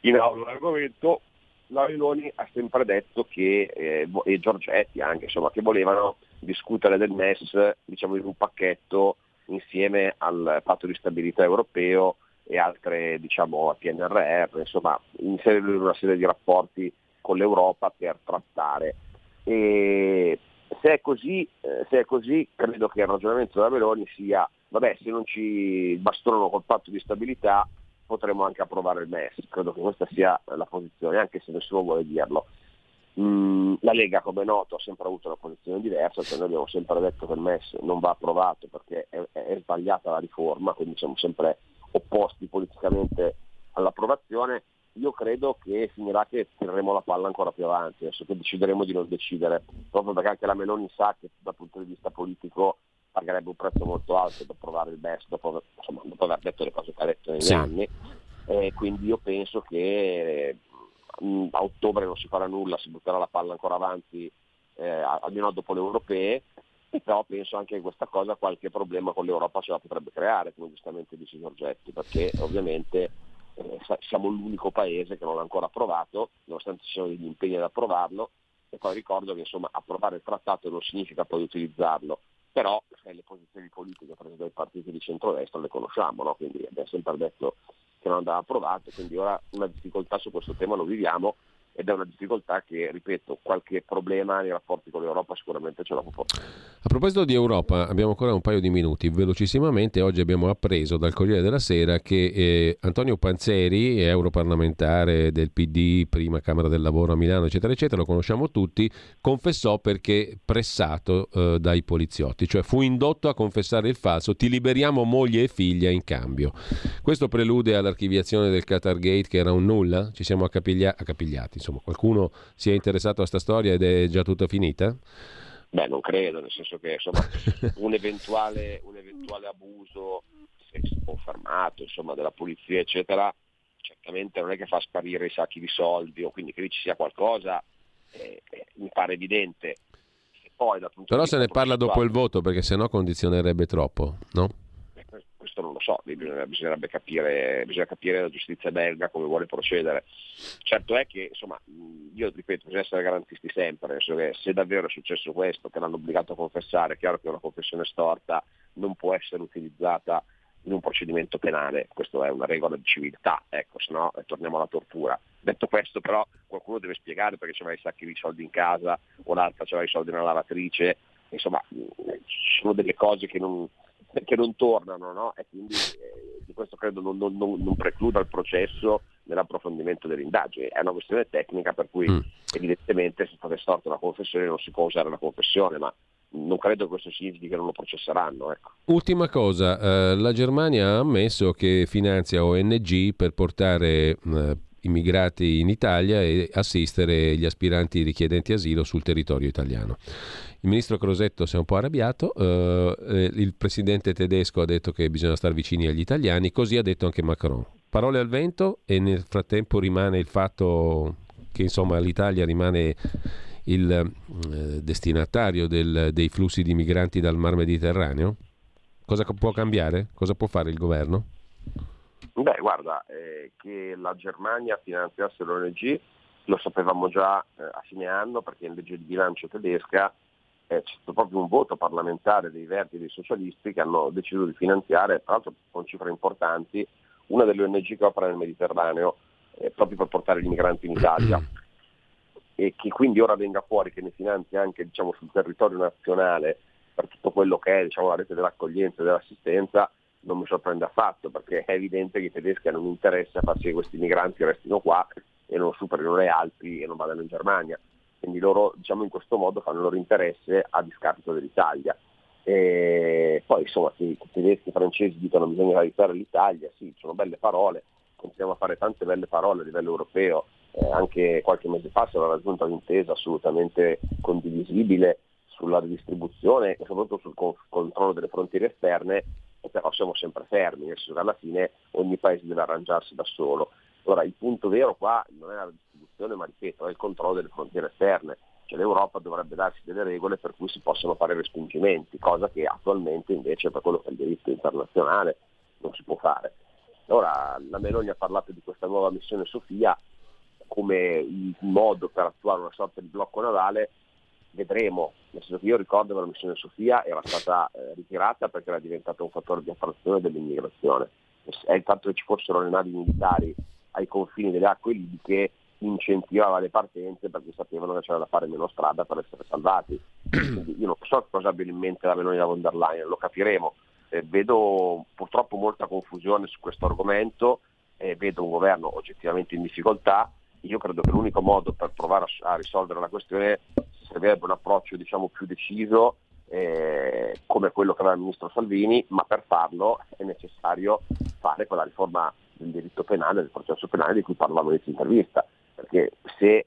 in aula l'argomento. La Meloni ha sempre detto che, eh, e Giorgetti anche, insomma, che volevano discutere del MES diciamo, in un pacchetto insieme al patto di stabilità europeo e altre diciamo PNRR, insomma inserire in una serie di rapporti con l'Europa per trattare. E se è, così, eh, se è così, credo che il ragionamento della Meloni sia, vabbè, se non ci bastonano col patto di stabilità potremo anche approvare il MES, credo che questa sia la posizione, anche se nessuno vuole dirlo. Mm, la Lega, come è noto, ha sempre avuto una posizione diversa, cioè noi abbiamo sempre detto che il MES non va approvato perché è, è sbagliata la riforma, quindi siamo sempre opposti politicamente all'approvazione. Io credo che finirà che tireremo la palla ancora più avanti, adesso che decideremo di non decidere, proprio perché anche la Meloni sa che dal punto di vista politico pagherebbe un prezzo molto alto per approvare il MES dopo, insomma, dopo aver detto le cose che ha detto negli sì. anni. Eh, quindi io penso che Mm, a ottobre non si farà nulla, si butterà la palla ancora avanti, eh, almeno dopo le europee, però penso anche che questa cosa qualche problema con l'Europa ce la potrebbe creare, come giustamente dice Giorgetti, perché ovviamente eh, siamo l'unico paese che non l'ha ancora approvato, nonostante ci siano degli impegni ad approvarlo, e poi ricordo che insomma, approvare il trattato non significa poi utilizzarlo, però eh, le posizioni politiche prese dai partiti di centrodestra le conosciamo, no? quindi abbiamo sempre detto che non andava approvato, quindi ora una difficoltà su questo tema lo viviamo ed è una difficoltà che, ripeto, qualche problema nei rapporti con l'Europa sicuramente ce la può portare. A proposito di Europa, abbiamo ancora un paio di minuti. Velocissimamente, oggi abbiamo appreso dal Corriere della Sera che eh, Antonio Panzeri, europarlamentare del PD, prima Camera del Lavoro a Milano, eccetera, eccetera, lo conosciamo tutti, confessò perché pressato eh, dai poliziotti, cioè fu indotto a confessare il falso, ti liberiamo moglie e figlia in cambio. Questo prelude all'archiviazione del Qatar Gate che era un nulla? Ci siamo accapiglia- accapigliati insomma, qualcuno si è interessato a sta storia ed è già tutta finita? Beh, non credo, nel senso che insomma, un, eventuale, un eventuale abuso, confermato, insomma, della polizia, eccetera, certamente non è che fa sparire i sacchi di soldi o quindi che lì ci sia qualcosa, eh, eh, mi pare evidente. Poi, Però se ne parla dopo il voto perché sennò condizionerebbe troppo, no? Questo non lo so, bisognerebbe capire, bisogna capire la giustizia belga come vuole procedere. Certo è che, insomma, io ripeto, bisogna essere garantisti sempre, se davvero è successo questo, che l'hanno obbligato a confessare, è chiaro che una confessione storta non può essere utilizzata in un procedimento penale, questa è una regola di civiltà, ecco, se no eh, torniamo alla tortura. Detto questo però qualcuno deve spiegare perché c'aveva i sacchi di soldi in casa o l'altra c'aveva i soldi nella lavatrice, insomma ci sono delle cose che non, che non tornano no? e quindi eh, di questo credo non, non, non, precluda il processo nell'approfondimento delle indagini, è una questione tecnica per cui mm. evidentemente se state storta una confessione non si può usare la confessione, ma non credo che questo significhi che non lo processeranno. Ecco. Ultima cosa, eh, la Germania ha ammesso che finanzia ONG per portare eh, immigrati in Italia e assistere gli aspiranti richiedenti asilo sul territorio italiano. Il ministro Crosetto si è un po' arrabbiato, eh, eh, il presidente tedesco ha detto che bisogna stare vicini agli italiani, così ha detto anche Macron. Parole al vento e nel frattempo rimane il fatto che insomma l'Italia rimane il eh, destinatario del, dei flussi di migranti dal mar Mediterraneo? Cosa può cambiare? Cosa può fare il governo? Beh, guarda, eh, che la Germania finanziasse l'ONG lo sapevamo già eh, a fine anno perché in legge di bilancio tedesca eh, c'è stato proprio un voto parlamentare dei verdi e dei socialisti che hanno deciso di finanziare, tra l'altro con cifre importanti, una delle ONG che opera nel Mediterraneo eh, proprio per portare gli migranti in Italia. E che quindi ora venga fuori che ne finanzia anche diciamo, sul territorio nazionale per tutto quello che è diciamo, la rete dell'accoglienza e dell'assistenza non mi sorprende affatto perché è evidente che i tedeschi hanno un interesse a far sì che questi migranti restino qua e non superino le Alpi e non vadano in Germania. Quindi loro diciamo, in questo modo fanno il loro interesse a discapito dell'Italia. E poi insomma se i tedeschi e i francesi dicono che bisogna aiutare l'Italia, sì, sono belle parole, continuiamo a fare tante belle parole a livello europeo, eh, anche qualche mese fa si era raggiunta un'intesa assolutamente condivisibile sulla redistribuzione e soprattutto sul co- controllo delle frontiere esterne, però siamo sempre fermi, nel senso che alla fine ogni paese deve arrangiarsi da solo. Ora il punto vero qua non è la redistribuzione, ma ripeto, è il controllo delle frontiere esterne. Cioè l'Europa dovrebbe darsi delle regole per cui si possono fare respingimenti, cosa che attualmente invece per quello che è il diritto internazionale non si può fare. Ora la Meloni ha parlato di questa nuova missione Sofia, come il modo per attuare una sorta di blocco navale, vedremo, nel senso che io ricordo che la missione Sofia era stata eh, ritirata perché era diventata un fattore di attrazione dell'immigrazione. È il fatto che ci fossero le navi militari ai confini delle acque libiche incentivava le partenze perché sapevano che c'era da fare meno strada per essere salvati. Quindi io non so cosa abbia in mente la Meloni da von der Leyen, lo capiremo. Eh, vedo purtroppo molta confusione su questo argomento, eh, vedo un governo oggettivamente in difficoltà io credo che l'unico modo per provare a, a risolvere la questione servirebbe un approccio diciamo, più deciso eh, come quello che aveva il ministro Salvini, ma per farlo è necessario fare quella riforma del diritto penale, del processo penale di cui parlavamo in intervista, perché se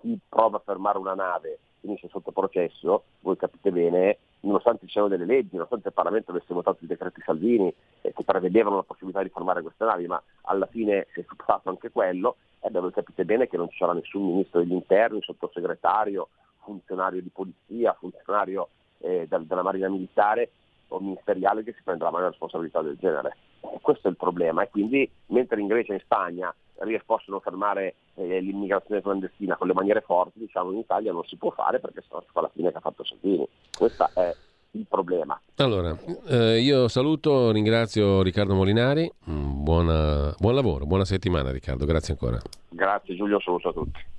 chi prova a fermare una nave finisce sotto processo, voi capite bene, nonostante ci siano delle leggi, nonostante il Parlamento avesse votato i decreti Salvini eh, che prevedevano la possibilità di fermare queste navi, ma alla fine si è superato anche quello, e eh, voi capite bene che non sarà nessun ministro degli interni, sottosegretario, funzionario di polizia, funzionario eh, della Marina Militare o ministeriale che si prenderà mai una responsabilità del genere. Questo è il problema e quindi mentre in Grecia e in Spagna possono fermare eh, l'immigrazione clandestina con le maniere forti, diciamo in Italia non si può fare perché sennò si fa la fine che ha fatto Salvini. Questo è il problema. Allora, eh, io saluto, ringrazio Riccardo Molinari, mm, buona, buon lavoro, buona settimana Riccardo, grazie ancora. Grazie Giulio, saluto a tutti.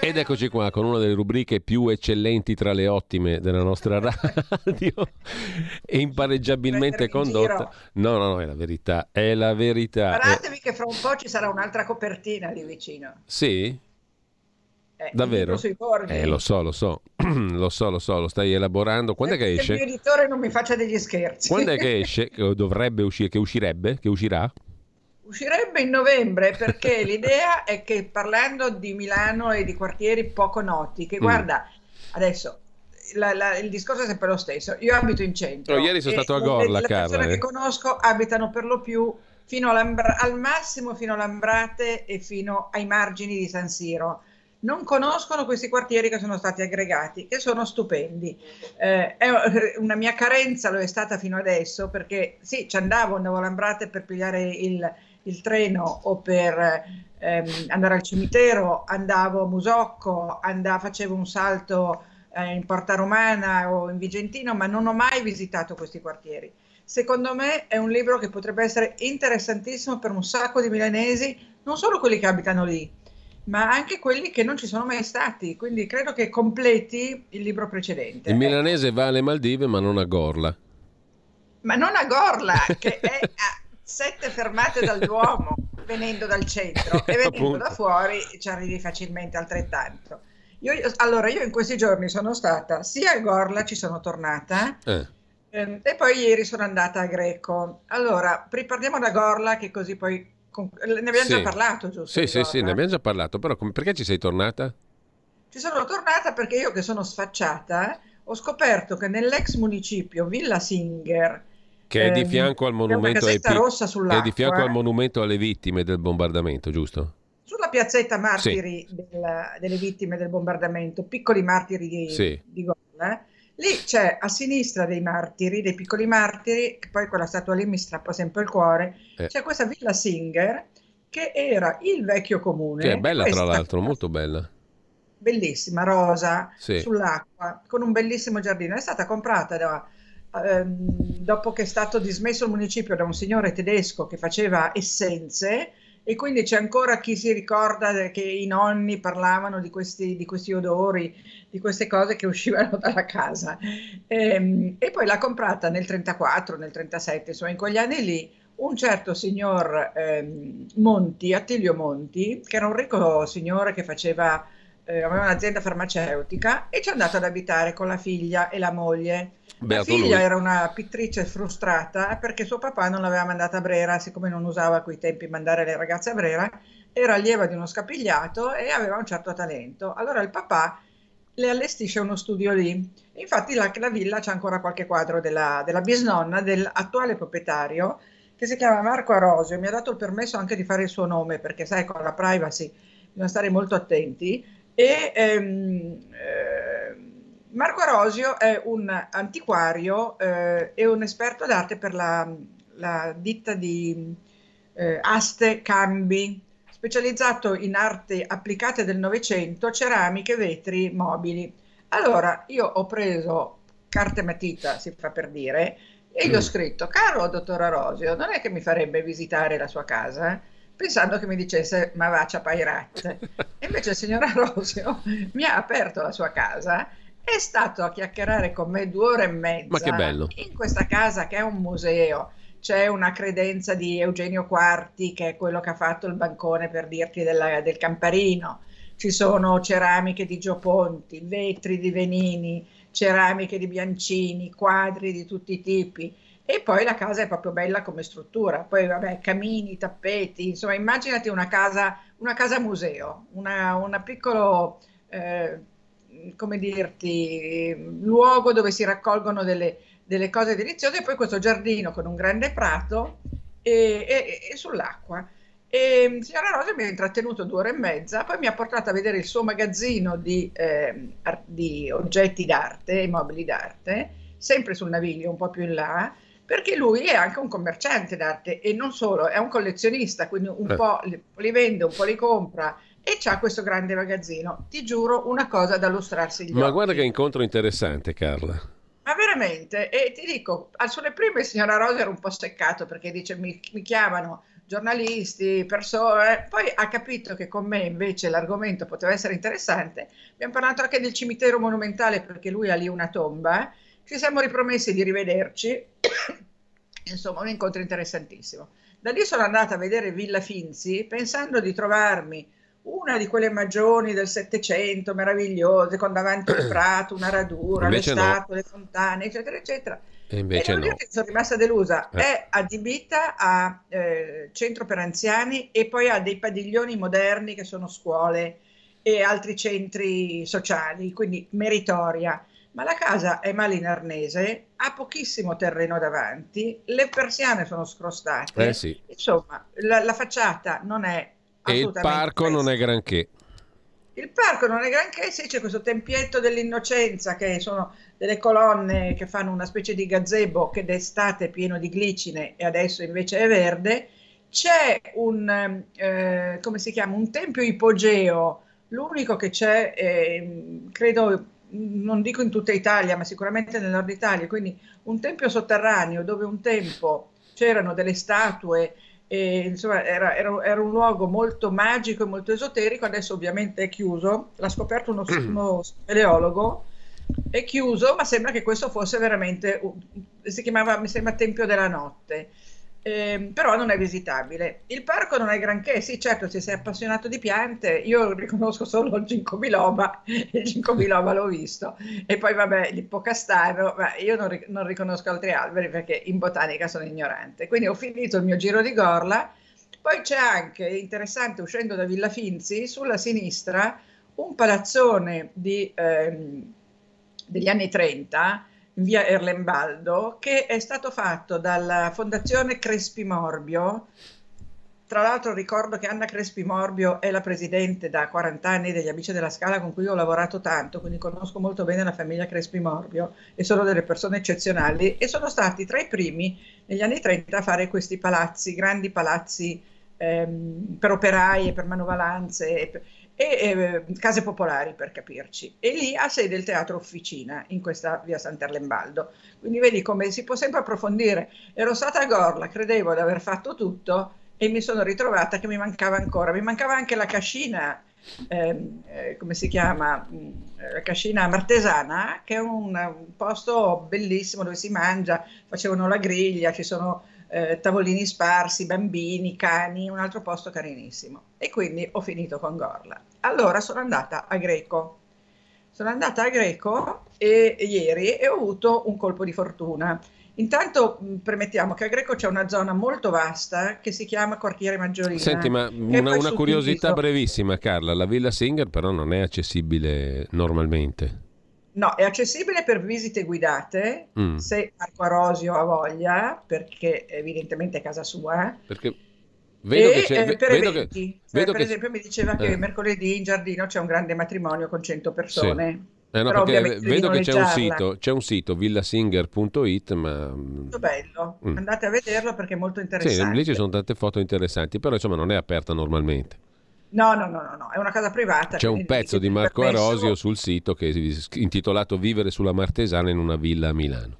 Ed eccoci qua con una delle rubriche più eccellenti tra le ottime della nostra radio e impareggiabilmente condotta. No, no, no, è la verità, è la verità. Guardatevi che fra un po' ci sarà un'altra copertina lì vicino. Sì? Eh, Davvero? Eh, lo so, lo so, lo so, lo so, lo stai elaborando. Quando è che esce? Il mio editore non mi faccia degli scherzi. Quando è che esce? Che dovrebbe uscire, che uscirebbe? Che uscirà? Uscirebbe in novembre perché l'idea è che parlando di Milano e di quartieri poco noti, che Mm. guarda, adesso la- la- il discorso è sempre lo stesso. Io abito in centro. Oh, ieri sono stato a le- Gorla, Le persone Carla, eh. che conosco abitano per lo più al massimo fino a Lambrate e fino ai margini di San Siro. Non conoscono questi quartieri che sono stati aggregati, che sono stupendi. Eh, è una mia carenza, lo è stata fino adesso, perché sì, ci andavo, andavo a Lambrate per pigliare il, il treno o per ehm, andare al cimitero, andavo a Musocco, andavo, facevo un salto eh, in Porta Romana o in Vigentino, ma non ho mai visitato questi quartieri. Secondo me è un libro che potrebbe essere interessantissimo per un sacco di milanesi, non solo quelli che abitano lì, ma anche quelli che non ci sono mai stati. Quindi credo che completi il libro precedente. Il milanese va alle Maldive ma non a Gorla. Ma non a Gorla, che è sette fermate dal Duomo, venendo dal centro e venendo da fuori ci arrivi facilmente altrettanto. Io, allora, io in questi giorni sono stata sia a Gorla, ci sono tornata, Eh. ehm, e poi ieri sono andata a Greco. Allora, ripartiamo da Gorla, che così poi... con- Ne abbiamo Sì. già parlato, giusto? Sì, sì, sì, ne abbiamo già parlato, però come- perché ci sei tornata? Ci sono tornata perché io che sono sfacciata ho scoperto che nell'ex municipio Villa Singer, Che è di ehm, fianco al monumento ai è di fianco al monumento alle vittime del bombardamento, giusto? sulla piazzetta martiri della- delle vittime del bombardamento, piccoli martiri di, Sì. di Gotha, lì c'è a sinistra dei martiri, dei piccoli martiri, che poi quella statua lì mi strappa sempre il cuore, Eh. c'è questa Villa Singer che era il vecchio comune, Che è bella tra l'altro, molto bella. bellissima, rosa, Sì. sull'acqua, con un bellissimo giardino. È stata comprata da, ehm, dopo che è stato dismesso il municipio da un signore tedesco che faceva essenze e quindi c'è ancora chi si ricorda che i nonni parlavano di questi, di questi odori, di queste cose che uscivano dalla casa. Ehm, e poi l'ha comprata nel 34, nel 37, insomma in quegli anni lì un certo signor ehm, Monti, Attilio Monti, che era un ricco signore che faceva, eh, aveva un'azienda farmaceutica e ci è andato ad abitare con la figlia e la moglie. La Beato figlia lui. era una pittrice frustrata perché suo papà non l'aveva mandata a Brera, siccome non usava a quei tempi mandare le ragazze a Brera, era allieva di uno scapigliato e aveva un certo talento. Allora il papà le allestisce uno studio lì. Infatti la, la villa c'è ancora qualche quadro della, della bisnonna dell'attuale proprietario che si chiama Marco Arosio. Mi ha dato il permesso anche di fare il suo nome perché sai con la privacy bisogna stare molto attenti. E ehm, eh, Marco Arosio è un antiquario eh, e un esperto d'arte per la, la ditta di eh, aste cambi, specializzato in arti applicate del Novecento, ceramiche, vetri, mobili. Allora, io ho preso carta e matita, si fa per dire, e gli ho Mm. scritto, caro dottor Arosio, non è che mi farebbe visitare la sua casa? Pensando che mi dicesse, ma va, ciapairat. E invece il signor Arosio mi ha aperto la sua casa, è stato a chiacchierare con me due ore e mezza. Ma che bello. In questa casa che è un museo, c'è una credenza di Eugenio Quarti, che è quello che ha fatto il bancone per dirti della- del Camparino. Ci sono ceramiche di Gio Ponti, vetri di Venini, ceramiche di Biancini, quadri di tutti i tipi. E poi la casa è proprio bella come struttura. Poi, vabbè, camini, tappeti, insomma, immaginati una casa, una casa museo, una, una piccolo, eh, come dirti, luogo dove si raccolgono delle, delle cose deliziose e poi questo giardino con un grande prato e, e- e sull'acqua. E signora Rosa mi ha intrattenuto due ore e mezza, poi mi ha portato a vedere il suo magazzino di, ar- di oggetti d'arte, mobili d'arte, sempre sul Naviglio, un po' più in là, perché lui è anche un commerciante d'arte e non solo, è un collezionista, quindi un Eh. po' li, vende, un po' li compra e c'ha questo grande magazzino. Ti giuro una cosa da lustrarsi gli Ma occhi. guarda che incontro interessante, Carla. Ma veramente, e ti dico, al sulle prime signora Rosa era un po' seccato perché dice mi, mi chiamano giornalisti, persone, poi ha capito che con me invece l'argomento poteva essere interessante. Abbiamo parlato anche del cimitero monumentale perché lui ha lì una tomba, ci siamo ripromessi di rivederci, insomma un incontro interessantissimo. Da lì sono andata a vedere Villa Finzi pensando di trovarmi una di quelle magioni del Settecento meravigliose con davanti un prato, una radura, Invece le no. statue, le fontane, eccetera, eccetera. E invece e no. sono rimasta delusa. Eh. È adibita a eh, centro per anziani e poi ha dei padiglioni moderni che sono scuole e altri centri sociali, quindi meritoria. Ma la casa è male in arnese, ha pochissimo terreno davanti, le persiane sono scrostate. Eh sì. Insomma, la, la facciata non è E il parco non è granché. il parco non è granché, sì, c'è questo tempietto dell'innocenza che sono delle colonne che fanno una specie di gazebo che d'estate è pieno di glicine e adesso invece è verde. C'è un, eh, come si chiama, un tempio ipogeo, l'unico che c'è, eh, credo, non dico in tutta Italia, ma sicuramente nel nord Italia, quindi un tempio sotterraneo dove un tempo c'erano delle statue e, insomma, era, era- era un luogo molto magico e molto esoterico, adesso ovviamente è chiuso, l'ha scoperto uno, uno speleologo, è chiuso, ma sembra che questo fosse veramente, si chiamava, mi sembra, Tempio della Notte, Ehm, però non è visitabile. Il parco non è granché, sì certo se sei appassionato di piante, io riconosco solo il ginkgo biloba, il ginkgo biloba l'ho visto, e poi vabbè l'ippocastano, ma io non, non riconosco altri alberi perché in botanica sono ignorante. Quindi ho finito il mio giro di Gorla, poi c'è anche, interessante, uscendo da Villa Finzi, sulla sinistra un palazzone di, ehm, degli anni 30 in via Erlembaldo che è stato fatto dalla Fondazione Crespi Morbio. Tra l'altro ricordo che Anna Crespi Morbio è la presidente da 40 anni degli Amici della Scala con cui ho lavorato tanto, quindi conosco molto bene la famiglia Crespi Morbio e sono delle persone eccezionali e sono stati tra i primi negli anni 30 a fare questi palazzi, grandi palazzi ehm, per operai e per manovalanze e, per- e, eh, case popolari per capirci. E lì ha sede il teatro Officina in questa via Sant'Erlembaldo. Quindi vedi come si può sempre approfondire. Ero stata a Gorla, credevo di aver fatto tutto e mi sono ritrovata che mi mancava ancora. Mi mancava anche la cascina, ehm, eh, come si chiama? Mm, eh, La cascina martesana, che è un, un posto bellissimo dove si mangia, facevano la griglia, ci sono eh, tavolini sparsi, bambini, cani, un altro posto carinissimo. E quindi ho finito con Gorla. Allora sono andata a Greco. Sono andata a Greco e, ieri e ho avuto un colpo di fortuna. Intanto mh, premettiamo che a Greco c'è una zona molto vasta che si chiama Quartiere Maggiorina. Senti, ma una, una curiosità brevissima, Carla. La Villa Singer però non è accessibile normalmente. No, è accessibile per visite guidate, Mm. se Marco Arosio ha voglia, perché evidentemente è casa sua. Perché vedo e che c'è... eh, per vedo che- eventi. Cioè, vedo per che- esempio mi diceva che Eh. mercoledì in giardino c'è un grande matrimonio con 100 persone. Eh no, vedo che c'è un sito, c'è un sito villasinger.it, ma Molto bello, Mm. andate a vederlo perché è molto sì, interessante. lì ci sono tante foto interessanti, però insomma non è aperta normalmente. No, no, no, no, no, è una casa privata. C'è un quindi pezzo di Marco permesso- Arosio sul sito che è intitolato Vivere sulla Martesana in una villa a Milano.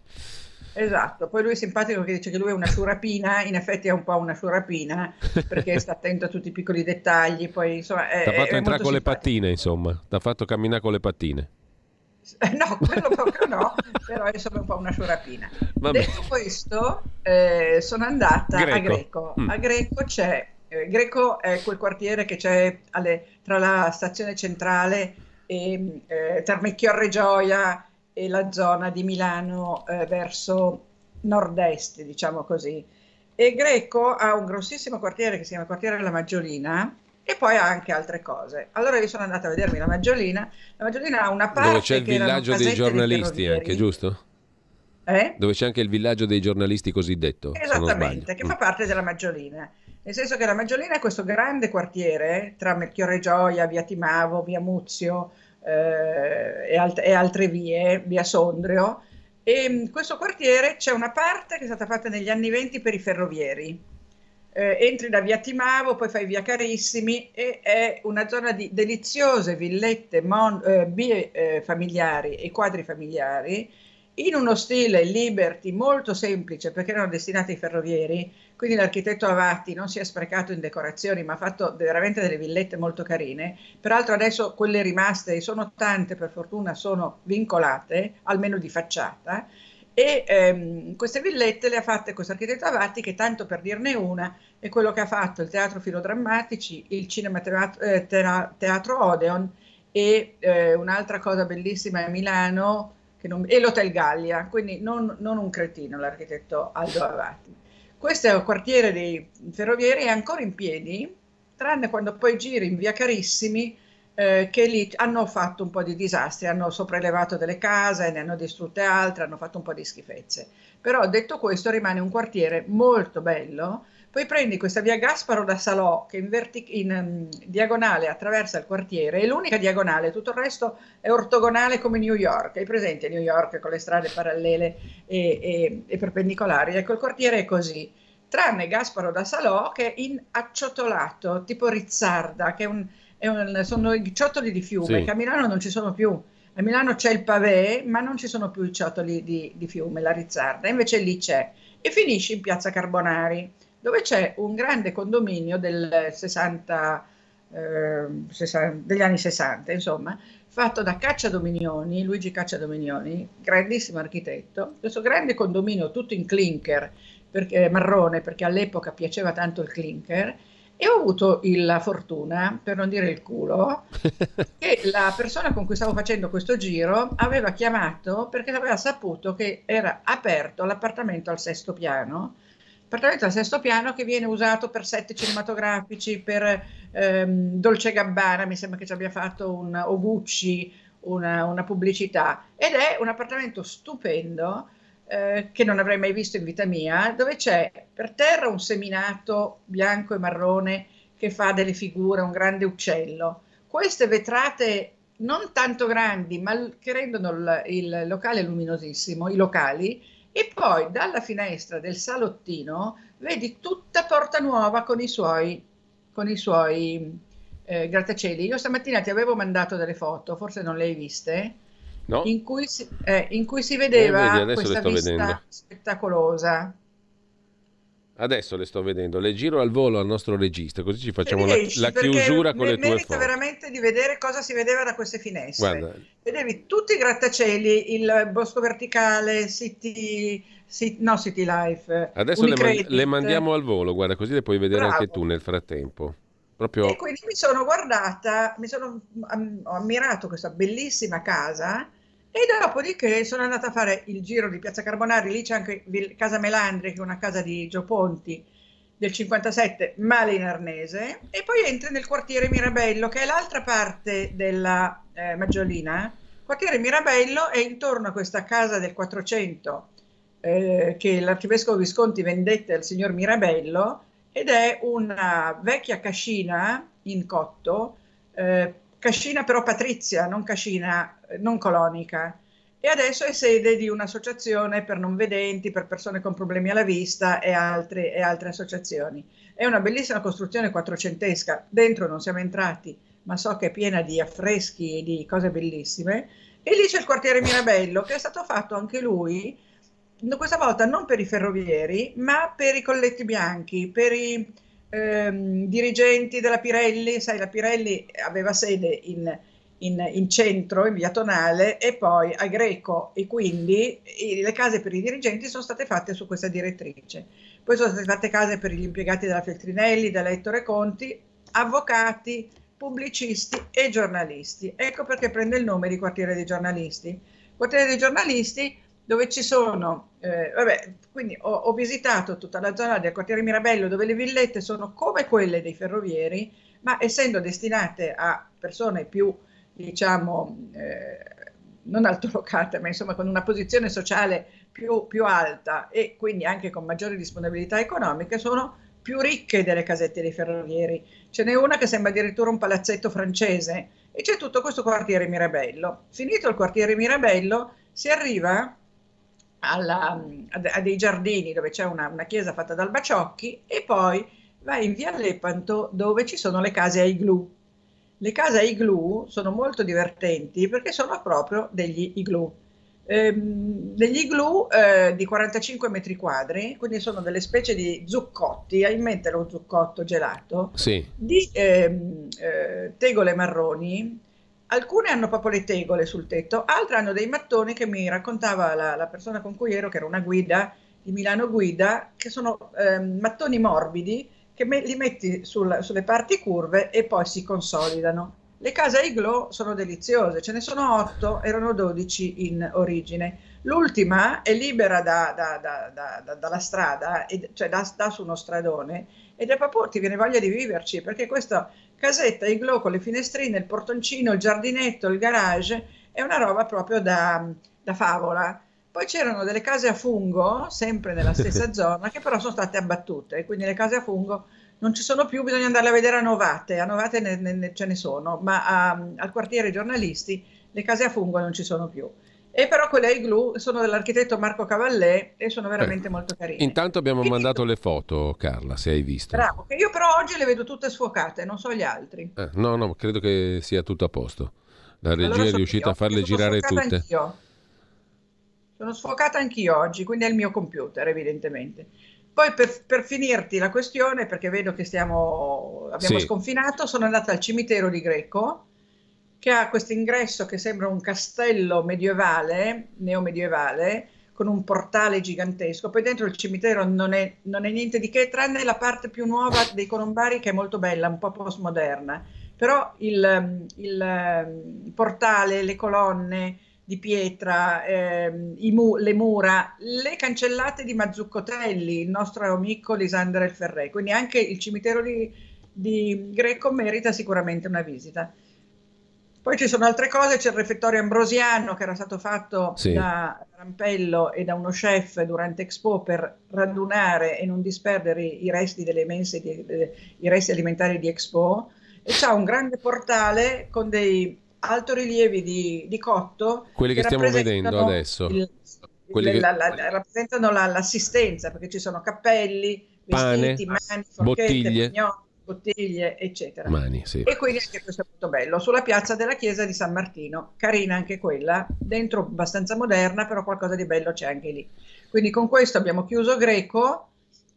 Esatto, poi lui è simpatico che dice che lui è una sciurapina, in effetti è un po' una sciurapina perché sta attento a tutti i piccoli dettagli, poi insomma è, Ti ha fatto entrare con le simpatico. pattine, insomma. Ti ha fatto camminare con le pattine. No, quello proprio no, però è un po' una sciurapina. Vabbè. Detto questo, eh, sono andata a Greco. Greco. Mm. A Greco c'è, eh, Greco è quel quartiere che c'è alle- tra la stazione centrale e eh, Termecchiorre Gioia e la zona di Milano eh, verso nord-est, diciamo così. E Greco ha un grossissimo quartiere che si chiama Quartiere della Maggiolina e poi ha anche altre cose. Allora io sono andata a vedermi la Maggiolina. La Maggiolina ha una parte Dove c'è il villaggio dei giornalisti ferrovieri. anche, giusto? Eh? Dove c'è anche il villaggio dei giornalisti cosiddetto, Esattamente, che Mm. fa parte della Maggiolina. Nel senso che la Maggiolina è questo grande quartiere tra Melchiorre Gioia, via Timavo, via Muzio eh, e, alt- e altre vie, via Sondrio. E in questo quartiere c'è una parte che è stata fatta negli anni 20 per i ferrovieri. Eh, entri da via Timavo, poi fai via Carissimi e è una zona di deliziose villette, mon- eh, vie eh, familiari e quadri familiari in uno stile liberty molto semplice perché erano destinati ai ferrovieri, quindi l'architetto Avatti non si è sprecato in decorazioni ma ha fatto veramente delle villette molto carine. Peraltro adesso quelle rimaste, sono tante per fortuna, sono vincolate, almeno di facciata, e ehm, queste villette le ha fatte questo architetto Avatti che tanto per dirne una è quello che ha fatto il Teatro Filodrammatici, il Cinema Teatro, eh, Teatro Odeon e eh, un'altra cosa bellissima a Milano non, e l'Hotel Gallia, quindi non, non un cretino l'architetto Aldo Avati. Questo è un quartiere dei ferrovieri, è ancora in piedi, tranne quando poi giri in via Carissimi, eh, che lì hanno fatto un po' di disastri, hanno sopraelevato delle case, ne hanno distrutte altre, hanno fatto un po' di schifezze. Però detto questo rimane un quartiere molto bello, poi prendi questa via Gasparo da Salò che in, vertic- in um, diagonale attraversa il quartiere, è l'unica diagonale, tutto il resto è ortogonale come New York. Hai presente New York con le strade parallele e, e, e perpendicolari? Ecco, il quartiere è così. Tranne Gasparo da Salò che è in acciottolato, tipo Rizzarda, che è un, è un, sono i ciottoli di fiume, sì. che a Milano non ci sono più. A Milano c'è il pavé, ma non ci sono più i ciottoli di, di fiume, la Rizzarda, invece lì c'è. E finisce in piazza Carbonari dove c'è un grande condominio del 60, eh, 60, degli anni 60, insomma, fatto da Cacciadominioni, Luigi Cacciadominioni, grandissimo architetto. Questo grande condominio tutto in clinker, perché, marrone, perché all'epoca piaceva tanto il clinker, e ho avuto la fortuna, per non dire il culo, che la persona con cui stavo facendo questo giro aveva chiamato perché aveva saputo che era aperto l'appartamento al sesto piano appartamento al sesto piano che viene usato per set cinematografici, per ehm, Dolce Gabbana, mi sembra che ci abbia fatto un, o Gucci una, una pubblicità, ed è un appartamento stupendo eh, che non avrei mai visto in vita mia, dove c'è per terra un seminato bianco e marrone che fa delle figure, un grande uccello. Queste vetrate non tanto grandi, ma che rendono il, il locale luminosissimo, i locali, e poi dalla finestra del salottino vedi tutta Porta Nuova con i suoi, con i suoi eh, grattacieli. Io stamattina ti avevo mandato delle foto, forse non le hai viste, no. in, cui si, eh, in, cui si, vedeva eh, vedi, questa vista vedendo. spettacolosa. Adesso le sto vedendo, le giro al volo al nostro regista, così ci facciamo la, la chiusura con le tue foto. veramente di vedere cosa si vedeva da queste finestre. Guarda. Vedevi tutti i grattacieli, il bosco verticale, City, city no City Life. Adesso le, man- le, mandiamo al volo, guarda, così le puoi vedere Bravo. anche tu nel frattempo. Proprio... E quindi mi sono guardata, mi sono ho ammirato questa bellissima casa e dopodiché sono andata a fare il giro di Piazza Carbonari, lì c'è anche Casa Melandri, che è una casa di Gio Ponti del 57, male in arnese, e poi entri nel quartiere Mirabello, che è l'altra parte della eh, Maggiolina. Il quartiere Mirabello è intorno a questa casa del 400 eh, che l'arcivescovo Visconti vendette al signor Mirabello ed è una vecchia cascina in cotto eh, cascina però patrizia, non cascina eh, non colonica. E adesso è sede di un'associazione per non vedenti, per persone con problemi alla vista e altre, e altre associazioni. È una bellissima costruzione quattrocentesca, dentro non siamo entrati, ma so che è piena di affreschi e di cose bellissime. E lì c'è il quartiere Mirabello, che è stato fatto anche lui, questa volta non per i ferrovieri, ma per i colletti bianchi, per i, ehm, dirigenti della Pirelli, sai la Pirelli aveva sede in, in, in, centro, in via Tonale e poi a Greco e quindi i, le case per i dirigenti sono state fatte su questa direttrice. Poi sono state fatte case per gli impiegati della Feltrinelli, della Ettore Conti, avvocati, pubblicisti e giornalisti. Ecco perché prende il nome di quartiere dei giornalisti. Quartiere dei giornalisti dove ci sono, eh, vabbè, quindi ho, ho, visitato tutta la zona del quartiere Mirabello dove le villette sono come quelle dei ferrovieri, ma essendo destinate a persone più, diciamo, eh, non altolocate, ma insomma con una posizione sociale più, più alta e quindi anche con maggiori disponibilità economiche, sono più ricche delle casette dei ferrovieri. Ce n'è una che sembra addirittura un palazzetto francese e c'è tutto questo quartiere Mirabello. Finito il quartiere Mirabello, si arriva alla, a, dei giardini dove c'è una, una, chiesa fatta dal Baciocchi e poi vai in via Lepanto dove ci sono le case a igloo. Le case igloo sono molto divertenti perché sono proprio degli igloo. Ehm, degli igloo eh, di 45 metri quadri, quindi sono delle specie di zuccotti, hai in mente lo zuccotto gelato, sì. di ehm, eh, tegole marroni Alcune hanno proprio le tegole sul tetto, altre hanno dei mattoni che mi raccontava la, la persona con cui ero, che era una guida di Milano Guida, che sono eh, mattoni morbidi che me, li metti sul, sulle parti curve e poi si consolidano. Le case Iglo sono deliziose, ce ne sono 8, erano 12 in origine. L'ultima è libera da, da, da, dalla strada, cioè da, su uno stradone, ed è proprio ti viene voglia di viverci, perché questa casetta Iglo con le finestrine, il portoncino, il giardinetto, il garage, è una roba proprio da, favola. Poi c'erano delle case a fungo, sempre nella stessa zona, che però sono state abbattute, quindi le case a fungo non ci sono più, bisogna andarle a vedere a Novate, a Novate ne, ne, ce ne sono, ma a, al quartiere giornalisti le case a fungo non ci sono più. E però quelle igloo sono dell'architetto Marco Cavallè e sono veramente eh. molto carine. Intanto abbiamo Quindi, mandato le foto, Carla, se hai visto. Bravo, che io però oggi le vedo tutte sfuocate, non so gli altri. Eh, no, no, credo che sia tutto a posto. La regia allora è riuscita io, a farle girare tutte. Anch'io. Sono sfocata anch'io oggi, quindi è il mio computer, evidentemente. Poi per, per, finirti la questione, perché vedo che stiamo, abbiamo sì. sconfinato, sono andata al cimitero di Greco, che ha questo ingresso che sembra un castello medievale, neomedievale, con un portale gigantesco. Poi dentro il cimitero non è, non è niente di che, tranne la parte più nuova dei colombari che è molto bella, un po' postmoderna. Però il, il, il portale, le colonne, di pietra, ehm, mu- le mura, le cancellate di Mazzuccotelli, il nostro amico Lisander El Ferré. Quindi anche il cimitero di, di Greco merita sicuramente una visita. Poi ci sono altre cose, c'è il refettorio ambrosiano che era stato fatto sì. da Rampello e da uno chef durante Expo per radunare e non disperdere i resti delle mense, di, eh, i resti alimentari di Expo. E c'ha un grande portale con dei altorilievi di, di cotto. Quelli che, che stiamo vedendo adesso. Il, Quelli che... la, la, rappresentano la, l'assistenza perché ci sono cappelli, vestiti, Pane, mani, forchette, bottiglie. Pignotti, bottiglie, eccetera. Mani, sì. E quindi anche questo è molto bello. Sulla piazza della chiesa di San Martino, carina anche quella, dentro abbastanza moderna, però qualcosa di bello c'è anche lì. Quindi con questo abbiamo chiuso Greco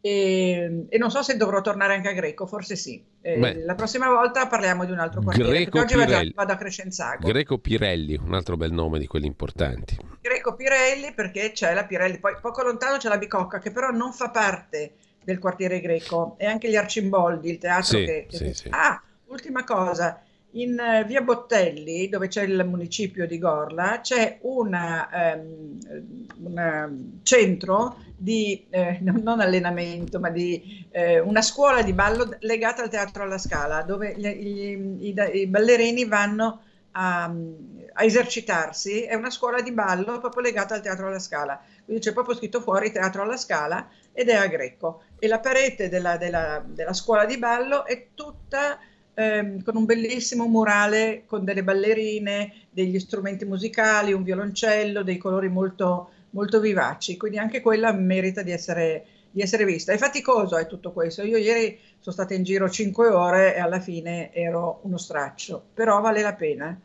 e, e, non so se dovrò tornare anche a Greco, forse sì. Eh, la prossima volta parliamo di un altro quartiere. Greco oggi vado, vado, a Crescenzago. Greco Pirelli, un altro bel nome di quelli importanti. Greco Pirelli perché c'è la Pirelli, poi poco lontano c'è la Bicocca che però non fa parte del quartiere greco e anche gli Arcimboldi, il teatro sì, che... Sì, sì. Ah, ultima cosa, in uh, via Bottelli, dove c'è il municipio di Gorla, c'è un um, ehm, centro di, eh, non allenamento, ma di eh, una scuola di ballo legata al Teatro alla Scala, dove gli, gli, i, i, ballerini vanno a, a, esercitarsi. È una scuola di ballo proprio legata al Teatro alla Scala. Quindi c'è proprio scritto fuori Teatro alla Scala ed è a Greco. E la parete della, della, della scuola di ballo è tutta ehm, con un bellissimo murale con delle ballerine, degli strumenti musicali, un violoncello, dei colori molto, molto vivaci, quindi anche quella merita di essere, di essere vista. È faticoso è tutto questo. Io ieri sono stata in giro 5 ore e alla fine ero uno straccio, però vale la pena.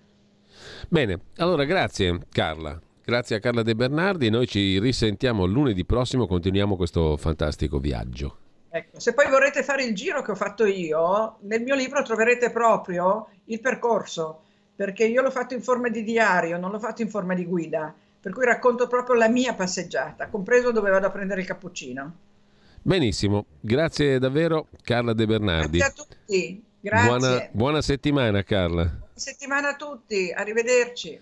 Bene, allora grazie Carla. Grazie a Carla De Bernardi, noi ci risentiamo lunedì prossimo, continuiamo questo fantastico viaggio. Ecco, se poi vorrete fare il giro che ho fatto io, nel mio libro troverete proprio il percorso, perché io l'ho fatto in forma di diario, non l'ho fatto in forma di guida, per cui racconto proprio la mia passeggiata, compreso dove vado a prendere il cappuccino. Benissimo, grazie davvero Carla De Bernardi. Grazie a tutti, grazie. Buona, buona settimana Carla. Buona settimana a tutti, arrivederci.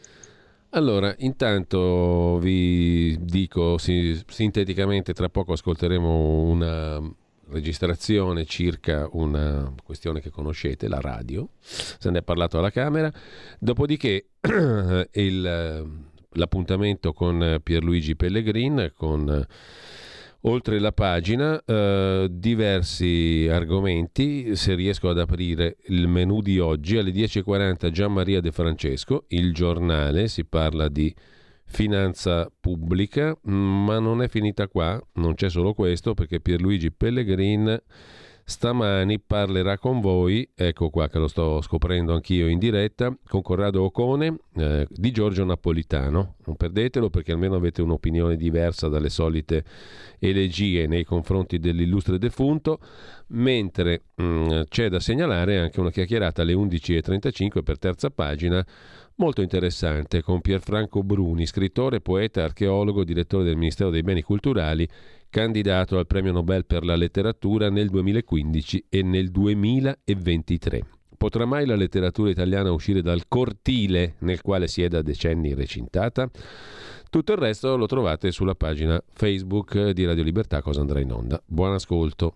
Allora, intanto vi dico sì, sinteticamente, tra poco ascolteremo una registrazione circa una questione che conoscete, la radio, se ne è parlato alla Camera, dopodiché il, l'appuntamento con Pierluigi Pellegrin, con oltre la pagina eh, diversi argomenti, se riesco ad aprire il menu di oggi alle 10.40 Gian Maria De Francesco, il giornale, si parla di finanza pubblica, ma non è finita qua, non c'è solo questo perché Pierluigi Pellegrin stamani parlerà con voi, ecco qua che lo sto scoprendo anch'io in diretta, con Corrado Ocone eh, di Giorgio Napolitano. Non perdetelo perché almeno avete un'opinione diversa dalle solite elegie nei confronti dell'illustre defunto, mentre mh, mm, c'è da segnalare anche una chiacchierata alle 11.35 per terza pagina molto interessante con Pierfranco Bruni, scrittore, poeta, archeologo, direttore del Ministero dei Beni Culturali, candidato al Premio Nobel per la letteratura nel 2015 e nel 2023. Potrà mai la letteratura italiana uscire dal cortile nel quale si è da decenni recintata? Tutto il resto lo trovate sulla pagina Facebook di Radio Libertà, cosa andrà in onda. Buon ascolto.